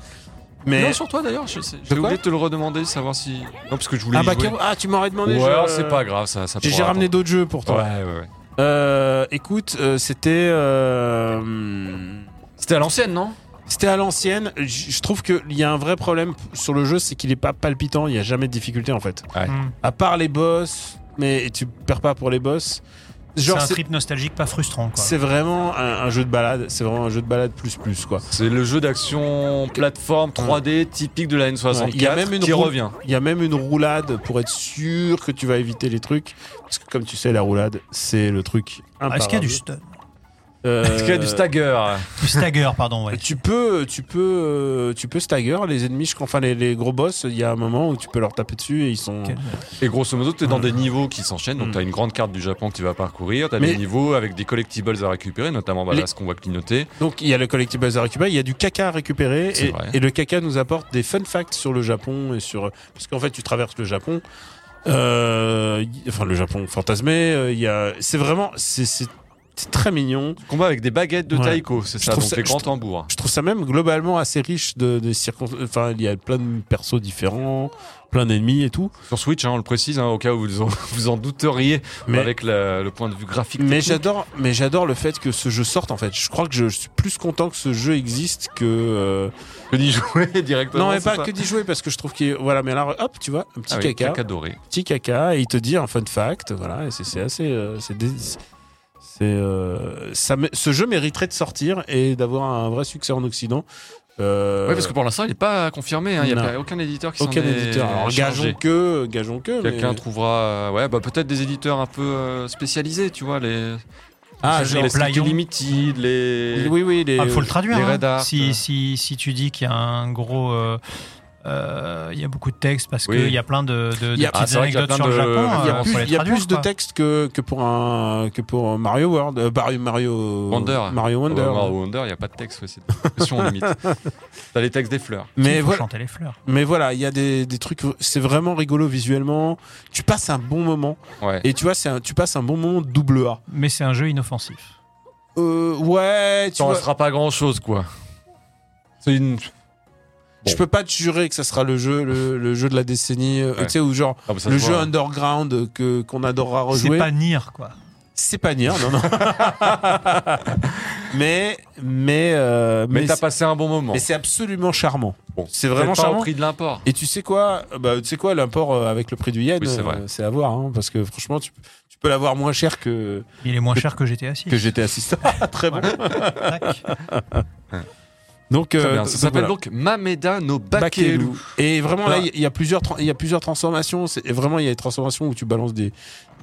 mais Non, sur toi d'ailleurs, je sais- j'ai quoi oublié de te le redemander, savoir si. Non, parce que je voulais. ah y bah jouer. Ah tu m'aurais demandé Ouais, je- c'est pas grave, ça. ça J'ai j'ai pourra ramené attendre. d'autres jeux pour toi. Ouais, ouais, ouais. Euh, écoute, euh, c'était euh, C'était à l'ancienne, non? c'était à l'ancienne. J- Je trouve qu'il y a un vrai problème sur le jeu, c'est qu'il est pas palpitant. Il y a jamais de difficulté en fait. Hmm. À part les boss, mais tu perds pas pour les boss. C'est un trip nostalgique pas frustrant. quoi. c'est vraiment un, un jeu de balade. C'est vraiment un jeu de balade plus plus quoi. C'est le jeu d'action plateforme 3D typique de la N64 Ouais, il y a même une qui roue- revient. Il y a même une roulade pour être sûr que tu vas éviter les trucs. Parce que comme tu sais, la roulade, c'est le truc. Ah, Est-ce qu'il y a du, imparable. Euh, Est-ce qu'il y a du stagger du stagger, pardon ouais. Tu peux, tu peux, euh, tu peux stagger les ennemis. Enfin les, les gros boss. Il y a un moment où tu peux leur taper dessus et ils sont. Et grosso modo, tu es dans des niveaux qui s'enchaînent. Donc, Mm. tu as une grande carte du Japon que tu vas parcourir. Tu as Mais- des niveaux avec des collectibles à récupérer, notamment bah, Les- là, ce qu'on va clignoter. Donc il y a le collectible à récupérer, il y a du caca à récupérer et, le caca nous apporte des fun facts sur le Japon et sur parce qu'en fait tu traverses le Japon, euh, y- enfin le Japon fantasmé. euh, Il y a, c'est vraiment, c'est c'est très mignon. Combat avec des baguettes de Ouais. taiko, c'est Je ça, trouve donc ça- les je grands trouve- tambours. Je trouve ça même globalement assez riche de, de circonstances. Enfin il y a plein de persos différents, plein d'ennemis et tout. Sur Switch, hein, on le précise, hein, au cas où vous en, vous en douteriez, Mais avec la- le point de vue graphique. mais j'adore, mais j'adore le fait que ce jeu sorte en fait. Je crois que je, suis plus content que ce jeu existe que. euh, Que d'y jouer directement. Non, mais pas ça que d'y jouer parce que je trouve qu'il voilà, mais là, hop, tu vois, un petit Ah caca. caca doré. petit caca et il te dit un fun fact voilà et c'est assez euh, c'est euh, ça mé- ce jeu mériterait de sortir et d'avoir un vrai succès en Occident euh, Ouais, parce que pour l'instant, il n'est pas confirmé. hein, Il n'y non. a pas aucun éditeur qui s'en aucun est éditeur alors gageons que gageons que Quelqu'un mais- trouvera, euh, ouais, bah peut-être des éditeurs un peu euh, spécialisés, tu vois, les, ah les genre les. Limited, les. oui oui les Ah, Il faut le traduire. les hein. Red Art, si, euh. si, si tu dis qu'il y a un gros, euh, Euh, Il y a beaucoup de textes parce Oui. qu'il y a plein de, de, de Il y a- Ah, petites anecdotes plein sur le de- Japon. Il y a euh, plus, de textes que, que, pour un, que pour Mario World. euh, Mario, Mario Wonder. Mario Wonder. Ah, Mario Wonder, il n'y a pas de texte aussi. C'est limite. T'as les textes des fleurs. Mais Il faut voilà, chanter les fleurs. mais voilà, il y a des, des trucs. C'est vraiment rigolo visuellement. Tu passes un bon moment. Ouais. Et tu vois, c'est un- tu passes un bon moment de double A. Mais c'est un jeu inoffensif. Euh, ouais, tu vois. ne sera pas grand chose, quoi. C'est une. Je peux pas te jurer que ça sera le jeu, le, le jeu de la décennie. euh, Ouais. Tu sais, ou genre Ah, bah, le jeu voit, underground que qu'on adorera C'est rejouer. pas Nier, quoi. C'est pas Nier, non, non. mais mais euh, Mais mais, t'as c'est- passé un bon moment. mais c'est absolument charmant. Bon, c'est vraiment pas charmant. au prix de l'import. Et tu sais quoi Bah, tu sais quoi, l'import euh, avec le prix du yen, Oui, c'est euh, c'est à voir, hein, parce que franchement, tu, tu peux l'avoir moins cher que Il est moins cher que GTA 6. que j'étais assistant. Très bon. Donc, euh, bien. Ça s'appelle voilà. donc Mameda no Bakelu. Et vraiment là, il y a plusieurs, tra- il y a plusieurs transformations. C'est et vraiment, il y a des transformations où tu balances des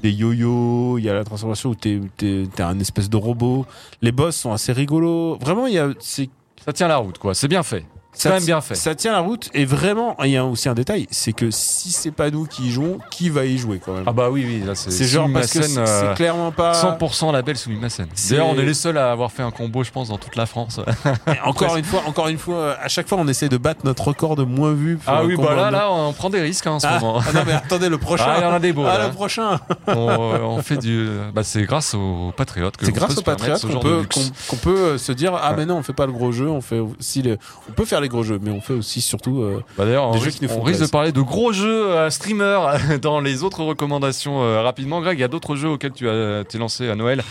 des yo-yo. Il y a la transformation où t'es t'es t'es un espèce de robot. Les boss sont assez rigolos. Vraiment, il y a c'est Ça tient la route, quoi. C'est bien fait. Ça, quand même bien fait. Ça tient la route. Et vraiment, il y a aussi un détail, c'est que si c'est pas nous qui y jouons, qui va y jouer quand même Ah bah oui, oui. Là, c'est C'est genre parce que c'est euh, clairement pas. 100% label Sumimasen. C'est- D'ailleurs, on est les seuls à avoir fait un combo, je pense, dans toute la France. Encore une fois, encore une fois, à chaque fois, on essaie de battre notre record de moins pour Ah oui, bah là, là, on prend des risques hein, en ce Ah, moment. ah non mais attendez le prochain. Ah, il y en a des beaux. Ah, là. le prochain. on, on fait du. Bah, c'est grâce aux patriotes que C'est grâce aux patriotes qu'on peut, qu'on- euh, se dire ah mais non on fait pas le gros jeu, on fait les, on peut faire les gros jeux, mais on fait aussi surtout. euh, Bah, D'ailleurs, Des jeux risque, qui nous font on risque de parler de gros jeux à streamer dans les autres recommandations euh, rapidement. Greg, il y a d'autres jeux auxquels tu as t'es lancé à Noël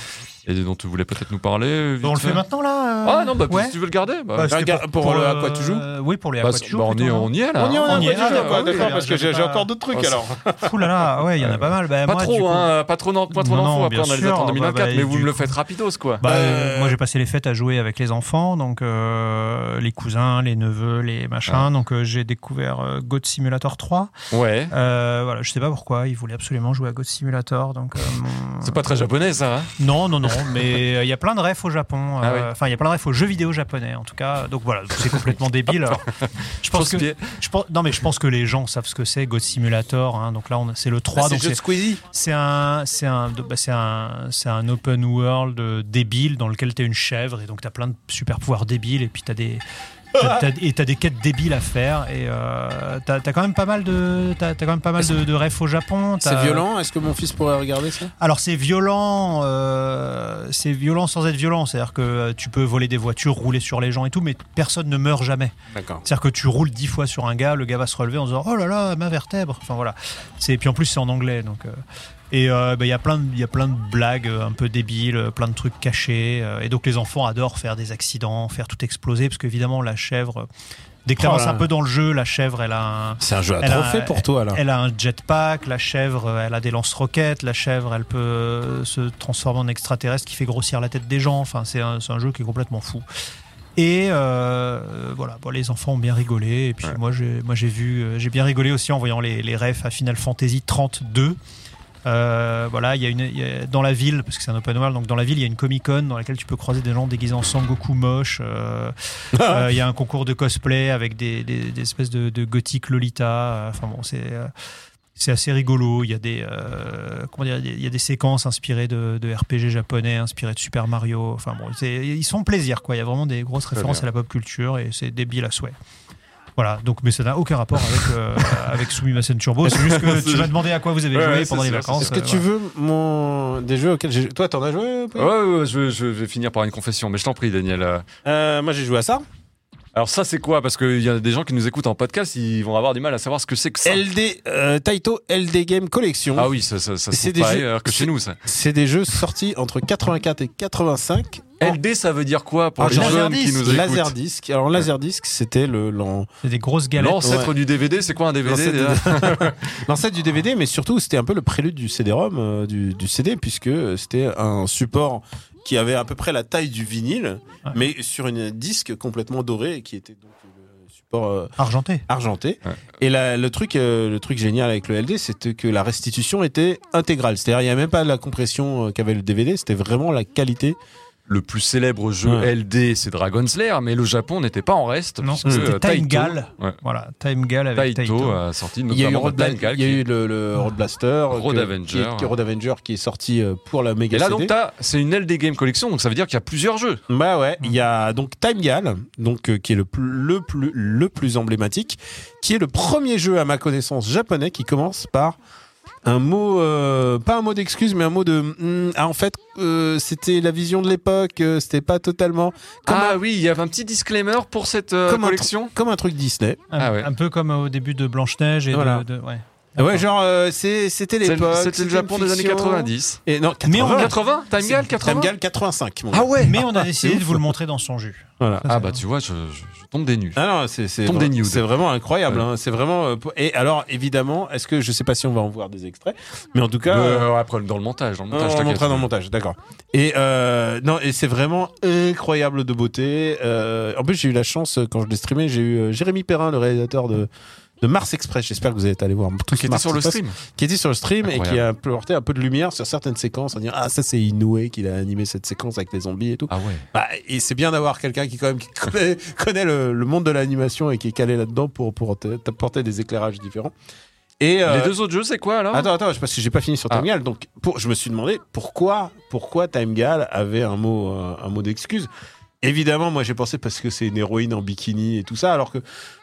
et dont tu voulais peut-être nous parler. vite on le fait maintenant là euh Ah non, bah, ouais. si tu veux le garder. Bah, Bah, Regarde, pour le à quoi tu joues euh, Oui, pour les bah, à quoi tu joues. bah, on, y, on y est là. On y est, on y est, ah, d'accord, parce que j'ai encore d'autres trucs alors. Ouh là là, ouais, il y en a pas mal. Bah, Pas trop, hein, pas trop, d'en- pas trop Non, d'infos. non, Après, on a les attentes en bah, 2024, bah, mais vous du me le faites rapidos, quoi. Bah, Euh, euh, moi j'ai passé les fêtes à jouer avec les enfants, donc euh, les cousins, les neveux, les machins. Donc euh, j'ai découvert euh, Goat Simulator 3. Ouais. Euh, voilà, je sais pas pourquoi, ils voulaient absolument jouer à Goat Simulator. Donc euh, C'est pas très japonais, ça. hein? Non, non, non, mais euh, il y a plein de refs au Japon. Ah euh, oui. Enfin, il y a plein de refs aux jeux vidéo japonais, en tout cas. Donc voilà, c'est complètement débile. Je pense que, je pense, non, mais je pense que les gens savent ce que c'est Goat Simulator. hein. donc là, c'est le 3. Ah, c'est donc c'est Squeezie. c'est un, c'est un, bah, c'est un, un open world euh, débile dans lequel tu es une chèvre et donc tu as plein de super pouvoirs débiles et puis tu as des. T'as- et t'as des quêtes débiles à faire et euh, t'as as quand même pas mal de t'as t'as quand même pas mal de, de refs au Japon C'est violent? Est-ce que mon fils pourrait regarder ça? Alors c'est violent, euh, c'est violent sans être violent, c'est-à-dire que euh, tu peux voler des voitures, rouler sur les gens et tout, mais personne ne meurt jamais. D'accord. C'est-à-dire que tu roules dix fois sur un gars, le gars va se relever en disant oh là là ma vertèbre. Enfin voilà. C'est puis en plus c'est en anglais donc. euh, et euh, bah, il y a plein de il y a plein de blagues euh, un peu débiles, euh, plein de trucs cachés euh, et donc les enfants adorent faire des accidents, faire tout exploser parce qu'évidemment la chèvre dès que Oh un peu dans le jeu, la chèvre elle a un C'est un jeu à Elle a- trophée pour toi là. elle a un jetpack, la chèvre, elle a des lance-roquettes, la chèvre, elle peut se transformer en extraterrestre qui fait grossir la tête des gens. Enfin, c'est un, c'est un jeu qui est complètement fou. Et euh, voilà, bon, les enfants ont bien rigolé. Et puis moi, j'ai, moi, j'ai vu, j'ai bien rigolé aussi en voyant les, les refs à Final Fantasy 32. Euh, voilà, il y a une il y a- dans la ville parce que c'est un open world, donc dans la ville il y a une Comic Con dans laquelle tu peux croiser des gens déguisés en Sangoku moche. euh, euh, Il y a un concours de cosplay avec des, des- des espèces de, de gothique Lolita. Enfin bon, c'est c'est assez rigolo. Il y a des euh, comment dire, il y a des séquences inspirées de, de RPG japonais, inspirées de Super Mario. Enfin bon, ils sont plaisir quoi. Il y a vraiment des grosses références à la pop culture et c'est débile à souhait. Voilà, donc mais ça n'a aucun rapport avec euh, avec Sumimasen Turbo. C'est juste que tu m'as demandé à quoi vous avez Ouais, joué ouais, pendant les vacances. Est-ce que euh, tu voilà. veux mon des jeux auxquels j'ai toi t'en as joué Ouais, ouais, ouais, je, je vais finir par une confession, mais je t'en prie, Daniel. Euh, Euh, Moi j'ai joué à ça. Alors ça, c'est quoi? Parce qu'il y a des gens qui nous écoutent en podcast, ils vont avoir du mal à savoir ce que c'est que ça. LD euh, Taito LD Game Collection. Ah oui, ça, ça, ça se C'est trouve des pas jeux- ailleurs que chez nous, ça. C'est des jeux sortis entre 84 et 85. LD, ça veut dire quoi pour Ah, les jeunes qui nous écoutent Laserdisc. Alors Laserdisc, c'était le C'est des grosses galettes. L'ancêtre du DVD, c'est quoi un DVD l'ancêtre du DVD, mais surtout c'était un peu le prélude du CD-ROM, euh, du, du CD, puisque c'était un support qui avait à peu près la taille du vinyle, Ouais. mais sur une disque complètement dorée, qui était donc le support euh, Argenté. argenté. Ouais. Et la- le truc, euh, le truc génial avec le LD, c'était que la restitution était intégrale. C'est-à-dire, il n'y a même pas la compression qu'avait le DVD, c'était vraiment la qualité le plus célèbre jeu Ouais. LD, c'est Dragon Slayer, mais le Japon n'était pas en reste. Non, c'était euh, Time Taito- Gal. Ouais. Voilà, Time Gal avec Taito, Taito. a sorti Il y a eu, notamment Road Bla- Gal il y a eu le, le Road Blaster, Road que- Avenger. qui est, Road Avenger qui est sorti euh, pour la Mega Et là, CD. donc, t'as- c'est une LD Game Collection, donc ça veut dire qu'il y a plusieurs jeux. Bah ouais, il y a donc Time Gal, donc euh, qui est le plus, le plus le plus emblématique, qui est le premier jeu à ma connaissance japonais qui commence par un mot, euh, pas un mot d'excuse, mais un mot de. hmm, ah, en fait, euh, c'était la vision de l'époque, euh, c'était pas totalement comme, ah un, oui, il y avait un petit disclaimer pour cette euh, Comme un collection. comme un truc Disney. Un, Ah ouais. un peu comme au début de Blanche-Neige et Voilà. de, de- ouais. Ouais, genre euh, c'est- c'était l'époque. C'était le une Japon des années fiction. 90. Et non, 80. Mais on- 80 Time Gal 80 Time Gal 85. mon Ah ouais Mais on a décidé c'est de vous le montrer dans son jus. Voilà. Ça, Ah bah vrai. tu vois, je, je- je tombe des nues. Ah non, c'est c'est Tombe vra- des nudes. c'est vraiment incroyable. Ouais. hein. C'est vraiment. euh, pour- Et alors, évidemment, est-ce que je sais pas si on va en voir des extraits, mais en tout cas, euh, Euh, après, dans le montage. Dans le on montage, on t'inquiète. montrera dans le montage, d'accord. Et euh, non, et c'est vraiment incroyable de beauté. Euh, en plus, j'ai eu la chance euh, quand je l'ai streamé, j'ai eu euh, Jérémy Perrin, le réalisateur de de Mars Express. J'espère que vous êtes allé voir tout Qui était sur le stream. qui était sur le stream et qui a apporté un peu de lumière sur certaines séquences, en disant ah ça c'est Inoue qui a animé cette séquence avec les zombies et tout. Ah ouais. Bah, et c'est bien d'avoir quelqu'un qui quand même qui connaît, connaît le, le monde de l'animation et qui est calé là-dedans pour pour te- t'apporter des éclairages différents. Et euh, Les deux autres jeux, c'est quoi alors? Attends attends parce que j'ai pas fini sur Time Ah. Gal donc pour je me suis demandé pourquoi pourquoi Time Gal avait un mot euh, un mot d'excuse. Évidemment, moi j'ai pensé parce que c'est une héroïne en bikini et tout ça, alors que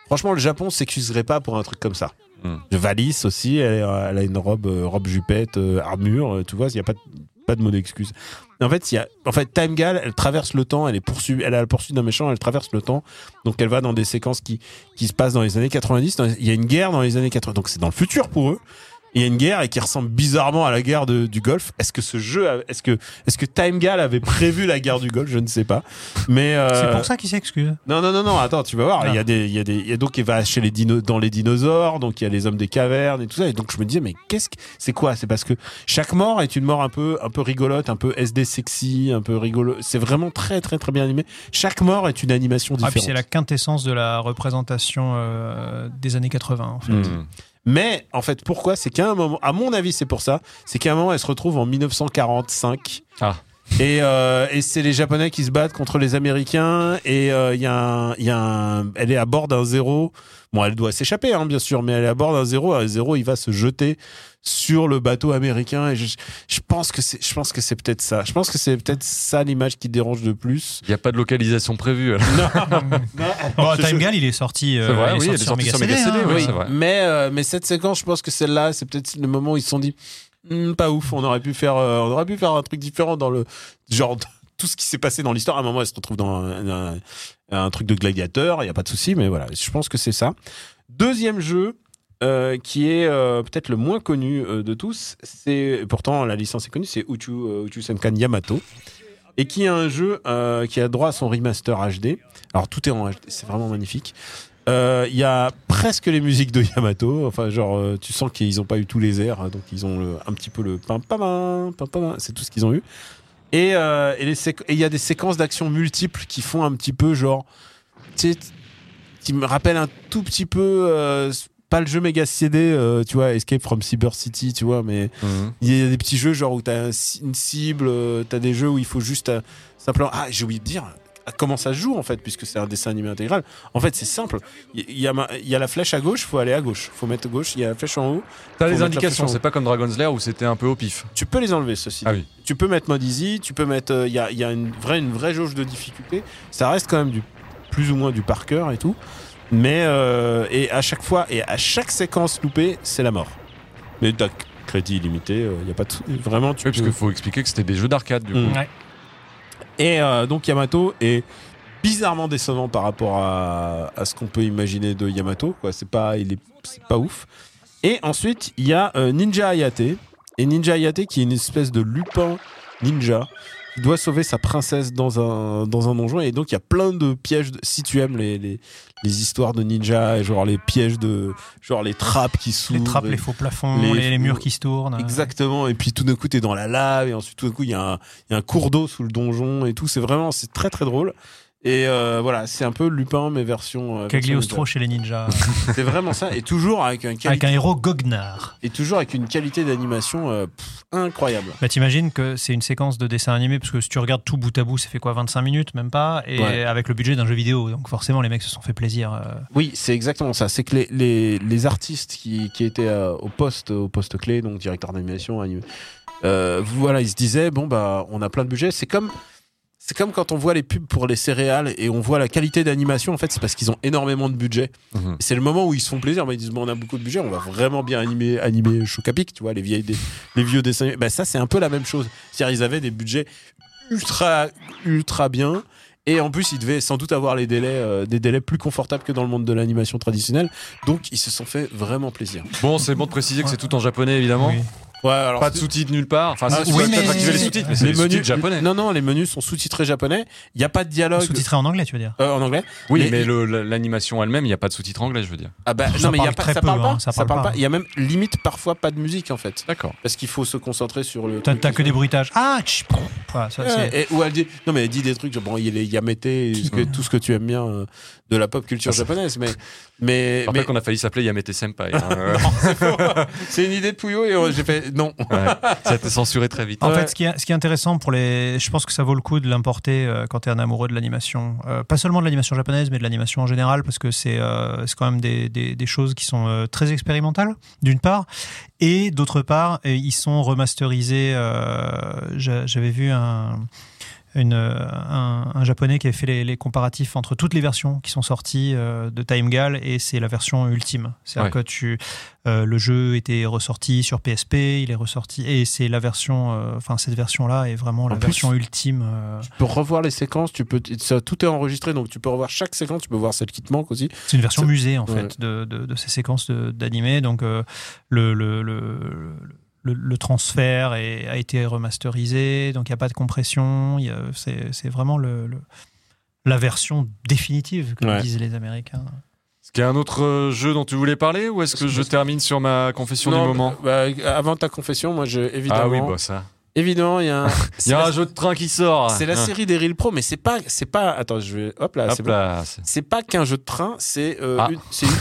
franchement le Japon s'excuserait pas pour un truc comme ça. Hmm. Valis aussi, elle, a une robe euh, robe jupette, euh, armure, euh, tu vois, il y a pas de, pas de mot d'excuse. En fait, il y a, en fait, Time Gal, elle traverse le temps, elle est poursuivie, elle a la poursuite d'un méchant, elle traverse le temps, donc elle va dans des séquences qui qui se passent dans les années 90. Dans les- Il y a une guerre dans les années 80, donc c'est dans le futur pour eux. Il y a une guerre et qui ressemble bizarrement à la guerre de- du Golfe. Est-ce que ce jeu, est-ce que est-ce que Time Gal avait prévu la guerre du Golfe? Je ne sais pas. Mais euh, C'est pour ça qu'il s'excuse. non, non, non, non, attends, tu vas voir. Ah. Il y a des, il y a des, il y a donc, il va chez les dino, dans les dinosaures, donc il y a les hommes des cavernes et tout ça. Et donc, je me disais, mais qu'est-ce que, c'est quoi? C'est parce que chaque mort est une mort un peu, un peu rigolote, un peu SD sexy, un peu rigolo. C'est vraiment très, très, très bien animé. Chaque mort est une animation Ah, puis différente. c'est la quintessence de la représentation euh, des années 80. En fait. Hmm. Mais, en fait, pourquoi? C'est qu'à un moment, à mon avis, c'est pour ça. C'est qu'à un moment, elle se retrouve en 1945. Ah. Et, euh, et c'est les Japonais qui se battent contre les Américains. Et euh, il y a un, y a un, elle est à bord d'un zéro. Bon, elle doit s'échapper, hein, bien sûr, mais elle est à bord d'un zéro. Un zéro, il va se jeter sur le bateau américain. Et je, je pense que c'est, je pense que c'est peut-être ça. Je pense que c'est peut-être ça l'image qui dérange de plus. Il n'y a pas de localisation prévue. alors. Bon, Time Gal, il est sorti, euh, vrai, il est oui, sorti il est sur sorti Mega sur CD. Mega CD, hein. oui, Oui, c'est vrai. mais euh, mais cette séquence, je pense que celle-là, c'est peut-être le moment où ils se sont dit, Hmm, pas ouf. On aurait pu faire, euh, on aurait pu faire un truc différent dans le genre tout ce qui s'est passé dans l'histoire. À un moment, elle se retrouve dans un, un- un truc de gladiateur. Il y a pas de souci, mais voilà. Je pense que c'est ça. Deuxième jeu. euh, qui est euh, peut-être le moins connu euh, de tous, c'est pourtant la licence est connue, c'est Uchu, Uchu Senkan Yamato, et qui est un jeu qui a droit à son remaster HD. Alors tout est en HD, c'est vraiment magnifique. Il y a presque les musiques de Yamato. Enfin, genre, tu sens qu'ils n'ont pas eu tous les airs, hein, donc ils ont un petit peu le pam pam pam pam. C'est tout ce qu'ils ont eu. Et euh, et il y a des séquences d'action multiples qui font un petit peu genre, tu sais, qui me rappellent un tout petit peu. euh, pas le jeu méga CD, euh, tu vois, Escape from Cyber City, tu vois, mais Mhm. il y a des petits jeux genre où t'as une cible, t'as des jeux où il faut juste simplement. Ah, j'ai oublié de dire comment ça se joue en fait, puisque c'est un dessin animé intégral. En fait, c'est simple. Il y, a ma- il y a la flèche à gauche, faut aller à gauche. Faut mettre gauche. Il y a la flèche en haut. T'as les indications, c'est pas comme Dragon Slayer où c'était un peu au pif. Tu peux les enlever, ceci. Ah oui. Tu peux mettre mode easy. Tu peux mettre. euh, Il y a, il y a une vraie, une vraie jauge de difficulté. Ça reste quand même du plus ou moins du par cœur et tout. Mais euh, et à chaque fois et à chaque séquence loupée, c'est la mort. Mais t'as crédit illimité. Il y a pas de, vraiment. Tu Oui, parce qu'il faut expliquer que c'était des jeux d'arcade du coup. Mm. Ouais. Et euh, donc Yamato est bizarrement décevant par rapport à, ce qu'on peut imaginer de Yamato. C'est pas, il est, pas ouf. Et ensuite, il y a euh, Ninja Hayate. Et Ninja Hayate qui est une espèce de lupin ninja qui doit sauver sa princesse dans un, dans un donjon. Et donc, il y a plein de pièges. si tu aimes les, les histoires de ninja, et genre les pièges de. genre les trappes qui s'ouvrent. Les trappes, les faux plafonds, les- les, les murs qui se tournent. Exactement. Et puis tout d'un coup, t'es dans la lave, et ensuite tout d'un coup, il y, a un- il y a un cours d'eau sous le donjon et tout. C'est vraiment, c'est très très drôle. Et euh, voilà, c'est un peu Lupin, mais version. euh, Cagliostro chez les ninjas. ninja. C'est vraiment ça. Et toujours avec un avec un héros goguenard. et toujours avec une qualité d'animation euh, pff, incroyable. Bah, t'imagines que c'est une séquence de dessin animé, parce que si tu regardes tout bout à bout, ça fait quoi 25 minutes, même pas, et Ouais. avec le budget d'un jeu vidéo. Donc forcément, les mecs se sont fait plaisir. Oui, c'est exactement ça. C'est que les, les, les artistes qui, qui étaient au poste au poste clé, donc directeur d'animation, anim- euh, voilà, ils se disaient bon bah on a plein de budget. C'est comme c'est comme quand on voit les pubs pour les céréales et on voit la qualité d'animation. En fait, c'est parce qu'ils ont énormément de budget. Mhm. C'est le moment où ils se font plaisir. Bah, ils disent bon, on a beaucoup de budget, on va vraiment bien animer animer Chocapic, tu vois, les vieilles des- les vieux dessins. Bah, ça c'est un peu la même chose. C'est-à-dire ils avaient des budgets ultra ultra bien. Et en plus, ils devaient sans doute avoir les délais, euh, des délais plus confortables que dans le monde de l'animation traditionnelle. Donc, ils se sont fait vraiment plaisir. Bon, c'est bon de préciser que c'est tout en japonais, évidemment. Oui. Ouais, alors Pas de sous-titres nulle part. Enfin, Ah, oui, mais- activer les sous-titres, mais c'est les les menus sous-titres japonais. Non, non, les menus sont sous-titrés japonais. Il n'y a pas de dialogue Sous-titré en anglais, tu veux dire euh, en anglais. Oui, Mais- mais, le- la- l'animation elle-même, il n'y a pas de sous-titres anglais, je veux dire. Ah bah, Ça non, mais il y a parle pas, ça peu, parle pas. hein, ça parle pas. Il y a même limite parfois pas de musique en fait, D'accord. parce qu'il faut se concentrer sur le. T'as que des bruitages. Ah, tch, voilà, ça, et, où elle dit non mais elle dit des trucs genre, bon il y a les Yamete tout ce que tu aimes bien euh, de la pop culture Ah, japonaise mais mais, qu'on a failli s'appeler Yamete Senpai. hein. Euh, c'est une idée de Pouillot et euh, j'ai fait non ouais. Ça a été censuré très vite. En Ouais. fait, ce qui, est, ce qui est intéressant pour les. Je pense que ça vaut le coup de l'importer euh, quand tu es un amoureux de l'animation. Euh, pas seulement de l'animation japonaise, mais de l'animation en général, parce que c'est euh, c'est quand même des, des, des choses qui sont euh, très expérimentales, d'une part. Et d'autre part, ils sont remasterisés. euh, j'a- J'avais vu un. Une, euh, un, un japonais qui avait fait les, les comparatifs entre toutes les versions qui sont sorties euh, de Time Gal et c'est la version ultime. C'est-à-dire Ouais. que tu, euh, le jeu était ressorti sur PSP, il est ressorti et c'est la version, euh, enfin cette version-là est vraiment la plus- version ultime. tu peux revoir les séquences tu peux ça, tout est enregistré donc tu peux revoir chaque séquence tu peux voir celle qui te manque aussi c'est une version musée en ouais. fait de, de, de ces séquences d'animé. Donc le, le, le, le, le transfert est- a été remasterisé, donc il n'y a pas de compression. C'est vraiment le, le- la version définitive, comme Ouais. disent les Américains. Est-ce qu'il y a un autre euh, jeu dont tu voulais parler ou est-ce que je termine sur ma confession Non, du moment bah, bah, avant ta confession moi je évidemment Ah oui, bah ça. évidemment il y a un, Il c'est y a la, un jeu de train qui sort. c'est la Hein. série des Real Pro mais c'est pas c'est pas attends je vais hop là c'est bon. c'est- pas qu'un jeu de train c'est euh, Ah. une,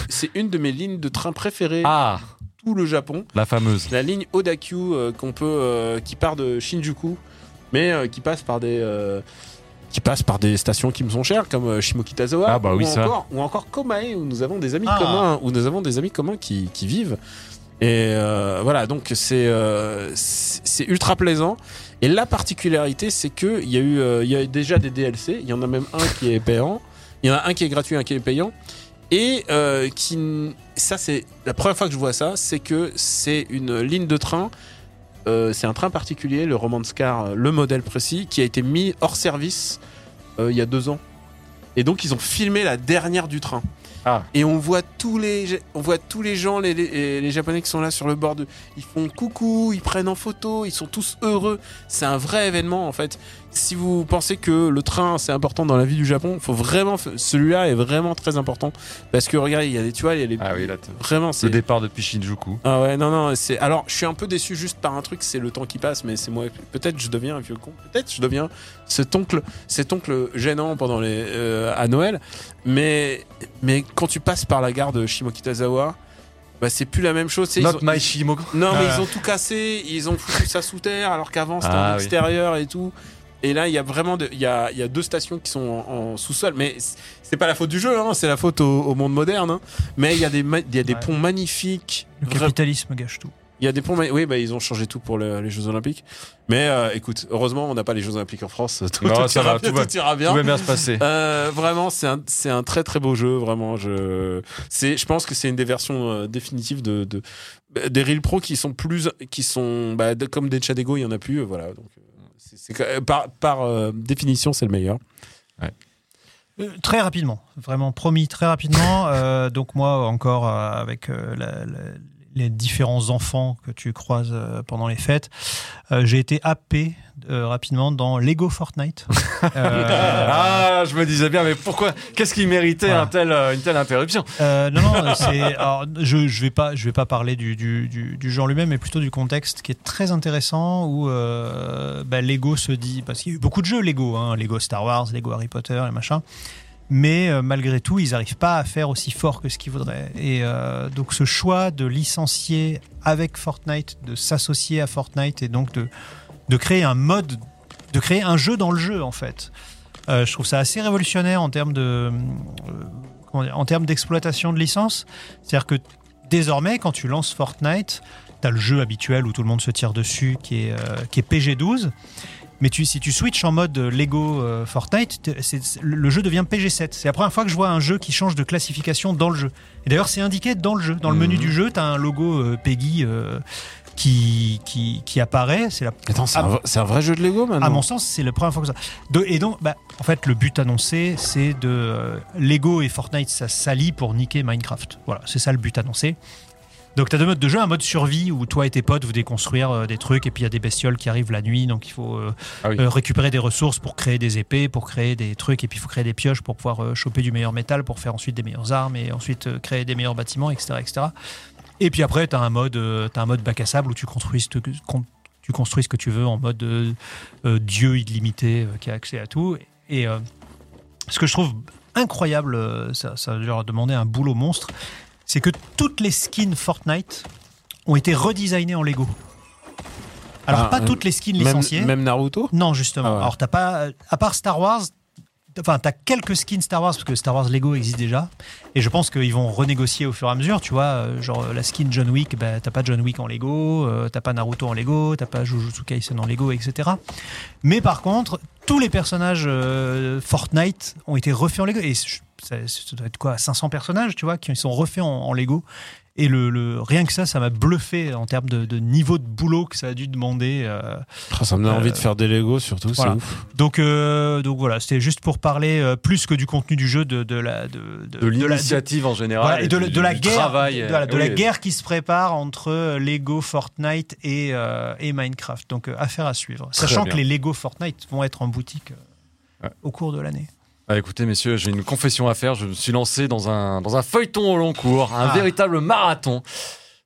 c'est une- de mes lignes de train préférées Ah, tout le Japon la fameuse. la ligne Odakyu euh, qu'on peut euh, qui part de Shinjuku mais euh, qui passe par des euh, qui passe par des stations qui me sont chères comme euh, Shimokitazawa Ah bah oui, ou, ça. encore, ou encore Komae où nous avons des amis Ah. communs où nous avons des amis communs qui, qui vivent et euh, voilà donc c'est euh, c'est ultra plaisant et la particularité c'est que il y a eu euh, il y a déjà des DLC il y en a même un qui est payant il y en a un qui est gratuit un qui est payant et euh, qui ça c'est la première fois que je vois ça c'est que c'est une ligne de train euh, c'est un train particulier le Romance Car euh, le modèle précis qui a été mis hors service euh, il y a deux ans. Et donc ils ont filmé la dernière du train. Ah. et on voit tous les on voit tous les gens les, les, les japonais qui sont là sur le bord de ils font coucou ils prennent en photo ils sont tous heureux. C'est un vrai événement en fait si vous pensez que le train c'est important dans la vie du Japon faut vraiment celui-là est vraiment très important parce que regardez il y a des tu vois il y a les Ah oui, là, vraiment c'est le départ depuis Shinjuku. ah ouais, non, non, c'est. Alors, je suis un peu déçu juste par un truc, c'est le temps qui passe, mais c'est moi. Peut-être je deviens un vieux con. Peut-être je deviens cet oncle, cet oncle gênant pendant les euh, à Noël. Mais, mais quand tu passes par la gare de Shimokitazawa, bah c'est plus la même chose. sais, ils Not ont- my Shimoku. non, mais Ah. ils ont tout cassé, ils ont foutu ça sous terre, alors qu'avant c'était Ah en oui. extérieur et tout. Et là, il y a vraiment, de- il y a, il y a deux stations qui sont en, en sous-sol, mais c'est pas la faute du jeu, hein, c'est la faute au, au monde moderne. hein. Mais il y a des, ma- il y a des Ouais. ponts magnifiques. Le Vra- capitalisme gâche tout. il y a des ponts. ma- Oui, bah, ils ont changé tout pour le- les Jeux Olympiques. Mais euh, écoute, heureusement, on n'a pas les Jeux Olympiques en France. Tout, Non, tout ça ira va, bien, tout va. tout ira bien. Tout va bien se passer. Euh, vraiment, c'est un, c'est un très très beau jeu. Vraiment, je, c'est, je pense que c'est une des versions euh, définitives de, de des Real Pro qui sont plus, qui sont bah, de- comme des Chadego, il y en a plus. euh, Voilà, donc euh, c'est, que- par, par euh, définition, c'est le meilleur. Euh, Très rapidement, vraiment promis très rapidement. Euh, donc moi encore euh, avec euh, la- la- les différents enfants que tu croises euh, pendant les fêtes. Euh, j'ai été happé euh, rapidement dans Lego Fortnite. Euh, Ah, je me disais bien, mais pourquoi Qu'est-ce qui méritait Voilà. un tel, euh, une telle interruption? Euh, non, non, c'est. alors, je je vais pas, je vais pas parler du, du, du, du genre lui-même, mais plutôt du contexte qui est très intéressant où euh, bah, Lego se dit parce qu'il y a eu beaucoup de jeux Lego, hein, Lego Star Wars, Lego Harry Potter et machin. Mais euh, malgré tout, ils n'arrivent pas à faire aussi fort que ce qu'ils voudraient. Et euh, donc, ce choix de licencier avec Fortnite, de s'associer à Fortnite et donc de, de créer un mode, de créer un jeu dans le jeu, en fait. Euh, je trouve ça assez révolutionnaire en termes de, en termes d'exploitation de licence. C'est-à-dire que désormais, quand tu lances Fortnite, tu as le jeu habituel où tout le monde se tire dessus, qui est, qui est PG12. Mais tu, si tu switches en mode Lego euh, Fortnite, le jeu devient PG7. C'est la première fois que je vois un jeu qui change de classification dans le jeu. Et d'ailleurs, c'est indiqué dans le jeu. Dans le menu Mhm. du jeu, tu as un logo euh, Peggy euh, qui, qui, qui apparaît. C'est la Attends, c'est Ah. un, vrai- c'est un vrai jeu de Lego maintenant à mon sens, c'est la première fois que ça. De- et donc, bah, en fait, le but annoncé, c'est de euh, Lego et Fortnite, ça s'allie pour niquer Minecraft. Voilà, c'est ça le but annoncé. Donc, tu as deux modes de jeu, un mode survie où toi et tes potes vous déconstruire euh, des trucs, et puis il y a des bestioles qui arrivent la nuit, donc il faut euh, Ah oui. euh, récupérer des ressources pour créer des épées, pour créer des trucs, et puis il faut créer des pioches pour pouvoir choper du meilleur métal, pour faire ensuite des meilleures armes, et ensuite créer des meilleurs bâtiments, etc. etc. Et puis après, tu as un mode, t'as un mode bac à sable où tu construis, ce que- con- tu construis ce que tu veux en mode dieu illimité qui a accès à tout. Et ce que je trouve incroyable, ça, ça leur a demandé un boulot monstre, c'est que toutes les skins Fortnite ont été redesignées en Lego. Alors Ah, pas euh, toutes les skins même, licenciées. même Naruto? Non, justement. Ah ouais. Alors, t'as pas, à part Star Wars, enfin, t'as quelques skins Star Wars parce que Star Wars Lego existe déjà. Et je pense qu'ils vont renégocier au fur et à mesure. Tu vois, euh, genre la skin John Wick, bah, t'as pas John Wick en Lego, euh, t'as pas Naruto en Lego, t'as pas Jujutsu Kaisen en Lego, etc. Mais par contre, tous les personnages euh, Fortnite ont été refaits en Lego. Et je- ça, ça doit être quoi 500 personnages, tu vois, qui sont refaits en, en Lego. Et le, le- rien que ça, ça m'a bluffé en termes de, de niveau de boulot que ça a dû demander. euh, Oh, Ça me donne Euh, envie de faire des Lego surtout, voilà. c'est ouf. donc, euh, donc voilà, c'était juste pour parler euh, plus que du contenu du jeu, de, de la de, l'initiative en général. voilà, et de, la- du- de la guerre, travail, de, euh, voilà, de la guerre qui se prépare entre euh, Lego, Fortnite et, euh, et Minecraft. Donc euh, affaire à suivre, Très sachant bien. que les Lego Fortnite vont être en boutique euh, Ouais. au cours de l'année. Ah, écoutez, messieurs, j'ai une confession à faire. Je me suis lancé dans un, dans un feuilleton au long cours, un Ah. véritable marathon.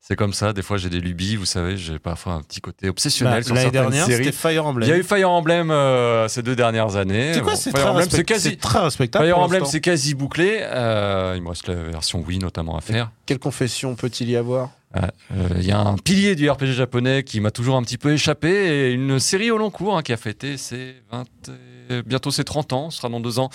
C'est comme ça, des fois j'ai des lubies, vous savez, j'ai parfois un petit côté obsessionnel Bah, sur certaines dernière, séries. c'était Fire Emblem. Il y a eu Fire Emblem euh, ces deux dernières années. C'est quoi Bon, C'est Fire très, Emblem, c'est quasi. très respectable. Fire Emblem, c'est quasi bouclé. Euh, il me reste la version Wii notamment à faire. Quelle confession peut-il y avoir? Euh, Il y a un pilier du RPG japonais qui m'a toujours un petit peu échappé et une série au long cours hein, qui a fêté ses 20, et- bientôt ses 30 ans, ce sera dans deux ans.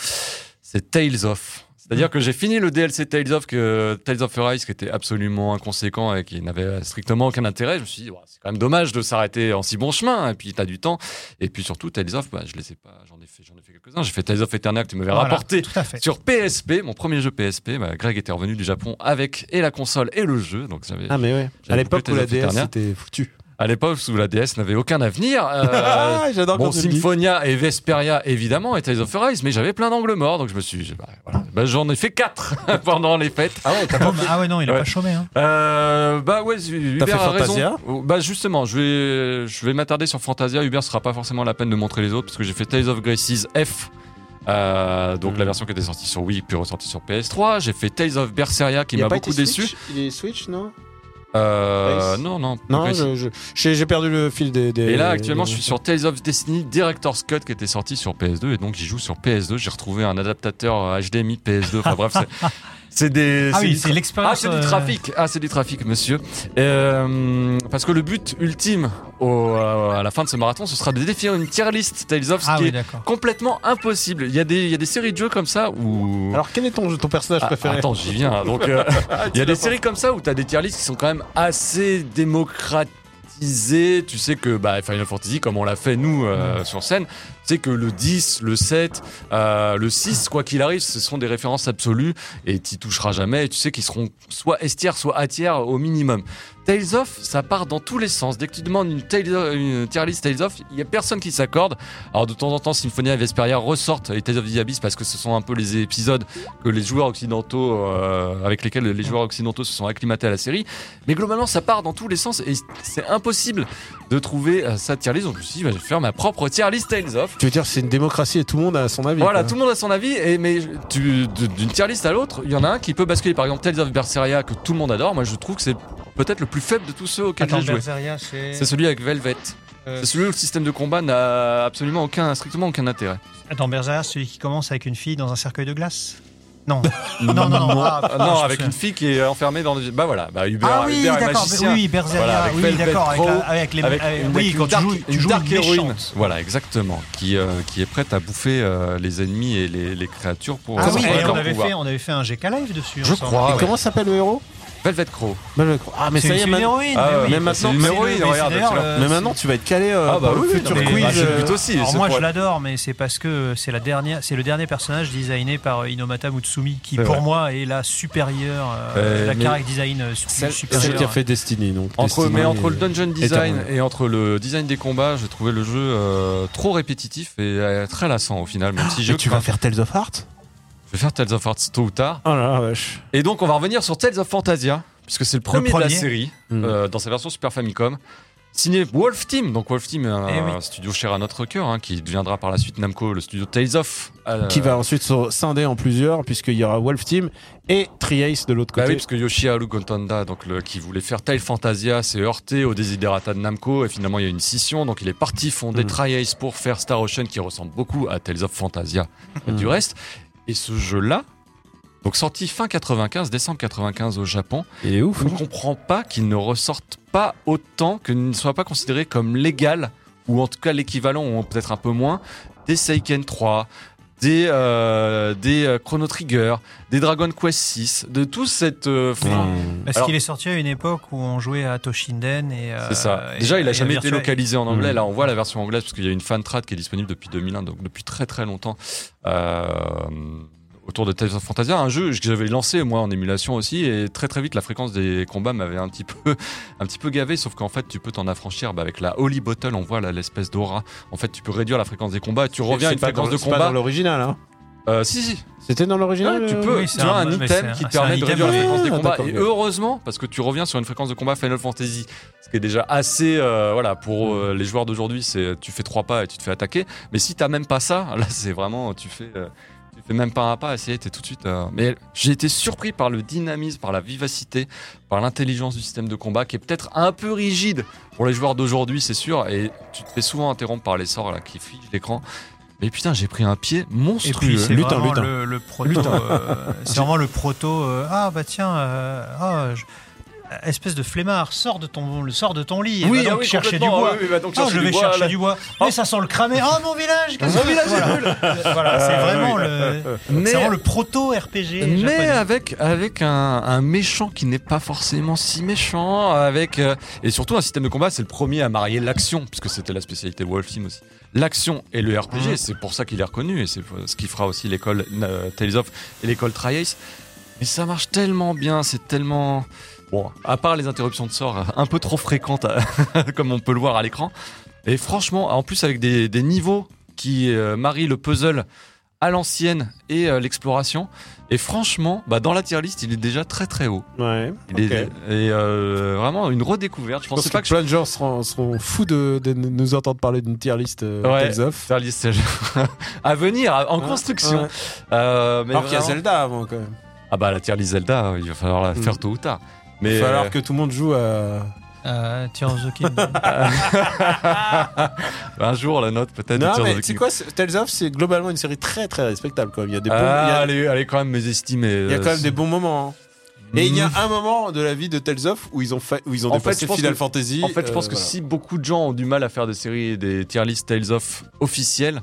C'est Tales of. C'est-à-dire que j'ai fini le DLC Tales of, que, Tales of Arise, qui était absolument inconséquent et qui n'avait strictement aucun intérêt. Je me suis dit, Ouais, c'est quand même dommage de s'arrêter en si bon chemin. Et puis, tu as du temps. Et puis surtout, Tales of, bah, je les ai pas, j'en ai fait, j'en ai fait quelques-uns. J'ai fait Tales of Eternal, que tu m'avais Voilà, rapporté sur PSP, mon premier jeu PSP. Bah, Greg était revenu du Japon avec et la console et le jeu. Donc, j'avais Ah, mais ouais. À l'époque où la DS c'était foutu. À l'époque où la DS n'avait aucun avenir. euh, Ah, j'adore Bon. Symphonia et Vesperia, évidemment, et Tales of Arise, mais j'avais plein d'angles morts, donc je me suis. bah, voilà. Bah, J'en ai fait quatre pendant les fêtes. Ah ouais, t'as Ah, ouais, non, il a Ouais. pas chômé. Hein. Euh, bah ouais, Hubert fait a. Fantasia Oh, Bah justement, je vais, je vais m'attarder sur Fantasia. Hubert sera pas forcément la peine de montrer les autres, parce que j'ai fait Tales of Graces F. euh, donc la version qui était sortie sur Wii puis ressortie sur PS3 j'ai fait Tales of Berseria qui m'a beaucoup déçu Il est Switch, non? Euh, non non Non, j'ai j'ai perdu le fil des. des- Et là, actuellement, des- je suis sur Tales of Destiny Director's Cut qui était sorti sur PS2 et donc j'y joue sur PS2. J'ai retrouvé un adaptateur HDMI PS2. Enfin bref, c'est- des. Ah oui, du c'est l'expérience. Ah, c'est du euh, trafic. Ah, c'est du trafic, monsieur. Euh, parce que le but ultime au- à la fin de ce marathon, ce sera de définir une tier list Tales of, ce Ah qui oui, est complètement impossible. Il y, a des, il y a des séries de jeux comme ça où. Alors, quel est ton, ton personnage Ah, préféré attends, j'y viens. Donc, euh, il y a des séries comme ça où tu as des tier lists qui sont quand même assez Tu sais que bah, Final Fantasy, comme on l'a fait nous euh, sur scène, tu sais que le 10, le 7, euh, le 6, quoi qu'il arrive, ce sont des références absolues et tu toucheras jamais. Et tu sais qu'ils seront soit S tier, soit A tier au minimum. Tales of, ça part dans tous les sens. Dès que tu demandes une, Tales of- une tier list Tales of, il y a personne qui s'accorde. Alors de temps en temps, Symphonia et Vesperia ressortent les Tales of the Abyss parce que ce sont un peu les épisodes que les joueurs occidentaux, euh, avec lesquels les joueurs occidentaux se sont acclimatés à la série. Mais globalement, ça part dans tous les sens et c'est impossible de trouver euh, sa tier list. Donc je me suis dit, bah, je vais faire ma propre tier list Tales of. Tu veux dire, c'est une démocratie et tout le monde a son avis. Voilà, quoi. tout le monde a son avis, et, mais d'une tier list à l'autre, il y en a un qui peut basculer. Par exemple, Tales of Berseria, que tout le monde adore. Moi, je trouve que c'est peut-être le plus faible de tous ceux auxquels j'ai joué. C'est. Celui avec Velvet. euh, C'est celui où le système de combat n'a absolument aucun, strictement aucun intérêt. Attends, Berseria, celui qui commence avec une fille dans un cercueil de glace? Non. non, non, non. Ah, Ah, ah, non, je avec une fille qui est enfermée dans. Bah voilà, bah Hubert, Ah oui, Hubert est d'accord. magicien. Oui, Berseria. Voilà, avec oui, d'accord. Avec, les. Avec, avec- oui, quand dark, tu joues, tu une joues dark une héroïne. Voilà, exactement. Qui, euh, qui est prête à bouffer euh, les ennemis et les, les créatures pour Ah oui, et on avait, fait, on avait fait un GK live dessus. Je ensemble. crois, Et ouais. comment s'appelle le héros? Velvet Crow. Velvet Crow. Ah, mais C'est ça y est, une maintenant- héroïne. Ah, mais oui. maintenant, c'est une héroïne, regarde, tu l'as- Mais maintenant, tu vas être calé euh, Ah, bah oui, futur mais- quiz. bah, je euh, aussi. Alors moi je l'adore, mais c'est parce que c'est la dernière, c'est le dernier personnage designé par euh, Inomata Mutsumi, qui pour vrai. moi est la supérieure, euh, la character design supérieure. Celle qui a fait Destiny, donc. Entre, mais entre le dungeon design et entre le design des combats, j'ai trouvé le jeu trop répétitif et très lassant au final, même si Mais tu vas faire Tales of Heart je vais faire Tales of Hearts tôt ou tard. Oh là là, wesh. Et donc on va revenir sur Tales of Fantasia, puisque c'est le premier, de la premier. série, Mm. euh, dans sa version Super Famicom. Signé Wolf Team, donc Wolf Team est un, Eh oui. studio cher à notre cœur, hein, qui deviendra par la suite Namco, le studio Tales of. euh, Qui va ensuite se scinder en plusieurs, puisqu'il y aura Wolf Team et Triace de l'autre Bah côté. oui, parce que Yoshiharu Gotonda, donc le, qui voulait faire Tale Fantasia, s'est heurté au desiderata de Namco et finalement il y a une scission. Donc il est parti fonder Mhm. Tri-Ace pour faire Star Ocean qui ressemble beaucoup à Tales of Fantasia et Mhm. du reste. Et ce jeu-là, donc sorti fin 95, décembre 95 au Japon, ouf. je ne hein. comprends pas qu'il ne ressorte pas autant, qu'il ne soit pas considéré comme légal, ou en tout cas l'équivalent, ou peut-être un peu moins, des Seiken 3, des, euh, des euh, Chrono Trigger, des Dragon Quest 6, de tout cette... euh, Mmh. Parce qu'il est sorti à une époque où on jouait à Toshinden et. euh, C'est ça. et- Déjà, il a jamais été localisé en anglais. Mm. Là, on voit la version anglaise parce qu'il y a une fan trad qui est disponible depuis 2001, donc depuis très très longtemps. Euh, autour de Tales of Fantasia, un jeu que j'avais lancé moi en émulation aussi, et très très vite la fréquence des combats m'avait un petit peu un petit peu gavé, sauf qu'en fait tu peux t'en affranchir bah, avec la Holy Bottle, on voit l'espèce d'aura. En fait, tu peux réduire la fréquence des combats, et tu reviens à une fréquence dans- de c'est pas dans combat. l'original, hein Euh, si si, C'était dans l'original Ouais, tu euh, peux, oui, tu as un- item qui te permet de réduire la fréquence des combats. Et heureusement, parce que tu reviens sur une fréquence de combat Final Fantasy, ce qui est déjà assez, euh, voilà, pour euh, les joueurs d'aujourd'hui, c'est tu fais trois pas et tu te fais attaquer. Mais si t'as même pas ça, là, c'est vraiment, tu fais, même pas un pas, essayer, t'es tout de suite. euh, Mais j'ai été surpris par le dynamisme, par la vivacité, par l'intelligence du système de combat, qui est peut-être un peu rigide pour les joueurs d'aujourd'hui, c'est sûr. Et tu te fais souvent interrompre par les sorts là qui figent l'écran. Mais putain, j'ai pris un pied monstrueux. c'est Lutin, vraiment lutin. le, le proto. euh, c'est vraiment le proto. euh, ah bah tiens, euh, ah, je- espèce de flemmard, sors de ton, sors de ton lit. et va ah donc chercher du bois. oui, oui, Ah, je vais chercher du bois. Mais ça sent le cramé. Oh mon village qu'est-ce Mon village voilà. Voilà, c'est Ah, vraiment oui. le. Le proto RPG. Mais avec, avec un, méchant qui n'est pas forcément si méchant, avec euh, et surtout un système de combat, c'est le premier à marier l'action, puisque c'était la spécialité Wolf Team aussi. L'action et le RPG, c'est pour ça qu'il est reconnu, et c'est ce qui fera aussi l'école euh, Tales of et l'école Tri-Ace. Mais ça marche tellement bien, c'est tellement... Bon, à part les interruptions de sort un peu trop fréquentes, comme on peut le voir à l'écran. Et franchement, en plus avec des, des niveaux qui euh, marient le puzzle à l'ancienne et euh, l'exploration. Et franchement, bah, dans la tier list, il est déjà très très haut. Ouais. Il ok. est et, euh, vraiment une redécouverte. Je Je pense pensais que, pas que je plein de gens seront, seront fous de, de nous entendre parler d'une tier list euh, Ouais. Tales of. tier list à venir, en Ouais, construction. ouais. Euh, mais Alors qu'il y a Zelda avant quand même. Ah bah la tier list Zelda, il va falloir la Mm. faire tôt ou tard. Il Mais va falloir euh, que tout le monde joue à. Euh, Tears of the Kingdom. un jour la note peut-être. Non, mais the tu sais quoi Tales of, c'est globalement une série très très respectable quand même. Il y a des bons, Ah, il y a- elle, est, elle est quand même mésestimée. il y a quand même Euh, des bons moments. hein. Et il y a Mm. un moment de la vie de Tales of où ils ont, fait, où ils ont En fait, dépassé pense Final que- Fantasy. En fait, je pense euh, que voilà. si beaucoup de gens ont du mal à faire des séries des tier list Tales of officielles,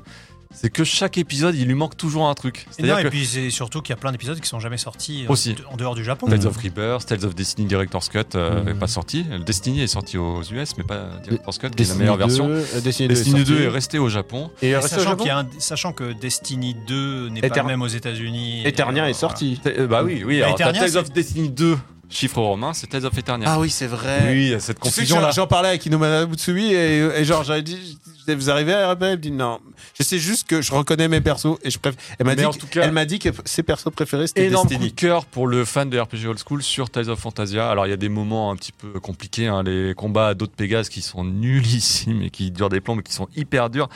c'est que chaque épisode, il lui manque toujours un truc. Et, non, et que puis c'est surtout qu'il y a plein d'épisodes qui sont jamais sortis en- Aussi. en, dehors du Japon. Tales of Rebirth, Tales of Destiny Director's Cut euh, Mhm. n'est pas sorti. Destiny est sorti aux US, mais pas Director's Cut, qui est la Destiny meilleure 2, version. euh, Destiny 2, Destiny 2 est sorti. resté au Japon. Et Et resté au sachant, Japon qu'il y a un- sachant que Destiny 2 n'est Eter- pas même aux États-Unis. Eternia Et, euh, est sorti. Euh, bah oui, oui. Eternia, Tales of Destiny 2 chiffre romain, c'est Tales of Eternia. Ah oui, c'est vrai. oui, il y a cette confusion là. j'en- parlais avec Inomana Mutsui et, et genre j'avais dit vous arrivez à RP Elle me dit non. Je sais juste que je reconnais mes persos et je préfère. Elle m'a Mais dit, en que- tout cas- elle m'a dit que ses persos préférés c'était Énorme coup Destiny. de cœur pour le fan de RPG Old School sur Tales of Fantasia. Alors il y a des moments un petit peu compliqués, hein, les combats à dos de Pégase qui sont nullissimes et qui durent des plombs, mais qui sont hyper durs.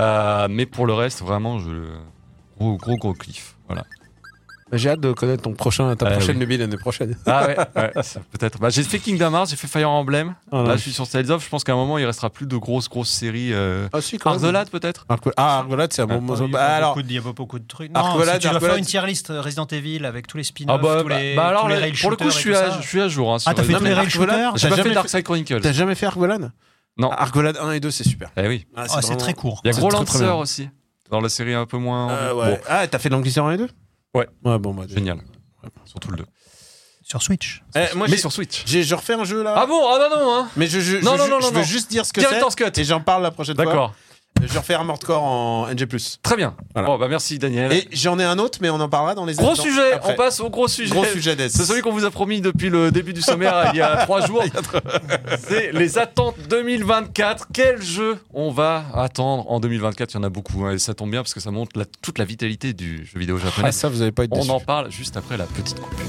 Euh, mais pour le reste, vraiment, je... gros gros gros kiff. Voilà. J'ai hâte de connaître ton prochain, ta Ah, prochaine oui. lubie l'année prochaine. Ah ouais, ouais, ça, peut-être. Bah, j'ai fait Kingdom Hearts, j'ai fait Fire Emblem. Ah, Là, ouais. je suis sur Tales of. Je pense qu'à un moment, il restera plus de grosses grosses séries. Euh... Ah si. Argolade peut-être? Ah, Argolade, c'est un bon Il y a moment. Bah, alors, beaucoup de- il y a beaucoup de trucs. Non, Arcolade, si tu dois faire une tier list Resident Evil avec tous les spin-offs, Ah bah, tous bah, les, bah alors, tous les là, rail pour le coup, je suis, à, je suis à jour. Hein, Ah, t'as fait les- tous les mais rail shooters J'ai pas jamais fait fait- Darkside Chronicles. t'as jamais fait Argolade Non. Argolade 1 et 2, c'est super. Eh oui. Ah, c'est très court. Il y a Gros Lancer aussi. Dans la série un peu moins. Euh. Ah, t'as fait l'Anglisseur 1 et 2 Ouais. Ouais, bon, bah, génial. Surtout le 2. Sur Switch. Eh, moi, Mais sur Switch. j'ai- je refais un jeu là. Ah bon? Ah non, non, hein Mais je, je, Non, je- non, non, je non, veux non. juste dire ce que c'est. Et j'en parle la prochaine fois. D'accord. Je refais Armored Core en NG+. Très bien. Voilà. Bon, bah merci Daniel. Et j'en ai un autre, mais on en parlera dans les Gros sujet, après. on passe au gros sujet. Gros sujet d'Est. C'est celui qu'on vous a promis depuis le début du sommaire il y a trois jours. C'est les attentes 2024. Quel jeu on va attendre en 2024 Il y en a beaucoup hein, et ça tombe bien parce que ça montre la- toute la vitalité du jeu vidéo japonais. Ah, ça, vous avez pas été on en parle juste après la petite coupure.